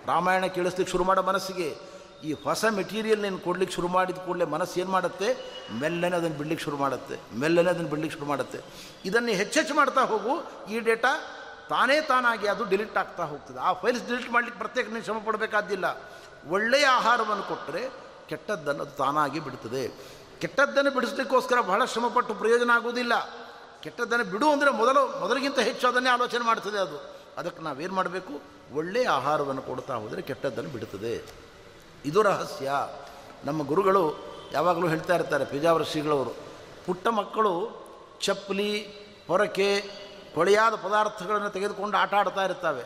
ರಾಮಾಯಣ ಕೇಳಿಸ್ಲಿಕ್ಕೆ ಶುರು ಮಾಡೋ ಮನಸ್ಸಿಗೆ. ಈ ಹೊಸ ಮೆಟೀರಿಯಲ್ ನೀನು ಕೊಡ್ಲಿಕ್ಕೆ ಶುರು ಮಾಡಿದ ಕೂಡಲೇ ಮನಸ್ಸು ಏನು ಮಾಡುತ್ತೆ? ಮೆಲ್ಲನೆ ಅದನ್ನು ಬಿಡ್ಲಿಕ್ಕೆ ಶುರು ಮಾಡುತ್ತೆ. ಮೆಲ್ಲನೆ ಅದನ್ನು ಬಿಡ್ಲಿಕ್ಕೆ ಶುರು ಮಾಡುತ್ತೆ. ಇದನ್ನು ಹೆಚ್ಚೆಚ್ಚು ಮಾಡ್ತಾ ಹೋಗು. ಈ ಡೇಟಾ ತಾನೇ ತಾನಾಗಿ ಅದು ಡಿಲೀಟ್ ಆಗ್ತಾ ಹೋಗ್ತದೆ. ಆ ಫೈಲ್ಸ್ ಡಿಲೀಟ್ ಮಾಡಲಿಕ್ಕೆ ಪ್ರತ್ಯೇಕ ನೀನು ಶ್ರಮ ಪಡಬೇಕಾದ್ದಿಲ್ಲ ಒಳ್ಳೆಯ ಆಹಾರವನ್ನು ಕೊಟ್ಟರೆ ಕೆಟ್ಟದ್ದನ್ನು ಅದು ತಾನಾಗಿ ಬಿಡ್ತದೆ. ಕೆಟ್ಟದ್ದನ್ನು ಬಿಡಿಸ್ಲಿಕ್ಕೋಸ್ಕರ ಬಹಳ ಶ್ರಮಪಟ್ಟು ಪ್ರಯೋಜನ ಆಗುವುದಿಲ್ಲ. ಕೆಟ್ಟದ್ದನ್ನು ಬಿಡು ಅಂದರೆ ಮೊದಲು, ಮೊದಲಿಗಿಂತ ಹೆಚ್ಚು ಅದನ್ನೇ ಆಲೋಚನೆ ಮಾಡ್ತದೆ ಅದು. ಅದಕ್ಕೆ ನಾವೇನು ಮಾಡಬೇಕು? ಒಳ್ಳೆಯ ಆಹಾರವನ್ನು ಕೊಡ್ತಾ ಹೋದರೆ ಕೆಟ್ಟದ್ದನ್ನು ಬಿಡುತ್ತದೆ. ಇದು ರಹಸ್ಯ. ನಮ್ಮ ಗುರುಗಳು ಯಾವಾಗಲೂ ಹೇಳ್ತಾ ಇರ್ತಾರೆ ಪೇಜಾವರ ಶ್ರೀಗಳವರು ಪುಟ್ಟ ಮಕ್ಕಳು ಚಪ್ಪಲಿ ಹೊರಕೆ ಕೊಳೆಯಾದ ಪದಾರ್ಥಗಳನ್ನು ತೆಗೆದುಕೊಂಡು ಆಟ ಆಡ್ತಾ ಇರ್ತವೆ.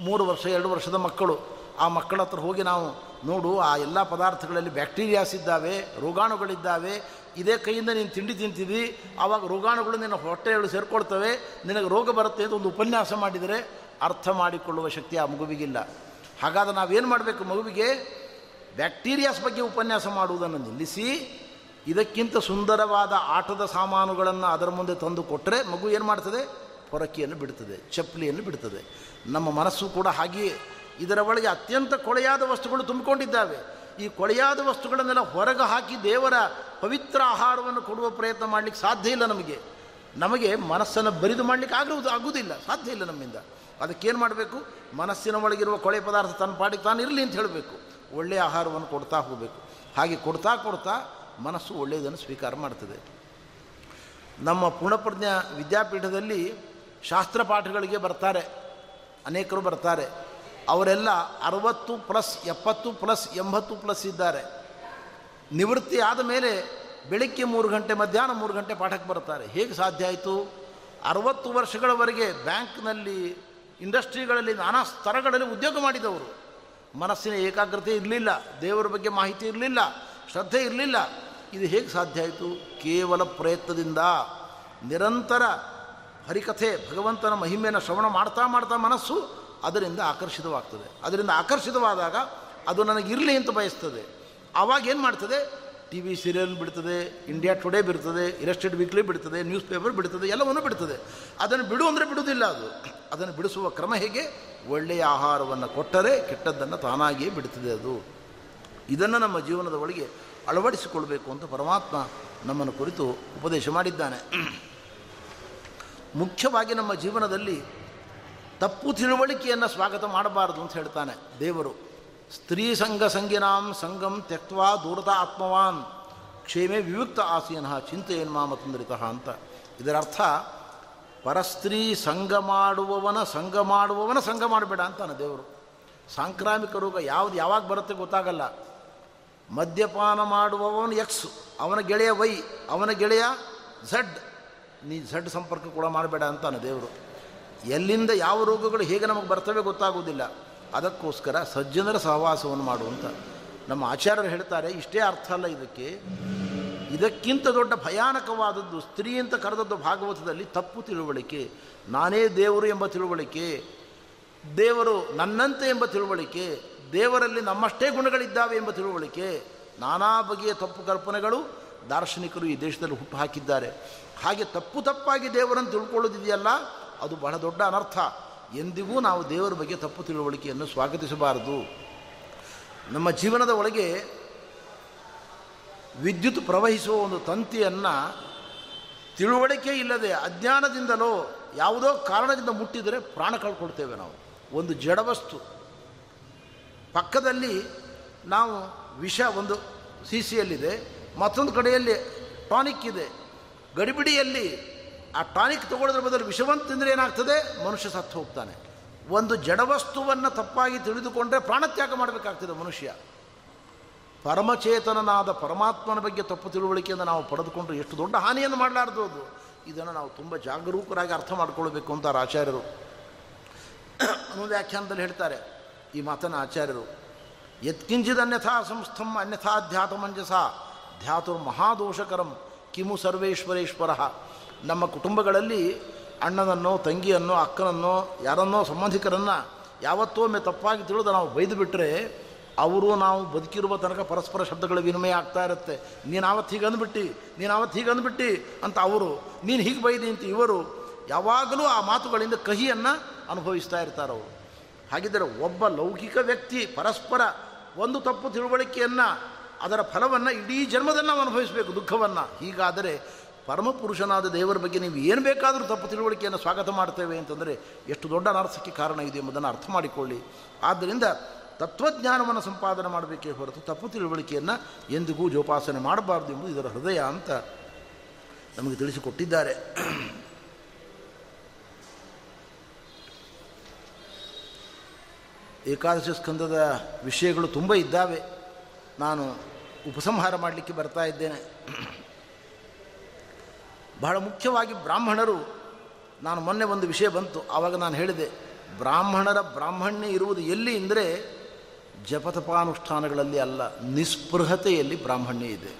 ಮೂರು ವರ್ಷ, ಎರಡು ವರ್ಷದ ಮಕ್ಕಳು. ಆ ಮಕ್ಕಳ ಹತ್ರ ಹೋಗಿ ನಾವು ನೋಡು, ಆ ಎಲ್ಲ ಪದಾರ್ಥಗಳಲ್ಲಿ ಬ್ಯಾಕ್ಟೀರಿಯಾಸ್ ಇದ್ದಾವೆ, ರೋಗಾಣುಗಳಿದ್ದಾವೆ, ಇದೇ ಕೈಯಿಂದ ನೀನು ತಿಂಡಿ ತಿಂತಿದ್ದಿ ಆವಾಗ ರೋಗಾಣುಗಳು ನಿನ್ನ ಹೊಟ್ಟೆಗಳು ಸೇರ್ಕೊಳ್ತವೆ, ನಿನಗೆ ರೋಗ ಬರುತ್ತೆ ಅಂತ ಒಂದು ಉಪನ್ಯಾಸ ಮಾಡಿದರೆ ಅರ್ಥ ಮಾಡಿಕೊಳ್ಳುವ ಶಕ್ತಿ ಆ ಮಗುವಿಗಿಲ್ಲ. ಹಾಗಾದ್ರೆ ನಾವೇನು ಮಾಡಬೇಕು ಮಗುವಿಗೆ? ಬ್ಯಾಕ್ಟೀರಿಯಾಸ್ ಬಗ್ಗೆ ಉಪನ್ಯಾಸ ಮಾಡುವುದನ್ನು ನಿಲ್ಲಿಸಿ, ಇದಕ್ಕಿಂತ ಸುಂದರವಾದ ಆಟದ ಸಾಮಾನುಗಳನ್ನು ಅದರ ಮುಂದೆ ತಂದು ಕೊಟ್ಟರೆ ಮಗು ಏನು ಮಾಡ್ತದೆ? ಪೊರಕಿಯನ್ನು ಬಿಡ್ತದೆ, ಚಪ್ಪಲಿಯನ್ನು ಬಿಡ್ತದೆ. ನಮ್ಮ ಮನಸ್ಸು ಕೂಡ ಹಾಗೆಯೇ ಇದರ ಒಳಗೆ ಅತ್ಯಂತ ಕೊಳೆಯಾದ ವಸ್ತುಗಳು ತುಂಬಿಕೊಂಡಿದ್ದಾವೆ. ಈ ಕೊಳೆಯಾದ ವಸ್ತುಗಳನ್ನೆಲ್ಲ ಹೊರಗೆ ಹಾಕಿ ದೇವರ ಪವಿತ್ರ ಆಹಾರವನ್ನು ಕೊಡುವ ಪ್ರಯತ್ನ ಮಾಡಲಿಕ್ಕೆ ಸಾಧ್ಯ ಇಲ್ಲ ನಮಗೆ. ನಮಗೆ ಮನಸ್ಸನ್ನು ಬರಿದು ಮಾಡಲಿಕ್ಕೆ ಆಗುವುದು ಆಗುವುದಿಲ್ಲ, ಸಾಧ್ಯ ಇಲ್ಲ ನಮ್ಮಿಂದ. ಅದಕ್ಕೇನು ಮಾಡಬೇಕು? ಮನಸ್ಸಿನ ಒಳಗಿರುವ ಕೊಳೆ ಪದಾರ್ಥ ತನ್ನ ಪಾಡಿಗೆ ತಾನು ಇರಲಿ ಅಂತ ಹೇಳಬೇಕು. ಒಳ್ಳೆಯ ಆಹಾರವನ್ನು ಕೊಡ್ತಾ ಹೋಗಬೇಕು. ಹಾಗೆ ಕೊಡ್ತಾ ಕೊಡ್ತಾ ಮನಸ್ಸು ಒಳ್ಳೆಯದನ್ನು ಸ್ವೀಕಾರ ಮಾಡ್ತದೆ. ನಮ್ಮ ಪುಣಪ್ರಜ್ಞ ವಿದ್ಯಾಪೀಠದಲ್ಲಿ ಶಾಸ್ತ್ರ ಪಾಠಗಳಿಗೆ ಬರ್ತಾರೆ. ಅನೇಕರು ಬರ್ತಾರೆ. ಅವರೆಲ್ಲ ಅರವತ್ತು ಪ್ಲಸ್, ಎಪ್ಪತ್ತು ಪ್ಲಸ್, ಎಂಬತ್ತು ಪ್ಲಸ್ ಇದ್ದಾರೆ. ನಿವೃತ್ತಿ ಆದ ಮೇಲೆ ಬೆಳಗ್ಗೆ ಮೂರು ಗಂಟೆ, ಮಧ್ಯಾಹ್ನ ಮೂರು ಗಂಟೆ ಪಾಠಕ್ಕೆ ಬರ್ತಾರೆ ಹೇಗೆ ಸಾಧ್ಯ ಆಯಿತು? ಅರವತ್ತು ವರ್ಷಗಳವರೆಗೆ ಬ್ಯಾಂಕ್ನಲ್ಲಿ, ಇಂಡಸ್ಟ್ರಿಗಳಲ್ಲಿ, ನಾನಾ ಸ್ತರಗಳಲ್ಲಿ ಉದ್ಯೋಗ ಮಾಡಿದವರು. ಮನಸ್ಸಿನ ಏಕಾಗ್ರತೆ ಇರಲಿಲ್ಲ, ದೇವರ ಬಗ್ಗೆ ಮಾಹಿತಿ ಇರಲಿಲ್ಲ, ಶ್ರದ್ಧೆ ಇರಲಿಲ್ಲ. ಇದು ಹೇಗೆ ಸಾಧ್ಯ ಆಯಿತು? ಕೇವಲ ಪ್ರಯತ್ನದಿಂದ. ನಿರಂತರ ಹರಿಕಥೆ, ಭಗವಂತನ ಮಹಿಮೆಯನ್ನು ಶ್ರವಣ ಮಾಡ್ತಾ ಮಾಡ್ತಾ ಮನಸ್ಸು ಅದರಿಂದ ಆಕರ್ಷಿತವಾಗ್ತದೆ. ಅದರಿಂದ ಆಕರ್ಷಿತವಾದಾಗ ಅದು ನನಗಿರಲಿ ಅಂತ ಬಯಸ್ತದೆ. ಆವಾಗ ಏನು ಮಾಡ್ತದೆ? ಟಿ ವಿ ಸೀರಿಯಲ್ ಬಿಡ್ತದೆ, ಇಂಡಿಯಾ ಟುಡೇ ಬಿಡ್ತದೆ ಇರಸ್ಟೆಡ್ ವೀಕ್ಲಿ ಬಿಡ್ತದೆ ನ್ಯೂಸ್ ಪೇಪರ್ ಬಿಡ್ತದೆ, ಎಲ್ಲವನ್ನೂ ಬಿಡ್ತದೆ. ಅದನ್ನು ಬಿಡು ಅಂದರೆ ಬಿಡುವುದಿಲ್ಲ ಅದು. ಅದನ್ನು ಬಿಡಿಸುವ ಕ್ರಮ ಹೇಗೆ? ಒಳ್ಳೆಯ ಆಹಾರವನ್ನು ಕೊಟ್ಟರೆ ಕೆಟ್ಟದ್ದನ್ನು ತಾನಾಗಿಯೇ ಬಿಡ್ತದೆ ಅದು. ಇದನ್ನು ನಮ್ಮ ಜೀವನದ ಒಳಗೆ ಅಳವಡಿಸಿಕೊಳ್ಬೇಕು ಅಂತ ಪರಮಾತ್ಮ ನಮ್ಮನ್ನು ಕುರಿತು ಉಪದೇಶ ಮಾಡಿದ್ದಾನೆ. ಮುಖ್ಯವಾಗಿ ನಮ್ಮ ಜೀವನದಲ್ಲಿ ತಪ್ಪು ತಿಳುವಳಿಕೆಯನ್ನು ಸ್ವಾಗತ ಮಾಡಬಾರದು ಅಂತ ಹೇಳ್ತಾನೆ ದೇವರು. ಸ್ತ್ರೀ ಸಂಘ ಸಂಗಿನಾಂ ಸಂಗಂ ತೆಕ್ವಾ ದೂರದ ಆತ್ಮವಾನ್. ಕ್ಷೇಮೇ ವಿಯುಕ್ತ ಆಸೀನಃ ಚಿಂತೆಯನ್ನು ಮಾಮತಂದ್ರಿತಃ ಅಂತ. ಇದರರ್ಥ, ಪರಸ್ತ್ರೀ ಸಂಘ ಮಾಡುವವನ ಸಂಘ ಮಾಡುವವನ ಸಂಘ ಮಾಡಬೇಡ ಅಂತಾನೆ ದೇವರು. ಸಾಂಕ್ರಾಮಿಕ ರೋಗ ಯಾವುದು ಯಾವಾಗ ಬರುತ್ತೆ ಗೊತ್ತಾಗಲ್ಲ. ಮದ್ಯಪಾನ ಮಾಡುವವನು ಎಕ್ಸ್ ಅವನ ಗೆಳೆಯ ವೈ ಅವನ ಗೆಳೆಯ ಝಡ್ ನೀ ಝಡ್ ಸಂಪರ್ಕ ಕೂಡ ಮಾಡಬೇಡ ಅಂತಾನೆ ದೇವರು. ಎಲ್ಲಿಂದ ಯಾವ ರೋಗಗಳು ಹೇಗೆ ನಮಗೆ ಬರ್ತವೆ ಗೊತ್ತಾಗುವುದಿಲ್ಲ. ಅದಕ್ಕೋಸ್ಕರ ಸಜ್ಜನರ ಸಹವಾಸವನ್ನು ಮಾಡುವಂತ ನಮ್ಮ ಆಚಾರ್ಯರು ಹೇಳ್ತಾರೆ. ಇಷ್ಟೇ ಅರ್ಥ ಅಲ್ಲ ಇದಕ್ಕೆ. ಇದಕ್ಕಿಂತ ದೊಡ್ಡ ಭಯಾನಕವಾದದ್ದು ಸ್ತ್ರೀ ಅಂತ ಕರೆದದ್ದು ಭಾಗವತದಲ್ಲಿ ತಪ್ಪು ತಿಳುವಳಿಕೆ, ನಾನೇ ದೇವರು ಎಂಬ ತಿಳುವಳಿಕೆ, ದೇವರು ನನ್ನಂತೆ ಎಂಬ ತಿಳುವಳಿಕೆ, ದೇವರಲ್ಲಿ ನಮ್ಮಷ್ಟೇ ಗುಣಗಳಿದ್ದಾವೆ ಎಂಬ ತಿಳುವಳಿಕೆ, ನಾನಾ ಬಗೆಯ ತಪ್ಪು ಕಲ್ಪನೆಗಳು ದಾರ್ಶನಿಕರು ಈ ದೇಶದಲ್ಲಿ ಹುಟ್ಟು ಹಾಕಿದ್ದಾರೆ. ಹಾಗೆ ತಪ್ಪು ತಪ್ಪಾಗಿ ದೇವರನ್ನು ತಿಳ್ಕೊಳ್ಳೋದಿದೆಯಲ್ಲ ಅದು ಬಹಳ ದೊಡ್ಡ ಅನರ್ಥ. ಎಂದಿಗೂ ನಾವು ದೇವರ ಬಗ್ಗೆ ತಪ್ಪು ತಿಳುವಳಿಕೆಯನ್ನು ಸ್ವಾಗತಿಸಬಾರದು. ನಮ್ಮ ಜೀವನದ ಒಳಗೆ ವಿದ್ಯುತ್ ಪ್ರವಹಿಸುವ ಒಂದು ತಂತಿಯನ್ನು ತಿಳುವಳಿಕೆ ಇಲ್ಲದೆ ಅಜ್ಞಾನದಿಂದಲೋ ಯಾವುದೋ ಕಾರಣದಿಂದ ಮುಟ್ಟಿದರೆ ಪ್ರಾಣ ಕಳ್ಕೊಳ್ತೇವೆ ನಾವು. ಒಂದು ಜಡವಸ್ತು ಪಕ್ಕದಲ್ಲಿ ನಾವು ವಿಷ ಒಂದು ಸಿ ಸಿಯಲ್ಲಿದೆ ಮತ್ತೊಂದು ಕಡೆಯಲ್ಲಿ ಟಾನಿಕ್ ಇದೆ. ಗಡಿಬಿಡಿಯಲ್ಲಿ ಆ ಟಾನಿಕ್ ತಗೊಳ್ಳೋದ್ರ ಬದಲು ವಿಷವನ್ನು ತಿಂದರೆ ಏನಾಗ್ತದೆ? ಮನುಷ್ಯ ಸತ್ತು ಹೋಗ್ತಾನೆ. ಒಂದು ಜಡವಸ್ತುವನ್ನು ತಪ್ಪಾಗಿ ತಿಳಿದುಕೊಂಡ್ರೆ ಪ್ರಾಣತ್ಯಾಗ ಮಾಡಬೇಕಾಗ್ತದೆ ಮನುಷ್ಯ. ಪರಮಚೇತನನಾದ ಪರಮಾತ್ಮನ ಬಗ್ಗೆ ತಪ್ಪು ತಿಳುವಳಿಕೆಯಿಂದ ನಾವು ಪಡೆದುಕೊಂಡ್ರೆ ಎಷ್ಟು ದೊಡ್ಡ ಹಾನಿಯನ್ನು ಮಾಡಲಾರ್ದು ಅದು. ಇದನ್ನು ನಾವು ತುಂಬ ಜಾಗರೂಕರಾಗಿ ಅರ್ಥ ಮಾಡ್ಕೊಳ್ಬೇಕು ಅಂತ ಆಚಾರ್ಯರು. ವ್ಯಾಖ್ಯಾನದಲ್ಲಿ ಹೇಳ್ತಾರೆ ಈ ಮಾತನ್ನು ಆಚಾರ್ಯರು. ಯತ್ಕಿಂಚಿದ ಅನ್ಯಥಾ ಸಂಸ್ಥಂ ಅನ್ಯಥಾ ಧ್ಯಾತಮಂಜಸ. ಧ್ಯಾತುರ್ ಮಹಾದೋಷಕರಂ ಕಿಮು ಸರ್ವೇಶ್ವರೇಶ್ವರ. ನಮ್ಮ ಕುಟುಂಬಗಳಲ್ಲಿ ಅಣ್ಣನನ್ನೋ, ತಂಗಿಯನ್ನೋ, ಅಕ್ಕನನ್ನೋ, ಯಾರನ್ನೋ ಸಂಬಂಧಿಕರನ್ನು ಯಾವತ್ತೋ ಒಮ್ಮೆ ತಪ್ಪಾಗಿ ತಿಳಿದು ನಾವು ಬೈದು ಬಿಟ್ಟರೆ ಅವರು ನಾವು ಬದುಕಿರುವ ತನಕ ಪರಸ್ಪರ ಶಬ್ದಗಳ ವಿನಿಮಯ ಆಗ್ತಾ ಇರುತ್ತೆ. ನೀನು ಆವತ್ತು ಹೀಗೆ ಅಂದ್ಬಿಟ್ಟು, ನೀನು ಆವತ್ತು ಹೀಗೆ ಅಂದ್ಬಿಟ್ಟು ಅಂತ ಅವರು, ನೀನು ಹೀಗೆ ಬೈದಿ ಅಂತ ಇವರು ಯಾವಾಗಲೂ ಆ ಮಾತುಗಳಿಂದ ಕಹಿಯನ್ನು ಅನುಭವಿಸ್ತಾ ಇರ್ತಾರೆ ಅವರು. ಹಾಗಿದ್ದರೆ ಒಬ್ಬ ಲೌಕಿಕ ವ್ಯಕ್ತಿ ಪರಸ್ಪರ ಒಂದು ತಪ್ಪು ತಿಳುವಳಿಕೆಯನ್ನು ಅದರ ಫಲವನ್ನು ಇಡೀ ಜನ್ಮದಲ್ಲಿ ನಾವು ಅನುಭವಿಸಬೇಕು, ದುಃಖವನ್ನು. ಹೀಗಾದರೆ ಪರಮಪುರುಷನಾದ ದೇವರ ಬಗ್ಗೆ ನೀವು ಏನು ಬೇಕಾದರೂ ತಪ್ಪು ತಿಳುವಳಿಕೆಯನ್ನು ಸ್ವಾಗತ ಮಾಡ್ತೇವೆ ಅಂತಂದರೆ ಎಷ್ಟು ದೊಡ್ಡ ಅನರ್ಥಕ್ಕೆ ಕಾರಣ ಇದೆ ಎಂಬುದನ್ನು ಅರ್ಥ ಮಾಡಿಕೊಳ್ಳಿ. ಆದ್ದರಿಂದ ತತ್ವಜ್ಞಾನವನ್ನು ಸಂಪಾದನೆ ಮಾಡಬೇಕೇ ಹೊರತು ತಪ್ಪು ತಿಳುವಳಿಕೆಯನ್ನು ಎಂದಿಗೂ ಜೋಪಾಸನೆ ಮಾಡಬಾರ್ದು ಎಂಬುದು ಇದರ ಹೃದಯ ಅಂತ ನಮಗೆ ತಿಳಿಸಿಕೊಟ್ಟಿದ್ದಾರೆ. ಏಕಾದಶಿ ಸ್ಕಂದದ ವಿಷಯಗಳು ತುಂಬ ಇದ್ದಾವೆ. ನಾನು ಉಪಸಂಹಾರ ಮಾಡಲಿಕ್ಕೆ ಬರ್ತಾ ಇದ್ದೇನೆ. ಬಹಳ ಮುಖ್ಯವಾಗಿ ಬ್ರಾಹ್ಮಣರು, ನಾನು ಮೊನ್ನೆ ಒಂದು ವಿಷಯ ಬಂತು, ಆವಾಗ ನಾನು ಹೇಳಿದೆ, ಬ್ರಾಹ್ಮಣರ ಬ್ರಾಹ್ಮಣ್ಯ ಇರುವುದು ಎಲ್ಲಿ ಅಂದರೆ ಜಪತಪಾನುಷ್ಠಾನಗಳಲ್ಲಿ ಅಲ್ಲ, ನಿಸ್ಪೃಹತೆಯಲ್ಲಿ ಬ್ರಾಹ್ಮಣ್ಯ ಇದೆ.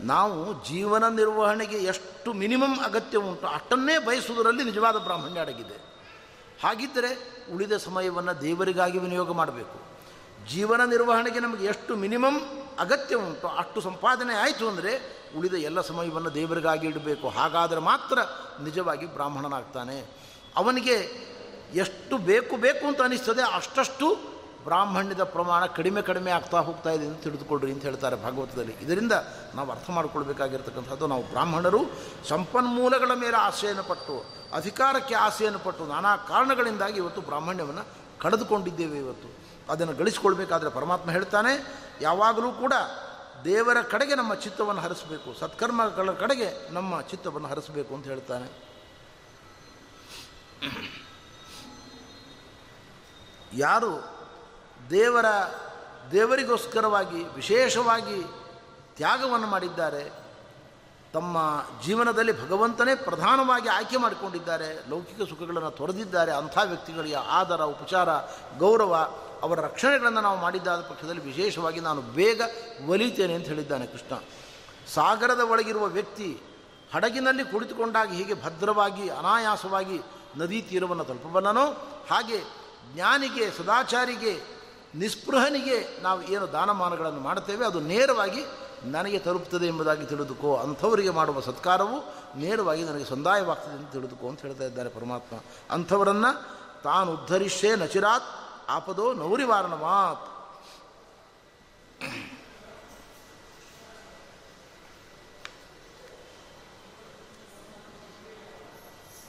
ನಾವು ಜೀವನ ನಿರ್ವಹಣೆಗೆ ಎಷ್ಟು ಮಿನಿಮಮ್ ಅಗತ್ಯ ಉಂಟು, ಅಷ್ಟನ್ನೇ ಬಯಸುವುದರಲ್ಲಿ ನಿಜವಾದ ಬ್ರಾಹ್ಮಣ್ಯ ಅಡಗಿದೆ. ಹಾಗಿದ್ದರೆ ಉಳಿದ ಸಮಯವನ್ನು ದೇವರಿಗಾಗಿ ವಿನಿಯೋಗ ಮಾಡಬೇಕು. ಜೀವನ ನಿರ್ವಹಣೆಗೆ ನಮಗೆ ಎಷ್ಟು ಮಿನಿಮಮ್ ಅಗತ್ಯ ಉಂಟು. ಅಷ್ಟು ಸಂಪಾದನೆ ಆಯಿತು ಅಂದರೆ ಉಳಿದ ಎಲ್ಲ ಸಮಯವನ್ನು ದೇವರಿಗಾಗಿ ಇಡಬೇಕು. ಹಾಗಾದರೆ ಮಾತ್ರ ನಿಜವಾಗಿ ಬ್ರಾಹ್ಮಣನಾಗ್ತಾನೆ. ಅವನಿಗೆ ಎಷ್ಟು ಬೇಕು ಬೇಕು ಅಂತ ಅನಿಸ್ತದೆ, ಅಷ್ಟಷ್ಟು ಬ್ರಾಹ್ಮಣ್ಯದ ಪ್ರಮಾಣ ಕಡಿಮೆ ಕಡಿಮೆ ಆಗ್ತಾ ಹೋಗ್ತಾ ಇದೆ ಅಂತ ತಿಳಿದುಕೊಳ್ಳ್ರಿ ಅಂತ ಹೇಳ್ತಾರೆ ಭಾಗವತದಲ್ಲಿ. ಇದರಿಂದ ನಾವು ಅರ್ಥ ಮಾಡಿಕೊಳ್ಬೇಕಾಗಿರ್ತಕ್ಕಂಥದ್ದು, ನಾವು ಬ್ರಾಹ್ಮಣರು ಸಂಪನ್ಮೂಲಗಳ ಮೇಲೆ ಆಸೆಯನ್ನು ಪಟ್ಟು, ಅಧಿಕಾರಕ್ಕೆ ಆಸೆಯನ್ನು ಪಟ್ಟು ನಾನಾ ಕಾರಣಗಳಿಂದಾಗಿ ಇವತ್ತು ಬ್ರಾಹ್ಮಣ್ಯವನ್ನು ಕಳೆದುಕೊಂಡಿದ್ದೇವೆ ಇವತ್ತು. ಅದನ್ನು ಗಳಿಸ್ಕೊಳ್ಬೇಕಾದ್ರೆ ಪರಮಾತ್ಮ ಹೇಳ್ತಾನೆ, ಯಾವಾಗಲೂ ಕೂಡ ದೇವರ ಕಡೆಗೆ ನಮ್ಮ ಚಿತ್ತವನ್ನು ಹರಿಸಬೇಕು, ಸತ್ಕರ್ಮಗಳ ಕಡೆಗೆ ನಮ್ಮ ಚಿತ್ತವನ್ನು ಹರಿಸಬೇಕು ಅಂತ ಹೇಳ್ತಾನೆ. ಯಾರು ದೇವರ ದೇವರಿಗೋಸ್ಕರವಾಗಿ ವಿಶೇಷವಾಗಿ ತ್ಯಾಗವನ್ನು ಮಾಡಿದ್ದಾರೆ, ತಮ್ಮ ಜೀವನದಲ್ಲಿ ಭಗವಂತನೇ ಪ್ರಧಾನವಾಗಿ ಆಯ್ಕೆ ಮಾಡಿಕೊಂಡಿದ್ದಾರೆ, ಲೌಕಿಕ ಸುಖಗಳನ್ನು ತೊರೆದಿದ್ದಾರೆ ಅಂಥ ವ್ಯಕ್ತಿಗಳಿಗೆ ಆದರ, ಉಪಚಾರ, ಗೌರವ ಅವರ ರಕ್ಷಣೆಗಳನ್ನು ನಾವು ಮಾಡಿದ್ದಾದ ಪಕ್ಷದಲ್ಲಿ ವಿಶೇಷವಾಗಿ ನಾನು ಬೇಗ ಒಲಿತೇನೆ ಅಂತ ಹೇಳಿದ್ದಾನೆ ಕೃಷ್ಣ. ಸಾಗರದ ಒಳಗಿರುವ ವ್ಯಕ್ತಿ ಹಡಗಿನಲ್ಲಿ ಕುಳಿತುಕೊಂಡಾಗ ಹೀಗೆ ಭದ್ರವಾಗಿ, ಅನಾಯಾಸವಾಗಿ ನದಿ ತೀರವನ್ನು ತಲುಪಬಲ್ಲನೋ ಹಾಗೆ ಜ್ಞಾನಿಗೆ, ಸದಾಚಾರಿಗೆ, ನಿಸ್ಪೃಹನಿಗೆ ನಾವು ಏನು ದಾನಮಾನಗಳನ್ನು ಮಾಡುತ್ತೇವೆ, ಅದು ನೇರವಾಗಿ ನನಗೆ ತಲುಪುತ್ತದೆ ಎಂಬುದಾಗಿ ತಿಳಿದುಕೋ. ಅಂಥವರಿಗೆ ಮಾಡುವ ಸತ್ಕಾರವು ನೇರವಾಗಿ ನನಗೆ ಸಂದಾಯವಾಗ್ತದೆ ಅಂತ ತಿಳಿದುಕೋ ಅಂತ ಹೇಳ್ತಾ ಇದ್ದಾರೆ ಪರಮಾತ್ಮ. ಅಂಥವರನ್ನು ತಾನು ಉದ್ಧರಿಸೇ ನಚಿರಾತ್ ಆಪದೋ ನೌರಿವಾರಣ ಮಾತ್.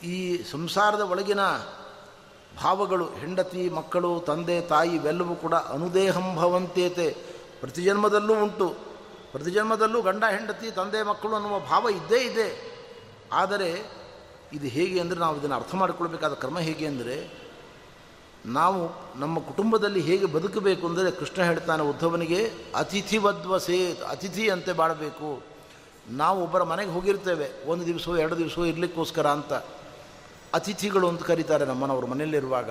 ಈ ಸಂಸಾರದ ಒಳಗಿನ ಭಾವಗಳು, ಹೆಂಡತಿ, ಮಕ್ಕಳು, ತಂದೆ, ತಾಯಿ, ಇವೆಲ್ಲವೂ ಕೂಡ ಅನುದೇಹಂ ಭವಂತೇತೆ ಪ್ರತಿ ಜನ್ಮದಲ್ಲೂ ಉಂಟು. ಪ್ರತಿ ಜನ್ಮದಲ್ಲೂ ಗಂಡ, ಹೆಂಡತಿ, ತಂದೆ, ಮಕ್ಕಳು ಅನ್ನುವ ಭಾವ ಇದ್ದೇ ಇದೆ. ಆದರೆ, ಇದು ಹೇಗೆ ಅಂದರೆ ನಾವು ಇದನ್ನು ಅರ್ಥ ಮಾಡಿಕೊಳ್ಬೇಕಾದ ಕ್ರಮ ಹೇಗೆ ಅಂದರೆ ನಾವು ನಮ್ಮ ಕುಟುಂಬದಲ್ಲಿ ಹೇಗೆ ಬದುಕಬೇಕು ಅಂದರೆ ಕೃಷ್ಣ ಹೇಳ್ತಾನೆ, ಉದ್ಧವನಿಗೆ ಅತಿಥಿ ಅಂತೆ ಬಾಳಬೇಕು. ನಾವು ಒಬ್ಬರ ಮನೆಗೆ ಹೋಗಿರ್ತೇವೆ. ಒಂದು ದಿವಸವೋ ಎರಡು ದಿವಸವೋ ಇರಲಿಕ್ಕೋಸ್ಕರ ಅಂತ ಅತಿಥಿಗಳು ಅಂತ ಕರೀತಾರೆ ನಮ್ಮನವರು ಮನೆಯಲ್ಲಿರುವಾಗ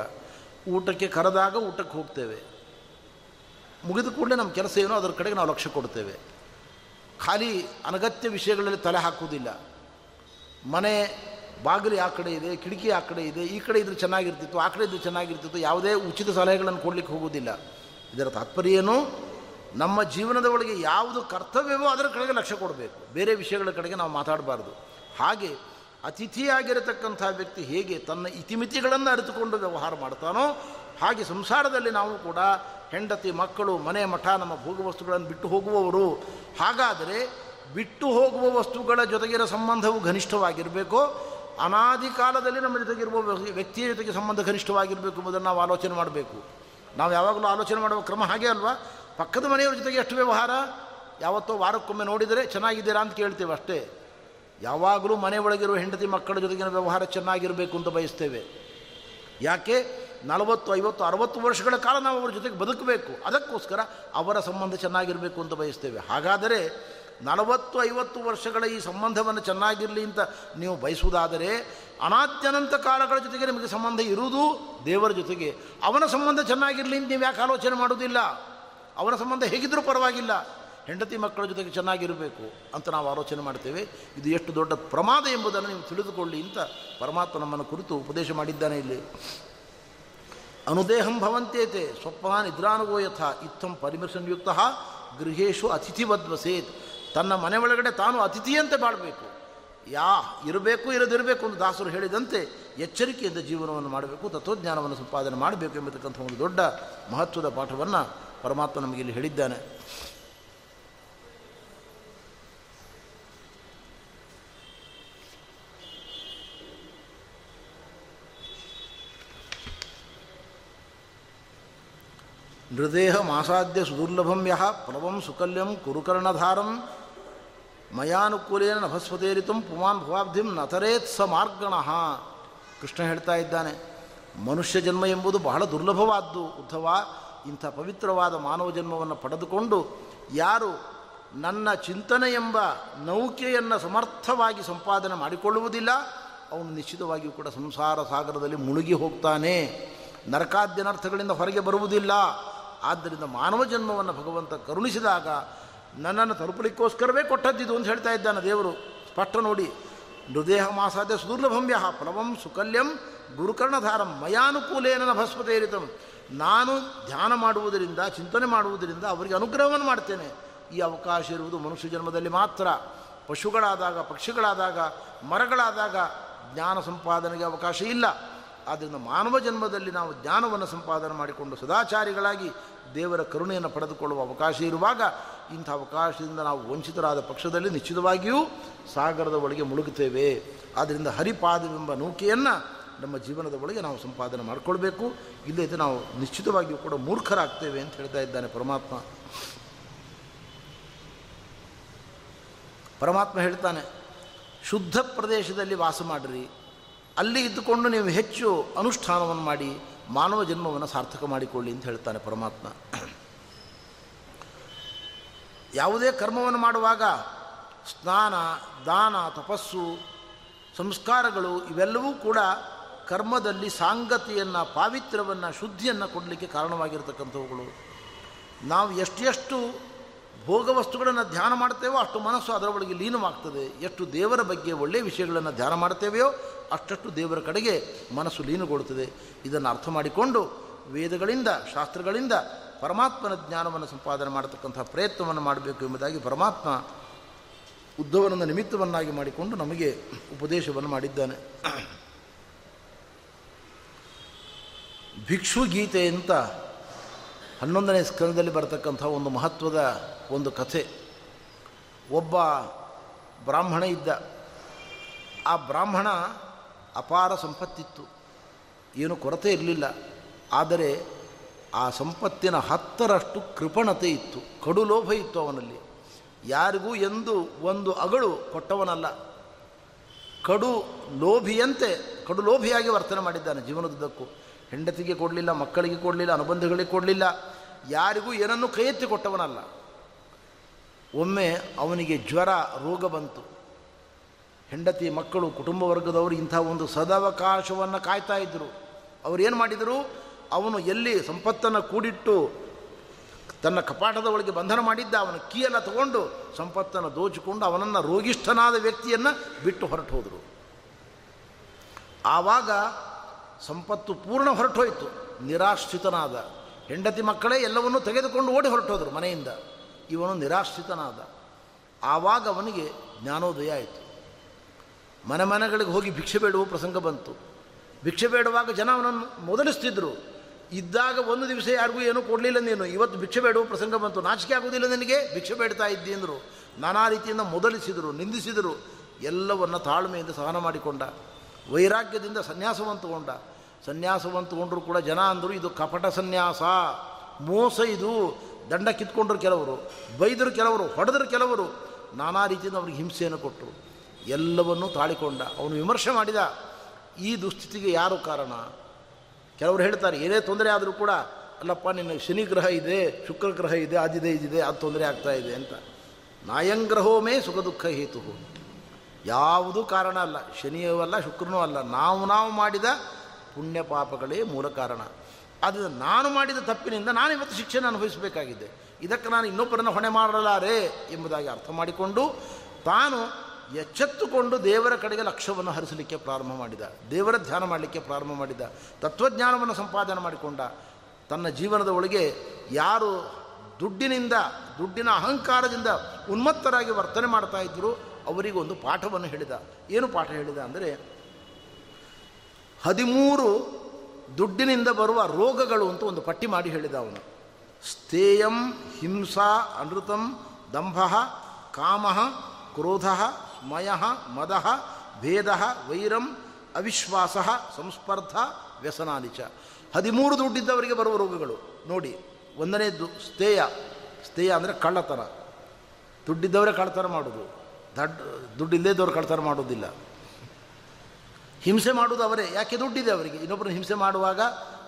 ಊಟಕ್ಕೆ ಕರೆದಾಗ ಊಟಕ್ಕೆ ಹೋಗ್ತೇವೆ. ಮುಗಿದ ಕೂಡಲೇ ನಮ್ಮ ಕೆಲಸ ಏನೋ? ಅದರ ಕಡೆಗೆ ನಾವು ಲಕ್ಷ್ಯ ಕೊಡ್ತೇವೆ. ಖಾಲಿ ಅನಗತ್ಯ ವಿಷಯಗಳಲ್ಲಿ ತಲೆ ಹಾಕುವುದಿಲ್ಲ. ಮನೆ ಬಾಗಿಲು ಆ ಕಡೆ ಇದೆ, ಕಿಟಕಿ ಆ ಕಡೆ ಇದೆ, ಈ ಕಡೆ ಇದ್ರೆ ಚೆನ್ನಾಗಿರ್ತಿತ್ತು, ಆ ಕಡೆ ಇದ್ರೆ ಚೆನ್ನಾಗಿರ್ತಿತ್ತು, ಯಾವುದೇ ಉಚಿತ ಸಲಹೆಗಳನ್ನು ಕೊಡಲಿಕ್ಕೆ ಹೋಗೋದಿಲ್ಲ ಇದರ ತಾತ್ಪರ್ಯ ಏನು? ನಮ್ಮ ಜೀವನದ ಒಳಗೆ ಯಾವುದು ಕರ್ತವ್ಯವೋ ಅದರ ಕಡೆಗೆ ಲಕ್ಷ್ಯ ಕೊಡಬೇಕು. ಬೇರೆ ವಿಷಯಗಳ ಕಡೆಗೆ ನಾವು ಮಾತಾಡಬಾರ್ದು. ಹಾಗೆ ಅತಿಥಿಯಾಗಿರತಕ್ಕಂಥ ವ್ಯಕ್ತಿ ಹೇಗೆ ತನ್ನ ಇತಿಮಿತಿಗಳನ್ನು ಅರಿತುಕೊಂಡು ವ್ಯವಹಾರ ಮಾಡ್ತಾನೋ, ಹಾಗೆ ಸಂಸಾರದಲ್ಲಿ ನಾವು ಕೂಡ ಹೆಂಡತಿ, ಮಕ್ಕಳು, ಮನೆ, ಮಠ, ನಮ್ಮ ಭೋಗ ವಸ್ತುಗಳನ್ನು ಬಿಟ್ಟು ಹೋಗುವವರು. ಹಾಗಾದರೆ ಬಿಟ್ಟು ಹೋಗುವ ವಸ್ತುಗಳ ಜೊತೆಗಿರೋ ಸಂಬಂಧವು ಘನಿಷ್ಠವಾಗಿರಬೇಕು. ಅನಾದಿ ಕಾಲದಲ್ಲಿ ನಮ್ಮ ಜೊತೆಗಿರುವ ವ್ಯಕ್ತಿಯ ಜೊತೆಗೆ ಸಂಬಂಧ ಕನಿಷ್ಠವಾಗಿರಬೇಕು ಎಂಬುದನ್ನು ನಾವು ಆಲೋಚನೆ ಮಾಡಬೇಕು. ನಾವು ಯಾವಾಗಲೂ ಆಲೋಚನೆ ಮಾಡುವ ಕ್ರಮ ಹಾಗೆ ಅಲ್ವಾ? ಪಕ್ಕದ ಮನೆಯವ್ರ ಜೊತೆಗೆ ಎಷ್ಟು ವ್ಯವಹಾರ, ಯಾವತ್ತೋ ವಾರಕ್ಕೊಮ್ಮೆ ನೋಡಿದರೆ ಚೆನ್ನಾಗಿದ್ದೀರಾ ಅಂತ ಕೇಳ್ತೇವೆ ಅಷ್ಟೇ. ಯಾವಾಗಲೂ ಮನೆ ಒಳಗಿರುವ ಹೆಂಡತಿ ಮಕ್ಕಳ ಜೊತೆಗಿನ ವ್ಯವಹಾರ ಚೆನ್ನಾಗಿರಬೇಕು ಅಂತ ಬಯಸ್ತೇವೆ. ಯಾಕೆ? ನಲವತ್ತು, ಐವತ್ತು, ಅರವತ್ತು ವರ್ಷಗಳ ಕಾಲ ನಾವು ಅವರ ಜೊತೆಗೆ ಬದುಕಬೇಕು. ಅದಕ್ಕೋಸ್ಕರ ಅವರ ಸಂಬಂಧ ಚೆನ್ನಾಗಿರಬೇಕು ಅಂತ ಬಯಸ್ತೇವೆ. ಹಾಗಾದರೆ ನಲವತ್ತು ಐವತ್ತು ವರ್ಷಗಳ ಈ ಸಂಬಂಧವನ್ನು ಚೆನ್ನಾಗಿರಲಿ ಅಂತ ನೀವು ಬಯಸುವುದಾದರೆ ಅನಾತ್ಯನಂತ ಕಾಲಗಳ ಜೊತೆಗೆ ನಿಮಗೆ ಸಂಬಂಧ ಇರುವುದು ದೇವರ ಜೊತೆಗೆ. ಅವನ ಸಂಬಂಧ ಚೆನ್ನಾಗಿರಲಿ ಅಂತ ನೀವು ಯಾಕೆ ಆಲೋಚನೆ ಮಾಡುವುದಿಲ್ಲ? ಅವನ ಸಂಬಂಧ ಹೇಗಿದ್ದರೂ ಪರವಾಗಿಲ್ಲ. ಹೆಂಡತಿ ಮಕ್ಕಳ ಜೊತೆಗೆ ಚೆನ್ನಾಗಿರಬೇಕು ಅಂತ ನಾವು ಆಲೋಚನೆ ಮಾಡ್ತೇವೆ. ಇದು ಎಷ್ಟು ದೊಡ್ಡ ಪ್ರಮಾದ ಎಂಬುದನ್ನು ನೀವು ತಿಳಿದುಕೊಳ್ಳಿ ಅಂತ ಪರಮಾತ್ಮ ನಮ್ಮನ್ನು ಕುರಿತು ಉಪದೇಶ ಮಾಡಿದ್ದಾನೆ ಇಲ್ಲಿ. ಅನುದೇಹಂ ಭವಂತೇತೆ ಸ್ವಪ್ನ ನಿದ್ರಾನುಗೋ ಯಥ ಇತ್ತಂ ಪರಿಮಿಷನ್ಯುಕ್ತ ಗೃಹೇಶು ಅತಿಥಿವದ್ವಸೇತ್. ತನ್ನ ಮನೆ ಒಳಗಡೆ ತಾನು ಅತಿಥಿಯಂತೆ ಬಾಳಬೇಕು. ಯಾ, ಇರಬೇಕು, ಇರದಿರಬೇಕು ಅಂತ ದಾಸರು ಹೇಳಿದಂತೆ ಎಚ್ಚರಿಕೆಯಿಂದ ಜೀವನವನ್ನು ಮಾಡಬೇಕು, ತತ್ವಜ್ಞಾನವನ್ನು ಸಂಪಾದನೆ ಮಾಡಬೇಕು ಎಂಬತಕ್ಕಂಥ ಒಂದು ದೊಡ್ಡ ಮಹತ್ವದ ಪಾಠವನ್ನು ಪರಮಾತ್ಮ ನಮಗೆ ಇಲ್ಲಿ ಹೇಳಿದ್ದಾನೆ. ನೃದೇಹ ಮಾಸಾದ್ಯ ಸುದುರ್ಲಭಂ ಯಹ ಪ್ಲವಂ ಸುಕಲ್ಯಂ ಕುರುಕರ್ಣಧಾರಂ ಮಯಾನುಕೂಲೇನ ನಭಸ್ವತೇರಿತಂ ಪುಮಾನ್ ಭವಾಬ್ಧಿಂ ನತರೇತ್ ಸ ಮಾರ್ಗಣ ಕೃಷ್ಣ ಹೇಳ್ತಾ ಇದ್ದಾನೆ, ಮನುಷ್ಯ ಜನ್ಮ ಎಂಬುದು ಬಹಳ ದುರ್ಲಭವಾದ್ದು, ಉದ್ಧವ. ಇಂಥ ಪವಿತ್ರವಾದ ಮಾನವ ಜನ್ಮವನ್ನು ಪಡೆದುಕೊಂಡು ಯಾರು ನನ್ನ ಚಿಂತನೆ ಎಂಬ ನೌಕೆಯನ್ನು ಸಮರ್ಥವಾಗಿ ಸಂಪಾದನೆ ಮಾಡಿಕೊಳ್ಳುವುದಿಲ್ಲ, ಅವನು ನಿಶ್ಚಿತವಾಗಿಯೂ ಕೂಡ ಸಂಸಾರ ಸಾಗರದಲ್ಲಿ ಮುಳುಗಿ ಹೋಗ್ತಾನೆ. ನರಕಾದ್ಯನರ್ಥಗಳಿಂದ ಹೊರಗೆ ಬರುವುದಿಲ್ಲ. ಆದ್ದರಿಂದ ಮಾನವ ಜನ್ಮವನ್ನು ಭಗವಂತ ಕರುಣಿಸಿದಾಗ ನನ್ನನ್ನು ತಲುಪಲಿಕ್ಕೋಸ್ಕರವೇ ಕೊಟ್ಟದ್ದಿದು ಅಂತ ಹೇಳ್ತಾ ಇದ್ದಾನೆ ದೇವರು. ಸ್ಪಷ್ಟ ನೋಡಿ. ಮೃದೇಹ ಮಾಸಾಧ್ಯ ಸುದುರ್ಲಭಮ್ಯ ಪ್ಲವಂ ಸುಕಲ್ಯಂ ಗುರುಕರ್ಣಧಾರಂ ಮಯಾನುಕೂಲೇನ ಭಸ್ಮತೇರಿತಂ. ನಾನು ಧ್ಯಾನ ಮಾಡುವುದರಿಂದ, ಚಿಂತನೆ ಮಾಡುವುದರಿಂದ ಅವರಿಗೆ ಅನುಗ್ರಹವನ್ನು ಮಾಡ್ತೇನೆ. ಈ ಅವಕಾಶ ಇರುವುದು ಮನುಷ್ಯ ಜನ್ಮದಲ್ಲಿ ಮಾತ್ರ. ಪಶುಗಳಾದಾಗ, ಪಕ್ಷಿಗಳಾದಾಗ, ಮರಗಳಾದಾಗ ಜ್ಞಾನ ಸಂಪಾದನೆಗೆ ಅವಕಾಶ ಇಲ್ಲ. ಆದ್ದರಿಂದ ಮಾನವ ಜನ್ಮದಲ್ಲಿ ನಾವು ಜ್ಞಾನವನ್ನು ಸಂಪಾದನೆ ಮಾಡಿಕೊಂಡು ಸದಾಚಾರಿಗಳಾಗಿ ದೇವರ ಕರುಣೆಯನ್ನು ಪಡೆದುಕೊಳ್ಳುವ ಅವಕಾಶ ಇರುವಾಗ ಇಂಥ ಅವಕಾಶದಿಂದ ನಾವು ವಂಚಿತರಾದ ಪಕ್ಷದಲ್ಲಿ ನಿಶ್ಚಿತವಾಗಿಯೂ ಸಾಗರದ ಒಳಗೆ ಮುಳುಗುತ್ತೇವೆ. ಆದ್ದರಿಂದ ಹರಿಪಾದವೆಂಬ ನೌಕೆಯನ್ನು ನಮ್ಮ ಜೀವನದ ಒಳಗೆ ನಾವು ಸಂಪಾದನೆ ಮಾಡಿಕೊಳ್ಬೇಕು. ಇಲ್ಲದೆ ನಾವು ನಿಶ್ಚಿತವಾಗಿಯೂ ಕೂಡ ಮೂರ್ಖರಾಗ್ತೇವೆ ಅಂತ ಹೇಳ್ತಾ ಇದ್ದಾನೆ ಪರಮಾತ್ಮ. ಪರಮಾತ್ಮ ಹೇಳ್ತಾನೆ, ಶುದ್ಧ ಪ್ರದೇಶದಲ್ಲಿ ವಾಸ ಮಾಡಿರಿ. ಅಲ್ಲಿ ಇದ್ದುಕೊಂಡು ನೀವು ಹೆಚ್ಚು ಅನುಷ್ಠಾನವನ್ನು ಮಾಡಿ ಮಾನವ ಜನ್ಮವನ್ನು ಸಾರ್ಥಕ ಮಾಡಿಕೊಳ್ಳಿ ಅಂತ ಹೇಳ್ತಾನೆ ಪರಮಾತ್ಮ. ಯಾವುದೇ ಕರ್ಮವನ್ನು ಮಾಡುವಾಗ ಸ್ನಾನ, ದಾನ, ತಪಸ್ಸು, ಸಂಸ್ಕಾರಗಳು ಇವೆಲ್ಲವೂ ಕೂಡ ಕರ್ಮದಲ್ಲಿ ಸಾಂಗತಿಯನ್ನು, ಪಾವಿತ್ರ್ಯವನ್ನು, ಶುದ್ಧಿಯನ್ನು ಕೊಡಲಿಕ್ಕೆ ಕಾರಣವಾಗಿರ್ತಕ್ಕಂಥವುಗಳು. ನಾವು ಎಷ್ಟೆಷ್ಟು ಭೋಗವಸ್ತುಗಳನ್ನು ಧ್ಯಾನ ಮಾಡ್ತೇವೋ ಅಷ್ಟು ಮನಸ್ಸು ಅದರ ಒಳಗೆ ಲೀನವಾಗ್ತದೆ. ಎಷ್ಟು ದೇವರ ಬಗ್ಗೆ ಒಳ್ಳೆಯ ವಿಷಯಗಳನ್ನು ಧ್ಯಾನ ಮಾಡ್ತೇವೆಯೋ ಅಷ್ಟಷ್ಟು ದೇವರ ಕಡೆಗೆ ಮನಸ್ಸು ಲೀನಗೊಳ್ಳುತ್ತದೆ. ಇದನ್ನು ಅರ್ಥ ಮಾಡಿಕೊಂಡು ವೇದಗಳಿಂದ, ಶಾಸ್ತ್ರಗಳಿಂದ ಪರಮಾತ್ಮನ ಜ್ಞಾನವನ್ನು ಸಂಪಾದನೆ ಮಾಡತಕ್ಕಂಥ ಪ್ರಯತ್ನವನ್ನು ಮಾಡಬೇಕು ಎಂಬುದಾಗಿ ಪರಮಾತ್ಮ ಉದ್ಧವನನ್ನು ನಿಮಿತ್ತವನ್ನಾಗಿ ಮಾಡಿಕೊಂಡು ನಮಗೆ ಉಪದೇಶವನ್ನು ಮಾಡಿದ್ದಾನೆ. ಭಿಕ್ಷು ಗೀತೆ ಅಂತ ಹನ್ನೊಂದನೇ ಸ್ಕಂದದಲ್ಲಿ ಬರತಕ್ಕಂಥ ಒಂದು ಮಹತ್ವದ ಒಂದು ಕಥೆ. ಒಬ್ಬ ಬ್ರಾಹ್ಮಣ ಇದ್ದ. ಆ ಬ್ರಾಹ್ಮಣ ಅಪಾರ ಸಂಪತ್ತಿತ್ತು. ಏನು ಕೊರತೆ ಇರಲಿಲ್ಲ. ಆದರೆ ಆ ಸಂಪತ್ತಿನ ಹತ್ತರಷ್ಟು ಕೃಪಣತೆ ಇತ್ತು, ಕಡು ಲೋಭ ಇತ್ತು ಅವನಲ್ಲಿ. ಯಾರಿಗೂ ಎಂದು ಒಂದು ಅಗಳು ಕೊಟ್ಟವನಲ್ಲ. ಕಡು ಲೋಭಿಯಂತೆ, ಕಡು ಲೋಭಿಯಾಗಿ ವರ್ತನೆ ಮಾಡಿದ್ದಾನೆ ಜೀವನದುದ್ದಕ್ಕೂ. ಹೆಂಡತಿಗೆ ಕೊಡಲಿಲ್ಲ, ಮಕ್ಕಳಿಗೆ ಕೊಡಲಿಲ್ಲ, ಅನುಬಂಧಗಳಿಗೆ ಕೊಡಲಿಲ್ಲ, ಯಾರಿಗೂ ಏನನ್ನು ಕೈ ಎತ್ತಿ ಕೊಟ್ಟವನಲ್ಲ. ಒಮ್ಮೆ ಅವನಿಗೆ ಜ್ವರ, ರೋಗ ಬಂತು. ಹೆಂಡತಿ, ಮಕ್ಕಳು, ಕುಟುಂಬ ವರ್ಗದವರು ಇಂಥ ಒಂದು ಸದಾವಕಾಶವನ್ನು ಕಾಯ್ತಾ ಇದ್ದರು ಏನು ಮಾಡಿದರು? ಅವನು ಎಲ್ಲಿ ಸಂಪತ್ತನ್ನು ಕೂಡಿಟ್ಟು ತನ್ನ ಕಪಾಟದ ಒಳಗೆ ಬಂಧನ ಮಾಡಿದ್ದ, ಅವನ ಕೀಯೆಲ್ಲ ತಗೊಂಡು ಸಂಪತ್ತನ್ನು ದೋಚಿಕೊಂಡು ಅವನನ್ನು ರೋಗಿಷ್ಠನಾದ ವ್ಯಕ್ತಿಯನ್ನು ಬಿಟ್ಟು ಹೊರಟು ಹೋದರು. ಆವಾಗ ಸಂಪತ್ತು ಪೂರ್ಣ ಹೊರಟೋಯ್ತು ನಿರಾಶ್ರಿತನಾದ ಹೆಂಡತಿ ಮಕ್ಕಳೇ ಎಲ್ಲವನ್ನೂ ತೆಗೆದುಕೊಂಡು ಓಡಿ ಹೊರಟೋದ್ರು ಮನೆಯಿಂದ. ಇವನು ನಿರಾಶ್ರಿತನಾದ. ಆವಾಗ ಅವನಿಗೆ ಜ್ಞಾನೋದಯ ಆಯಿತು. ಮನೆ ಮನೆಗಳಿಗೆ ಹೋಗಿ ಭಿಕ್ಷೆ ಬೇಡುವ ಪ್ರಸಂಗ ಬಂತು. ಭಿಕ್ಷೆ ಬೇಡುವಾಗ ಜನ ಅವನನ್ನು ಮೊದಲಿಸ್ತಿದ್ರು. ಇದ್ದಾಗ ಒಂದು ದಿವಸ ಯಾರಿಗೂ ಏನೂ ಕೊಡಲಿಲ್ಲ ನೀನು. ಇವತ್ತು ಭಿಕ್ಷೆ ಬೇಡುವ ಪ್ರಸಂಗ ಬಂತು. ನಾಚಿಕೆ ಆಗೋದಿಲ್ಲ ನಿನಗೆ? ಭಿಕ್ಷೆ ಬೇಡ್ತಾ ಇದ್ದಿ ಅಂದರು. ನಾನಾ ರೀತಿಯಿಂದ ಮೊದಲಿಸಿದರು, ನಿಂದಿಸಿದರು. ಎಲ್ಲವನ್ನು ತಾಳ್ಮೆಯಿಂದ ಸಹನ ಮಾಡಿಕೊಂಡ. ವೈರಾಗ್ಯದಿಂದ ಸನ್ಯಾಸವನ್ನು ತಗೊಂಡ. ಸನ್ಯಾಸವನ್ನು ತಗೊಂಡ್ರು ಕೂಡ ಜನ ಅಂದರು, ಇದು ಕಪಟ ಸನ್ಯಾಸ. ಮೋಸ ಇದು. ದಂಡ ಕಿತ್ಕೊಂಡ್ರು ಕೆಲವರು, ಬೈದರು ಕೆಲವರು, ಹೊಡೆದ್ರು ಕೆಲವರು. ನಾನಾ ರೀತಿಯಿಂದ ಅವ್ರಿಗೆ ಹಿಂಸೆಯನ್ನು ಕೊಟ್ಟರು. ಎಲ್ಲವನ್ನೂ ತಾಳಿಕೊಂಡ. ಅವನು ವಿಮರ್ಶೆ ಮಾಡಿದ. ಈ ದುಸ್ಥಿತಿಗೆ ಯಾರು ಕಾರಣ? ಕೆಲವರು ಹೇಳ್ತಾರೆ, ಏನೇ ತೊಂದರೆ ಆದರೂ ಕೂಡ, ಅಲ್ಲಪ್ಪ, ನಿನ್ನ ಶನಿ ಗ್ರಹ ಇದೆ, ಶುಕ್ರ ಗ್ರಹ ಇದೆ, ಆದಿದೆ ಇದಿದೆ ಅದು ತೊಂದರೆ ಆಗ್ತಾ ಇದೆ ಅಂತ. ನಾಯಂಗ್ರಹೋಮೇ ಸುಖ ದುಃಖ ಹೇತು ಯಾವುದೂ ಕಾರಣ ಅಲ್ಲ. ಶನಿಯೂ ಅಲ್ಲ, ಶುಕ್ರನೂ ಅಲ್ಲ. ನಾವು ನಾವು ಮಾಡಿದ ಪುಣ್ಯ ಪಾಪಗಳೇ ಮೂಲ ಕಾರಣ. ಅದು ನಾನು ಮಾಡಿದ ತಪ್ಪಿನಿಂದ ನಾನು ಇವತ್ತು ಶಿಕ್ಷಣ ಅನುಭವಿಸಬೇಕಾಗಿದೆ. ಇದಕ್ಕೆ ನಾನು ಇನ್ನೊಬ್ಬರನ್ನು ಹೊಣೆ ಮಾಡಲಾರೆ ಎಂಬುದಾಗಿ ಅರ್ಥ ಮಾಡಿಕೊಂಡು, ತಾನು ಎಚ್ಚೆತ್ತುಕೊಂಡು ದೇವರ ಕಡೆಗೆ ಲಕ್ಷ್ಯವನ್ನು ಹರಿಸಲಿಕ್ಕೆ ಪ್ರಾರಂಭ ಮಾಡಿದ. ದೇವರ ಧ್ಯಾನ ಮಾಡಲಿಕ್ಕೆ ಪ್ರಾರಂಭ ಮಾಡಿದ. ತತ್ವಜ್ಞಾನವನ್ನು ಸಂಪಾದನೆ ಮಾಡಿಕೊಂಡ. ತನ್ನ ಜೀವನದ ಒಳಗೆ ಯಾರು ದುಡ್ಡಿನಿಂದ, ದುಡ್ಡಿನ ಅಹಂಕಾರದಿಂದ ಉನ್ಮತ್ತರಾಗಿ ವರ್ತನೆ ಮಾಡ್ತಾ ಇದ್ದರು ಅವರಿಗೆ ಒಂದು ಪಾಠವನ್ನು ಹೇಳಿದ. ಏನು ಪಾಠ ಹೇಳಿದ ಅಂದರೆ, ಹದಿಮೂರು ದುಡ್ಡಿನಿಂದ ಬರುವ ರೋಗಗಳು ಅಂತ ಒಂದು ಪಟ್ಟಿ ಮಾಡಿ ಹೇಳಿದ ಅವನು. ಸ್ಥೇಯಂ ಹಿಂಸಾ ಅನೃತಂ ದಂಭ ಕಾಮ ಕ್ರೋಧ ಸ್ಮಯ ಮದ, ಭೇದ, ವೈರಂ, ಅವಿಶ್ವಾಸ, ಸಂಸ್ಪರ್ಧ ವ್ಯಸನಾನಿಚ ಹದಿಮೂರು ದುಡ್ಡಿದ್ದವರಿಗೆ ಬರುವ ರೋಗಗಳು. ನೋಡಿ ಒಂದನೇದು ಸ್ಥೇಯ ಸ್ಥೇಯ ಅಂದರೆ ಕಳ್ಳತನ. ದುಡ್ಡಿದ್ದವರೇ ಕಳ್ಳತನ ಮಾಡೋದು. ದಡ್, ದುಡ್ಡಿಲ್ಲದವ್ರು ಕಳ್ಳತನ ಮಾಡೋದಿಲ್ಲ. ಹಿಂಸೆ ಮಾಡೋದು ಅವರೇ. ಯಾಕೆ ದುಡ್ಡಿದೆ ಅವರಿಗೆ? ಇನ್ನೊಬ್ಬರು ಹಿಂಸೆ ಮಾಡುವಾಗ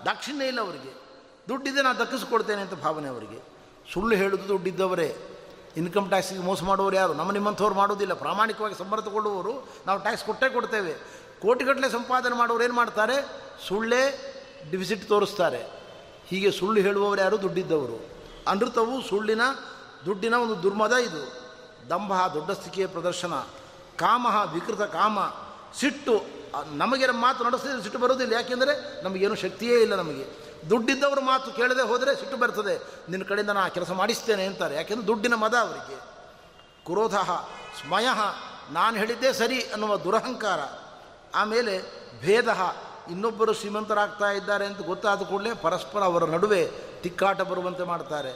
ದಾಕ್ಷಿಣ್ಯ ಇಲ್ಲ ಅವರಿಗೆ. ದುಡ್ಡಿದೆ ನಾನು ದಕ್ಕಿಸ್ಕೊಡ್ತೇನೆ ಅಂತ ಭಾವನೆ ಅವರಿಗೆ. ಸುಳ್ಳು ಹೇಳೋದು ದುಡ್ಡಿದ್ದವರೇ. ಇನ್ಕಮ್ ಟ್ಯಾಕ್ಸಿಗೆ ಮೋಸ ಮಾಡುವವರು ಯಾರು? ನಮ್ಮ ನಿಮ್ಮಂಥವ್ರು ಮಾಡೋದಿಲ್ಲ ಪ್ರಾಮಾಣಿಕವಾಗಿ ಸಂಬಳ ತಗೊಳ್ಳುವವರು ನಾವು ಟ್ಯಾಕ್ಸ್ ಕೊಟ್ಟೇ ಕೊಡ್ತೇವೆ. ಕೋಟಿಗಟ್ಟಲೆ ಸಂಪಾದನೆ ಮಾಡುವವರು ಏನು ಮಾಡ್ತಾರೆ? ಸುಳ್ಳೇ ಡಿಫಿಸಿಟ್ ತೋರಿಸ್ತಾರೆ. ಹೀಗೆ ಸುಳ್ಳು ಹೇಳುವವರು ಯಾರು? ದುಡ್ಡಿದ್ದವರು. ಅನೃತವು ಸುಳ್ಳಿನ, ದುಡ್ಡಿನ ಒಂದು ದುರ್ಮದ ಇದು. ದಂಭ ದೊಡ್ಡಸ್ತಿಕೆಯ ಪ್ರದರ್ಶನ. ಕಾಮ, ವಿಕೃತ ಕಾಮ. ಸಿಟ್ಟು. ನಮಗೆ ಮಾತು ನಡೆಸಿದ್ರೆ ಸಿಟ್ಟು ಬರೋದಿಲ್ಲ ಯಾಕೆಂದರೆ ನಮಗೇನು ಶಕ್ತಿಯೇ ಇಲ್ಲ ನಮಗೆ. ದುಡ್ಡಿದ್ದವರು ಮಾತು ಕೇಳದೆ ಹೋದರೆ ಸಿಟ್ಟು ಬರ್ತದೆ. ನಿನ್ನ ಕಡೆಯಿಂದ ನಾ ಕೆಲಸ ಮಾಡಿಸ್ತೇನೆ ಅಂತಾರೆ. ಯಾಕೆಂದ್ರೆ ದುಡ್ಡಿನ ಮದ ಅವರಿಗೆ. ಕ್ರೋಧ, ಸ್ಮಯ, ನಾನು ಹೇಳಿದ್ದೇ ಸರಿ ಅನ್ನುವ ದುರಹಂಕಾರ. ಆಮೇಲೆ ಭೇದ, ಇನ್ನೊಬ್ಬರು ಶ್ರೀಮಂತರಾಗ್ತಾ ಇದ್ದಾರೆ ಅಂತ ಗೊತ್ತಾದ ಕೂಡಲೇ ಪರಸ್ಪರ ಅವರ ನಡುವೆ ತಿಕ್ಕಾಟ ಬರುವಂತೆ ಮಾಡ್ತಾರೆ.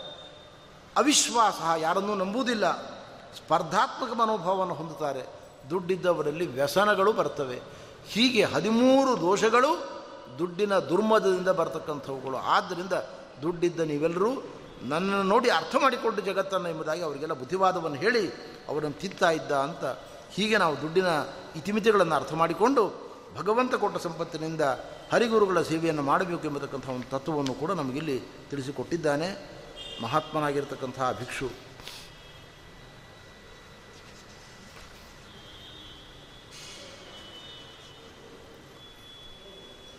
ಅವಿಶ್ವಾಸ, ಯಾರನ್ನೂ ನಂಬುವುದಿಲ್ಲ. ಸ್ಪರ್ಧಾತ್ಮಕ ಮನೋಭಾವವನ್ನು ಹೊಂದುತ್ತಾರೆ. ದುಡ್ಡಿದ್ದವರಲ್ಲಿ ವ್ಯಸನಗಳು ಬರ್ತವೆ. ಹೀಗೆ ಹದಿಮೂರು ದೋಷಗಳು ದುಡ್ಡಿನ ದುರ್ಮದದಿಂದ ಬರ್ತಕ್ಕಂಥವುಗಳು. ಆದ್ದರಿಂದ ದುಡ್ಡಿದ್ದ ನೀವೆಲ್ಲರೂ ನನ್ನನ್ನು ನೋಡಿ ಅರ್ಥ ಮಾಡಿಕೊಂಡು ಜಗತ್ತನ್ನು ಎಂಬುದಾಗಿ ಅವರಿಗೆಲ್ಲ ಬುದ್ಧಿವಾದವನ್ನು ಹೇಳಿ ಅವರನ್ನು ತಿಂತಾ ಇದ್ದ ಅಂತ ಹೀಗೆ ನಾವು ದುಡ್ಡಿನ ಇತಿಮಿತಿಗಳನ್ನು ಅರ್ಥ ಮಾಡಿಕೊಂಡು ಭಗವಂತ ಕೊಟ್ಟ ಸಂಪತ್ತಿನಿಂದ ಹರಿಗುರುಗಳ ಸೇವೆಯನ್ನು ಮಾಡಬೇಕು ಎಂಬತಕ್ಕಂಥ ಒಂದು ತತ್ವವನ್ನು ಕೂಡ ನಮಗಿಲ್ಲಿ ತಿಳಿಸಿಕೊಟ್ಟಿದ್ದಾನೆ. ಮಹಾತ್ಮನಾಗಿರ್ತಕ್ಕಂಥ ಭಿಕ್ಷು.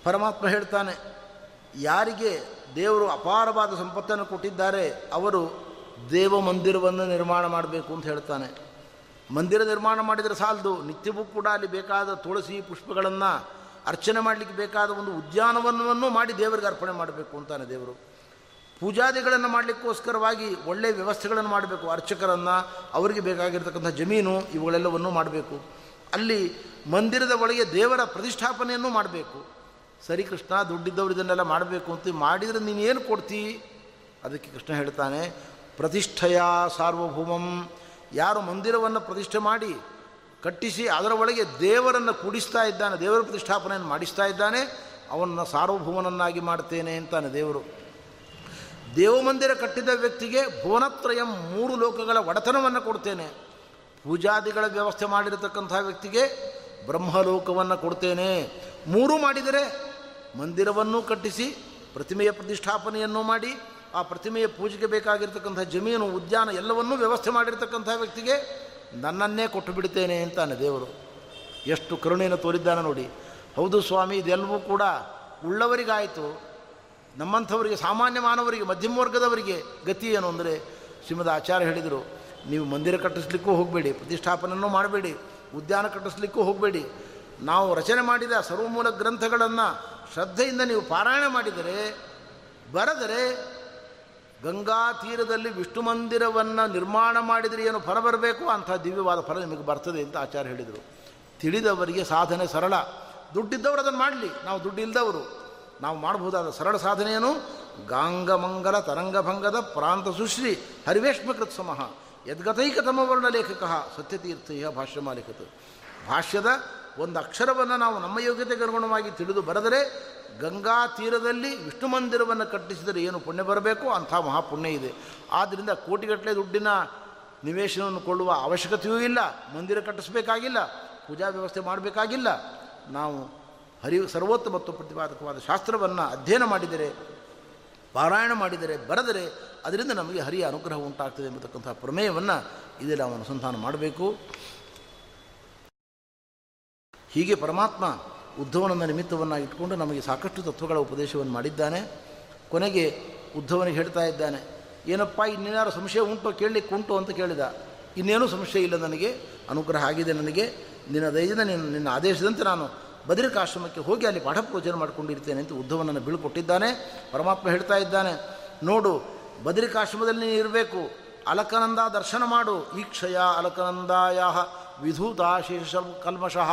ಪರಮಾತ್ಮ ಹೇಳ್ತಾನೆ, ಯಾರಿಗೆ ದೇವರು ಅಪಾರವಾದ ಸಂಪತ್ತನ್ನು ಕೊಟ್ಟಿದ್ದಾರೆ, ಅವರು ದೇವ ಮಂದಿರವನ್ನು ನಿರ್ಮಾಣ ಮಾಡಬೇಕು ಅಂತ ಹೇಳ್ತಾನೆ. ಮಂದಿರ ನಿರ್ಮಾಣ ಮಾಡಿದರೆ ಸಾಲದು, ನಿತ್ಯವೂ ಕೂಡ ಅಲ್ಲಿ ಬೇಕಾದ ತುಳಸಿ ಪುಷ್ಪಗಳನ್ನು ಅರ್ಚನೆ ಮಾಡಲಿಕ್ಕೆ ಬೇಕಾದ ಒಂದು ಉದ್ಯಾನವನವನ್ನು ಮಾಡಿ ದೇವರಿಗೆ ಅರ್ಪಣೆ ಮಾಡಬೇಕು ಅಂತಾನೆ ದೇವರು. ಪೂಜಾದಿಗಳನ್ನು ಮಾಡಲಿಕ್ಕೋಸ್ಕರವಾಗಿ ಒಳ್ಳೆಯ ವ್ಯವಸ್ಥೆಗಳನ್ನು ಮಾಡಬೇಕು, ಅರ್ಚಕರನ್ನು, ಅವರಿಗೆ ಬೇಕಾಗಿರ್ತಕ್ಕಂಥ ಜಮೀನು ಇವುಗಳೆಲ್ಲವನ್ನೂ ಮಾಡಬೇಕು. ಅಲ್ಲಿ ಮಂದಿರದ ಒಳಗೆ ದೇವರ ಪ್ರತಿಷ್ಠಾಪನೆಯನ್ನು ಮಾಡಬೇಕು. ಸರಿ ಕೃಷ್ಣ, ದುಡ್ಡಿದ್ದವರು ಇದನ್ನೆಲ್ಲ ಮಾಡಬೇಕು ಅಂತ ಮಾಡಿದರೆ ನೀನು ಏನು ಕೊಡ್ತೀ? ಅದಕ್ಕೆ ಕೃಷ್ಣ ಹೇಳ್ತಾನೆ, ಪ್ರತಿಷ್ಠೆಯ ಸಾರ್ವಭೌಮಂ. ಯಾರು ಮಂದಿರವನ್ನು ಪ್ರತಿಷ್ಠೆ ಮಾಡಿ ಕಟ್ಟಿಸಿ ಅದರ ಒಳಗೆ ದೇವರನ್ನು ಕೂಡಿಸ್ತಾ ಇದ್ದಾನೆ, ದೇವರ ಪ್ರತಿಷ್ಠಾಪನೆಯನ್ನು ಮಾಡಿಸ್ತಾ ಇದ್ದಾನೆ, ಅವನನ್ನು ಸಾರ್ವಭೌಮನನ್ನಾಗಿ ಮಾಡ್ತೇನೆ ಅಂತಾನೆ ದೇವರು. ದೇವಮಂದಿರ ಕಟ್ಟಿದ ವ್ಯಕ್ತಿಗೆ ಭುವನತ್ರಯಂ ಮೂರು ಲೋಕಗಳ ಒಡೆತನವನ್ನು ಕೊಡ್ತೇನೆ. ಪೂಜಾದಿಗಳ ವ್ಯವಸ್ಥೆ ಮಾಡಿರತಕ್ಕಂಥ ವ್ಯಕ್ತಿಗೆ ಬ್ರಹ್ಮಲೋಕವನ್ನು ಕೊಡ್ತೇನೆ. ಮೂರು ಮಾಡಿದರೆ ಮಂದಿರವನ್ನು ಕಟ್ಟಿಸಿ, ಪ್ರತಿಮೆಯ ಪ್ರತಿಷ್ಠಾಪನೆಯನ್ನು ಮಾಡಿ, ಆ ಪ್ರತಿಮೆಯ ಪೂಜೆಗೆ ಬೇಕಾಗಿರ್ತಕ್ಕಂಥ ಜಮೀನು, ಉದ್ಯಾನ ಎಲ್ಲವನ್ನೂ ವ್ಯವಸ್ಥೆ ಮಾಡಿರ್ತಕ್ಕಂಥ ವ್ಯಕ್ತಿಗೆ ನನ್ನನ್ನೇ ಕೊಟ್ಟು ಬಿಡ್ತೇನೆ ಅಂತಾನೆ ದೇವರು. ಎಷ್ಟು ಕರುಣೆಯನ್ನು ತೋರಿದ್ದಾನೆ ನೋಡಿ. ಹೌದು ಸ್ವಾಮಿ, ಇದೆಲ್ಲವೂ ಕೂಡ ಉಳ್ಳವರಿಗಾಯಿತು. ನಮ್ಮಂಥವರಿಗೆ ಸಾಮಾನ್ಯ ಮಾನವರಿಗೆ ಮಧ್ಯಮ ವರ್ಗದವರಿಗೆ ಗತಿ ಏನು ಅಂದರೆ ಶ್ರೀಮದ್ ಆಚಾರ್ಯ ಹೇಳಿದರು, ನೀವು ಮಂದಿರ ಕಟ್ಟಿಸ್ಲಿಕ್ಕೂ ಹೋಗಬೇಡಿ ಪ್ರತಿಷ್ಠಾಪನೆಯೂ ಮಾಡಬೇಡಿ. ಉದ್ಯಾನ ಕಟ್ಟಿಸ್ಲಿಕ್ಕೂ ಹೋಗಬೇಡಿ. ನಾವು ರಚನೆ ಮಾಡಿದ ಸರ್ವಮೂಲ ಗ್ರಂಥಗಳನ್ನು ಶ್ರದ್ಧೆಯಿಂದ ನೀವು ಪಾರಾಯಣ ಮಾಡಿದರೆ, ಬರೆದರೆ ಗಂಗಾ ತೀರದಲ್ಲಿ ವಿಷ್ಣು ಮಂದಿರವನ್ನು ನಿರ್ಮಾಣ ಮಾಡಿದರೆ ಏನು ಫಲ ಬರಬೇಕು? ಅಂಥ ದಿವ್ಯವಾದ ಫಲ ನಿಮಗೆ ಬರ್ತದೆ ಅಂತ ಆಚಾರ್ಯ ಹೇಳಿದರು. ತಿಳಿದವರಿಗೆ ಸಾಧನೆ ಸರಳ. ದುಡ್ಡಿದ್ದವರು ಅದನ್ನು ಮಾಡಲಿ. ನಾವು ದುಡ್ಡು ಇಲ್ಲದವರು ನಾವು ಮಾಡಬಹುದಾದ ಸರಳ ಸಾಧನೆಯನ್ನು ಗಾಂಗಮಂಗಲ ತರಂಗಭಂಗದ ಪ್ರಾಂತ ಸುಶ್ರೀ ಹರಿವೇಶ್ಮಕೃತ್ ಸಮಃ ಯದ್ಗತೈಕತಮವರ್ಣ ಲೇಖಕ ಸತ್ಯತೀರ್ಥಯ್ಯ ಭಾಷ್ಯ ಮಾಲಿಕತ ಭಾಷ್ಯದ ಒಂದು ಅಕ್ಷರವನ್ನು ನಾವು ನಮ್ಮ ಯೋಗ್ಯತೆಗೆ ಅನುಗುಣವಾಗಿ ತಿಳಿದು ಬರೆದರೆ ಗಂಗಾ ತೀರದಲ್ಲಿ ವಿಷ್ಣು ಮಂದಿರವನ್ನು ಕಟ್ಟಿಸಿದರೆ ಏನು ಪುಣ್ಯ ಬರಬೇಕು? ಅಂಥ ಮಹಾಪುಣ್ಯ ಇದೆ. ಆದ್ದರಿಂದ ಕೋಟಿಗಟ್ಟಲೆ ದುಡ್ಡಿನ ನಿವೇಶನವನ್ನು ಕೊಳ್ಳುವ ಅವಶ್ಯಕತೆಯೂ ಇಲ್ಲ, ಮಂದಿರ ಕಟ್ಟಿಸಬೇಕಾಗಿಲ್ಲ, ಪೂಜಾ ವ್ಯವಸ್ಥೆ ಮಾಡಬೇಕಾಗಿಲ್ಲ. ನಾವು ಹರಿ ಸರ್ವೋತ್ತಮ ಮತ್ತು ಪ್ರತಿಪಾದಕವಾದ ಶಾಸ್ತ್ರವನ್ನು ಅಧ್ಯಯನ ಮಾಡಿದರೆ ಪಾರಾಯಣ ಮಾಡಿದರೆ, ಬರೆದರೆ ಅದರಿಂದ ನಮಗೆ ಹರಿಯ ಅನುಗ್ರಹ ಉಂಟಾಗ್ತದೆ ಎಂಬತಕ್ಕಂಥ ಪ್ರಮೇಯವನ್ನು ಇದೆಲ್ಲ ನಾವು ಅನುಸಂಧಾನ ಮಾಡಬೇಕು. ಹೀಗೆ ಪರಮಾತ್ಮ ಉದ್ಧವನನ್ನ ನಿಮಿತ್ತವನ್ನು ಇಟ್ಕೊಂಡು ನಮಗೆ ಸಾಕಷ್ಟು ತತ್ವಗಳ ಉಪದೇಶವನ್ನು ಮಾಡಿದ್ದಾನೆ. ಕೊನೆಗೆ ಉದ್ಧವನಿಗೆ ಹೇಳ್ತಾ ಇದ್ದಾನೆ, ಏನಪ್ಪ ಇನ್ನೇನಾರು ಸಂಶಯ ಉಂಟು ಕೇಳಲಿಕ್ಕೆ ಉಂಟು ಅಂತ ಕೇಳಿದ. ಇನ್ನೇನೂ ಸಂಶಯ ಇಲ್ಲ ನನಗೆ, ಅನುಗ್ರಹ ಆಗಿದೆ ನನಗೆ. ನಿನ್ನ ದಯದಿಂದ ನಿನ್ನ ನಿನ್ನ ಆದೇಶದಂತೆ ನಾನು ಬದರಿಕಾಶ್ರಮಕ್ಕೆ ಹೋಗಿ ಅಲ್ಲಿ ಪಾಠ ಪೂಜನೆ ಮಾಡಿಕೊಂಡಿರ್ತೇನೆ ಅಂತ ಉದ್ಧವನನ್ನು ಬೀಳ್ಕೊಟ್ಟಿದ್ದಾನೆ. ಪರಮಾತ್ಮ ಹೇಳ್ತಾ ಇದ್ದಾನೆ, ನೋಡು, ಬದರಿಕಾಶ್ರಮದಲ್ಲಿ ಇರಬೇಕು ಅಲಕನಂದ ದರ್ಶನ ಮಾಡು. ಈಕ್ಷಯ ಅಲಕನಂದಾಯ ವಿಧೂತಾಶೇಷ ಕಲ್ಮಶಃ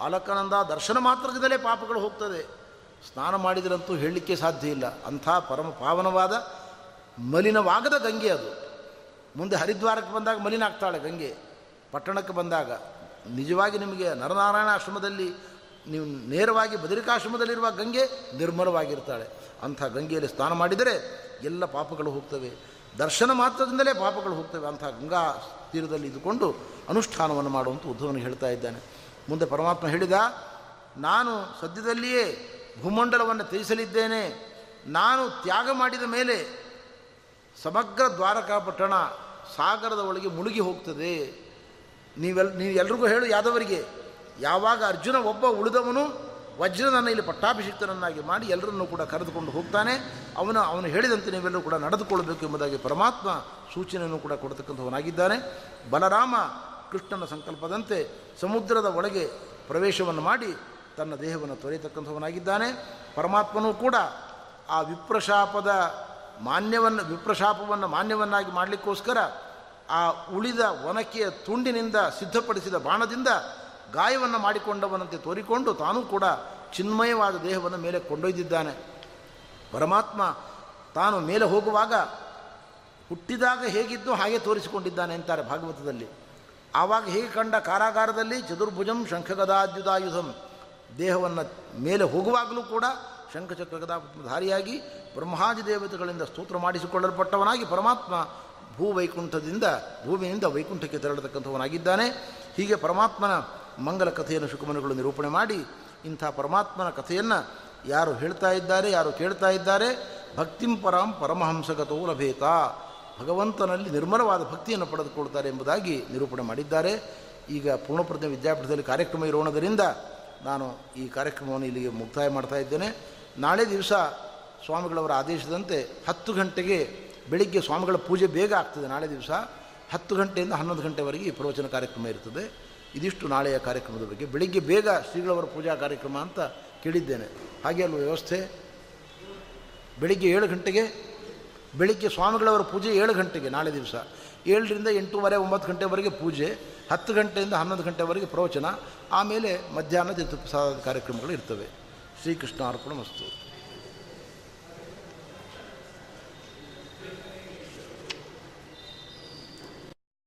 ಅಲಕನಂದ ದರ್ಶನ ಮಾತ್ರದಿಂದಲೇ ಪಾಪಗಳು ಹೋಗ್ತದೆ. ಸ್ನಾನ ಮಾಡಿದರಂತೂ ಹೇಳಲಿಕ್ಕೆ ಸಾಧ್ಯ ಇಲ್ಲ. ಅಂಥ ಪರಮ ಪಾವನವಾದ ಮಲಿನವಾಗದ ಗಂಗೆ ಅದು. ಮುಂದೆ ಹರಿದ್ವಾರಕ್ಕೆ ಬಂದಾಗ ಮಲಿನ ಆಗ್ತಾಳೆ ಗಂಗೆ. ಪಟ್ಟಣಕ್ಕೆ ಬಂದಾಗ ನಿಜವಾಗಿ ನಿಮಗೆ ನರನಾರಾಯಣ ಆಶ್ರಮದಲ್ಲಿ ನೀವು ನೇರವಾಗಿ ಬದರಿಕಾಶ್ರಮದಲ್ಲಿರುವ ಗಂಗೆ ನಿರ್ಮಲವಾಗಿರ್ತಾಳೆ. ಅಂಥ ಗಂಗೆಯಲ್ಲಿ ಸ್ನಾನ ಮಾಡಿದರೆ ಎಲ್ಲ ಪಾಪಗಳು ಹೋಗ್ತವೆ. ದರ್ಶನ ಮಾತ್ರದಿಂದಲೇ ಪಾಪಗಳು ಹೋಗ್ತವೆ. ಅಂಥ ಗಂಗಾ ತೀರದಲ್ಲಿ ಇದ್ದುಕೊಂಡು ಅನುಷ್ಠಾನವನ್ನು ಮಾಡುವಂಥ ಉದ್ಧವನು ಹೇಳ್ತಾ ಇದ್ದಾನೆ. ಮುಂದೆ ಪರಮಾತ್ಮ ಹೇಳಿದ, ನಾನು ಸದ್ಯದಲ್ಲಿಯೇ ಭೂಮಂಡಲವನ್ನು ತ್ಯಜಿಸಲಿದ್ದೇನೆ. ನಾನು ತ್ಯಾಗ ಮಾಡಿದ ಮೇಲೆ ಸಮಗ್ರ ದ್ವಾರಕಾ ಪಟ್ಟಣ ಸಾಗರದ ಒಳಗೆ ಮುಳುಗಿ ಹೋಗ್ತದೆ. ನೀವೆಲ್ ನೀವು ಎಲ್ರಿಗೂ ಹೇಳು ಯಾದವರಿಗೆ. ಯಾವಾಗ ಅರ್ಜುನ ಒಬ್ಬ ಉಳಿದವನು, ವಜ್ರನನ್ನು ಇಲ್ಲಿ ಪಟ್ಟಾಭಿಷಿಕ್ತನನ್ನಾಗಿ ಮಾಡಿ ಎಲ್ಲರನ್ನೂ ಕೂಡ ಕರೆದುಕೊಂಡು ಹೋಗ್ತಾನೆ. ಅವನು ಅವನು ಹೇಳಿದಂತೆ ನೀವೆಲ್ಲರೂ ಕೂಡ ನಡೆದುಕೊಳ್ಳಬೇಕು ಎಂಬುದಾಗಿ ಪರಮಾತ್ಮ ಸೂಚನೆಯನ್ನು ಕೂಡ ಕೊಡ್ತಕ್ಕಂಥವನಾಗಿದ್ದಾನೆ. ಬಲರಾಮ ಕೃಷ್ಣನ ಸಂಕಲ್ಪದಂತೆ ಸಮುದ್ರದ ಒಳಗೆ ಪ್ರವೇಶವನ್ನು ಮಾಡಿ ತನ್ನ ದೇಹವನ್ನು ತೊರೆಯತಕ್ಕಂಥವನಾಗಿದ್ದಾನೆ. ಪರಮಾತ್ಮನೂ ಕೂಡ ಆ ವಿಪ್ರಶಾಪದ ಮಾನ್ಯವನ್ನು, ವಿಪ್ರಶಾಪವನ್ನು ಮಾನ್ಯವನ್ನಾಗಿ ಮಾಡಲಿಕ್ಕೋಸ್ಕರ ಆ ಉಳಿದ ಒನಕೆಯ ತುಂಡಿನಿಂದ ಸಿದ್ಧಪಡಿಸಿದ ಬಾಣದಿಂದ ಗಾಯವನ್ನು ಮಾಡಿಕೊಂಡವನಂತೆ ತೋರಿಕೊಂಡು ತಾನೂ ಕೂಡ ಚಿನ್ಮಯವಾದ ದೇಹವನ್ನು ಮೇಲೆ ಕೊಂಡೊಯ್ದಿದ್ದಾನೆ. ಪರಮಾತ್ಮ ತಾನು ಮೇಲೆ ಹೋಗುವಾಗ ಹುಟ್ಟಿದಾಗ ಹೇಗಿದ್ದು ಹಾಗೆ ತೋರಿಸಿಕೊಂಡಿದ್ದಾನೆ ಅಂತಾರೆ ಭಾಗವತದಲ್ಲಿ. ಆವಾಗ ಹೇಗೆ ಕಂಡ ಕಾರಾಗಾರದಲ್ಲಿ ಚತುರ್ಭುಜಂ ಶಂಖಗದಾದ್ಯುದಾಯುಧಂ. ದೇಹವನ್ನು ಮೇಲೆ ಹೋಗುವಾಗಲೂ ಕೂಡ ಶಂಖಚಕ್ರಗದಾಧಾರಿಯಾಗಿ ಬ್ರಹ್ಮಾದಿ ದೇವತೆಗಳಿಂದ ಸ್ತೋತ್ರ ಮಾಡಿಸಿಕೊಳ್ಳಲ್ಪಟ್ಟವನಾಗಿ ಪರಮಾತ್ಮ ಭೂವೈಕುಂಠದಿಂದ ಭೂಮಿಯಿಂದ ವೈಕುಂಠಕ್ಕೆ ತೆರಳತಕ್ಕಂಥವನಾಗಿದ್ದಾನೆ. ಹೀಗೆ ಪರಮಾತ್ಮನ ಮಂಗಲ ಕಥೆಯನ್ನು ಶುಕಮನುಗಳು ನಿರೂಪಣೆ ಮಾಡಿ ಇಂಥ ಪರಮಾತ್ಮನ ಕಥೆಯನ್ನು ಯಾರು ಹೇಳ್ತಾ ಇದ್ದಾರೆ, ಯಾರು ಕೇಳ್ತಾ ಇದ್ದಾರೆ, ಭಕ್ತಿಂ ಪರಂ ಪರಮಹಂಸಗತೋ ಲಭೇತ. ಭಗವಂತನಲ್ಲಿ ನಿರ್ಮಲವಾದ ಭಕ್ತಿಯನ್ನು ಪಡೆದುಕೊಳ್ತಾರೆ ಎಂಬುದಾಗಿ ನಿರೂಪಣೆ ಮಾಡಿದ್ದಾರೆ. ಈಗ ಪೂರ್ಣಪ್ರಜ್ಞೆ ವಿದ್ಯಾಪೀಠದಲ್ಲಿ ಕಾರ್ಯಕ್ರಮ ಇರೋಣದರಿಂದ ನಾನು ಈ ಕಾರ್ಯಕ್ರಮವನ್ನು ಇಲ್ಲಿಗೆ ಮುಕ್ತಾಯ ಮಾಡ್ತಾ ಇದ್ದೇನೆ. ನಾಳೆ ದಿವಸ ಸ್ವಾಮಿಗಳವರ ಆದೇಶದಂತೆ ಹತ್ತು ಗಂಟೆಗೆ ಬೆಳಿಗ್ಗೆ ಸ್ವಾಮಿಗಳ ಪೂಜೆ ಬೇಗ ಆಗ್ತದೆ ನಾಳೆ ದಿವಸ. ಹತ್ತು ಗಂಟೆಯಿಂದ ಹನ್ನೊಂದು ಗಂಟೆವರೆಗೆ ಈ ಪ್ರವಚನ ಕಾರ್ಯಕ್ರಮ ಇರ್ತದೆ. ಇದಿಷ್ಟು ನಾಳೆಯ ಕಾರ್ಯಕ್ರಮದ ಬಗ್ಗೆ. ಬೆಳಿಗ್ಗೆ ಬೇಗ ಶ್ರೀಗಳವರ ಪೂಜಾ ಕಾರ್ಯಕ್ರಮ ಅಂತ ಕೇಳಿದ್ದೇನೆ. ಹಾಗೆ ಅಲ್ವ ವ್ಯವಸ್ಥೆ? ಬೆಳಿಗ್ಗೆ ಏಳು ಗಂಟೆಗೆ, ಬೆಳಿಗ್ಗೆ ಸ್ವಾಮಿಗಳವರ ಪೂಜೆ ಏಳು ಗಂಟೆಗೆ ನಾಳೆ ದಿವಸ. ಏಳರಿಂದ ಎಂಟೂವರೆ, ಒಂಬತ್ತು ಗಂಟೆವರೆಗೆ ಪೂಜೆ, ಹತ್ತು ಗಂಟೆಯಿಂದ ಹನ್ನೊಂದು ಗಂಟೆವರೆಗೆ ಪ್ರವಚನ, ಆಮೇಲೆ ಮಧ್ಯಾಹ್ನದ ಪ್ರಸಾದ ಕಾರ್ಯಕ್ರಮಗಳು ಇರ್ತವೆ. ಶ್ರೀಕೃಷ್ಣ ಅರ್ಪಣ ಮಸ್ತು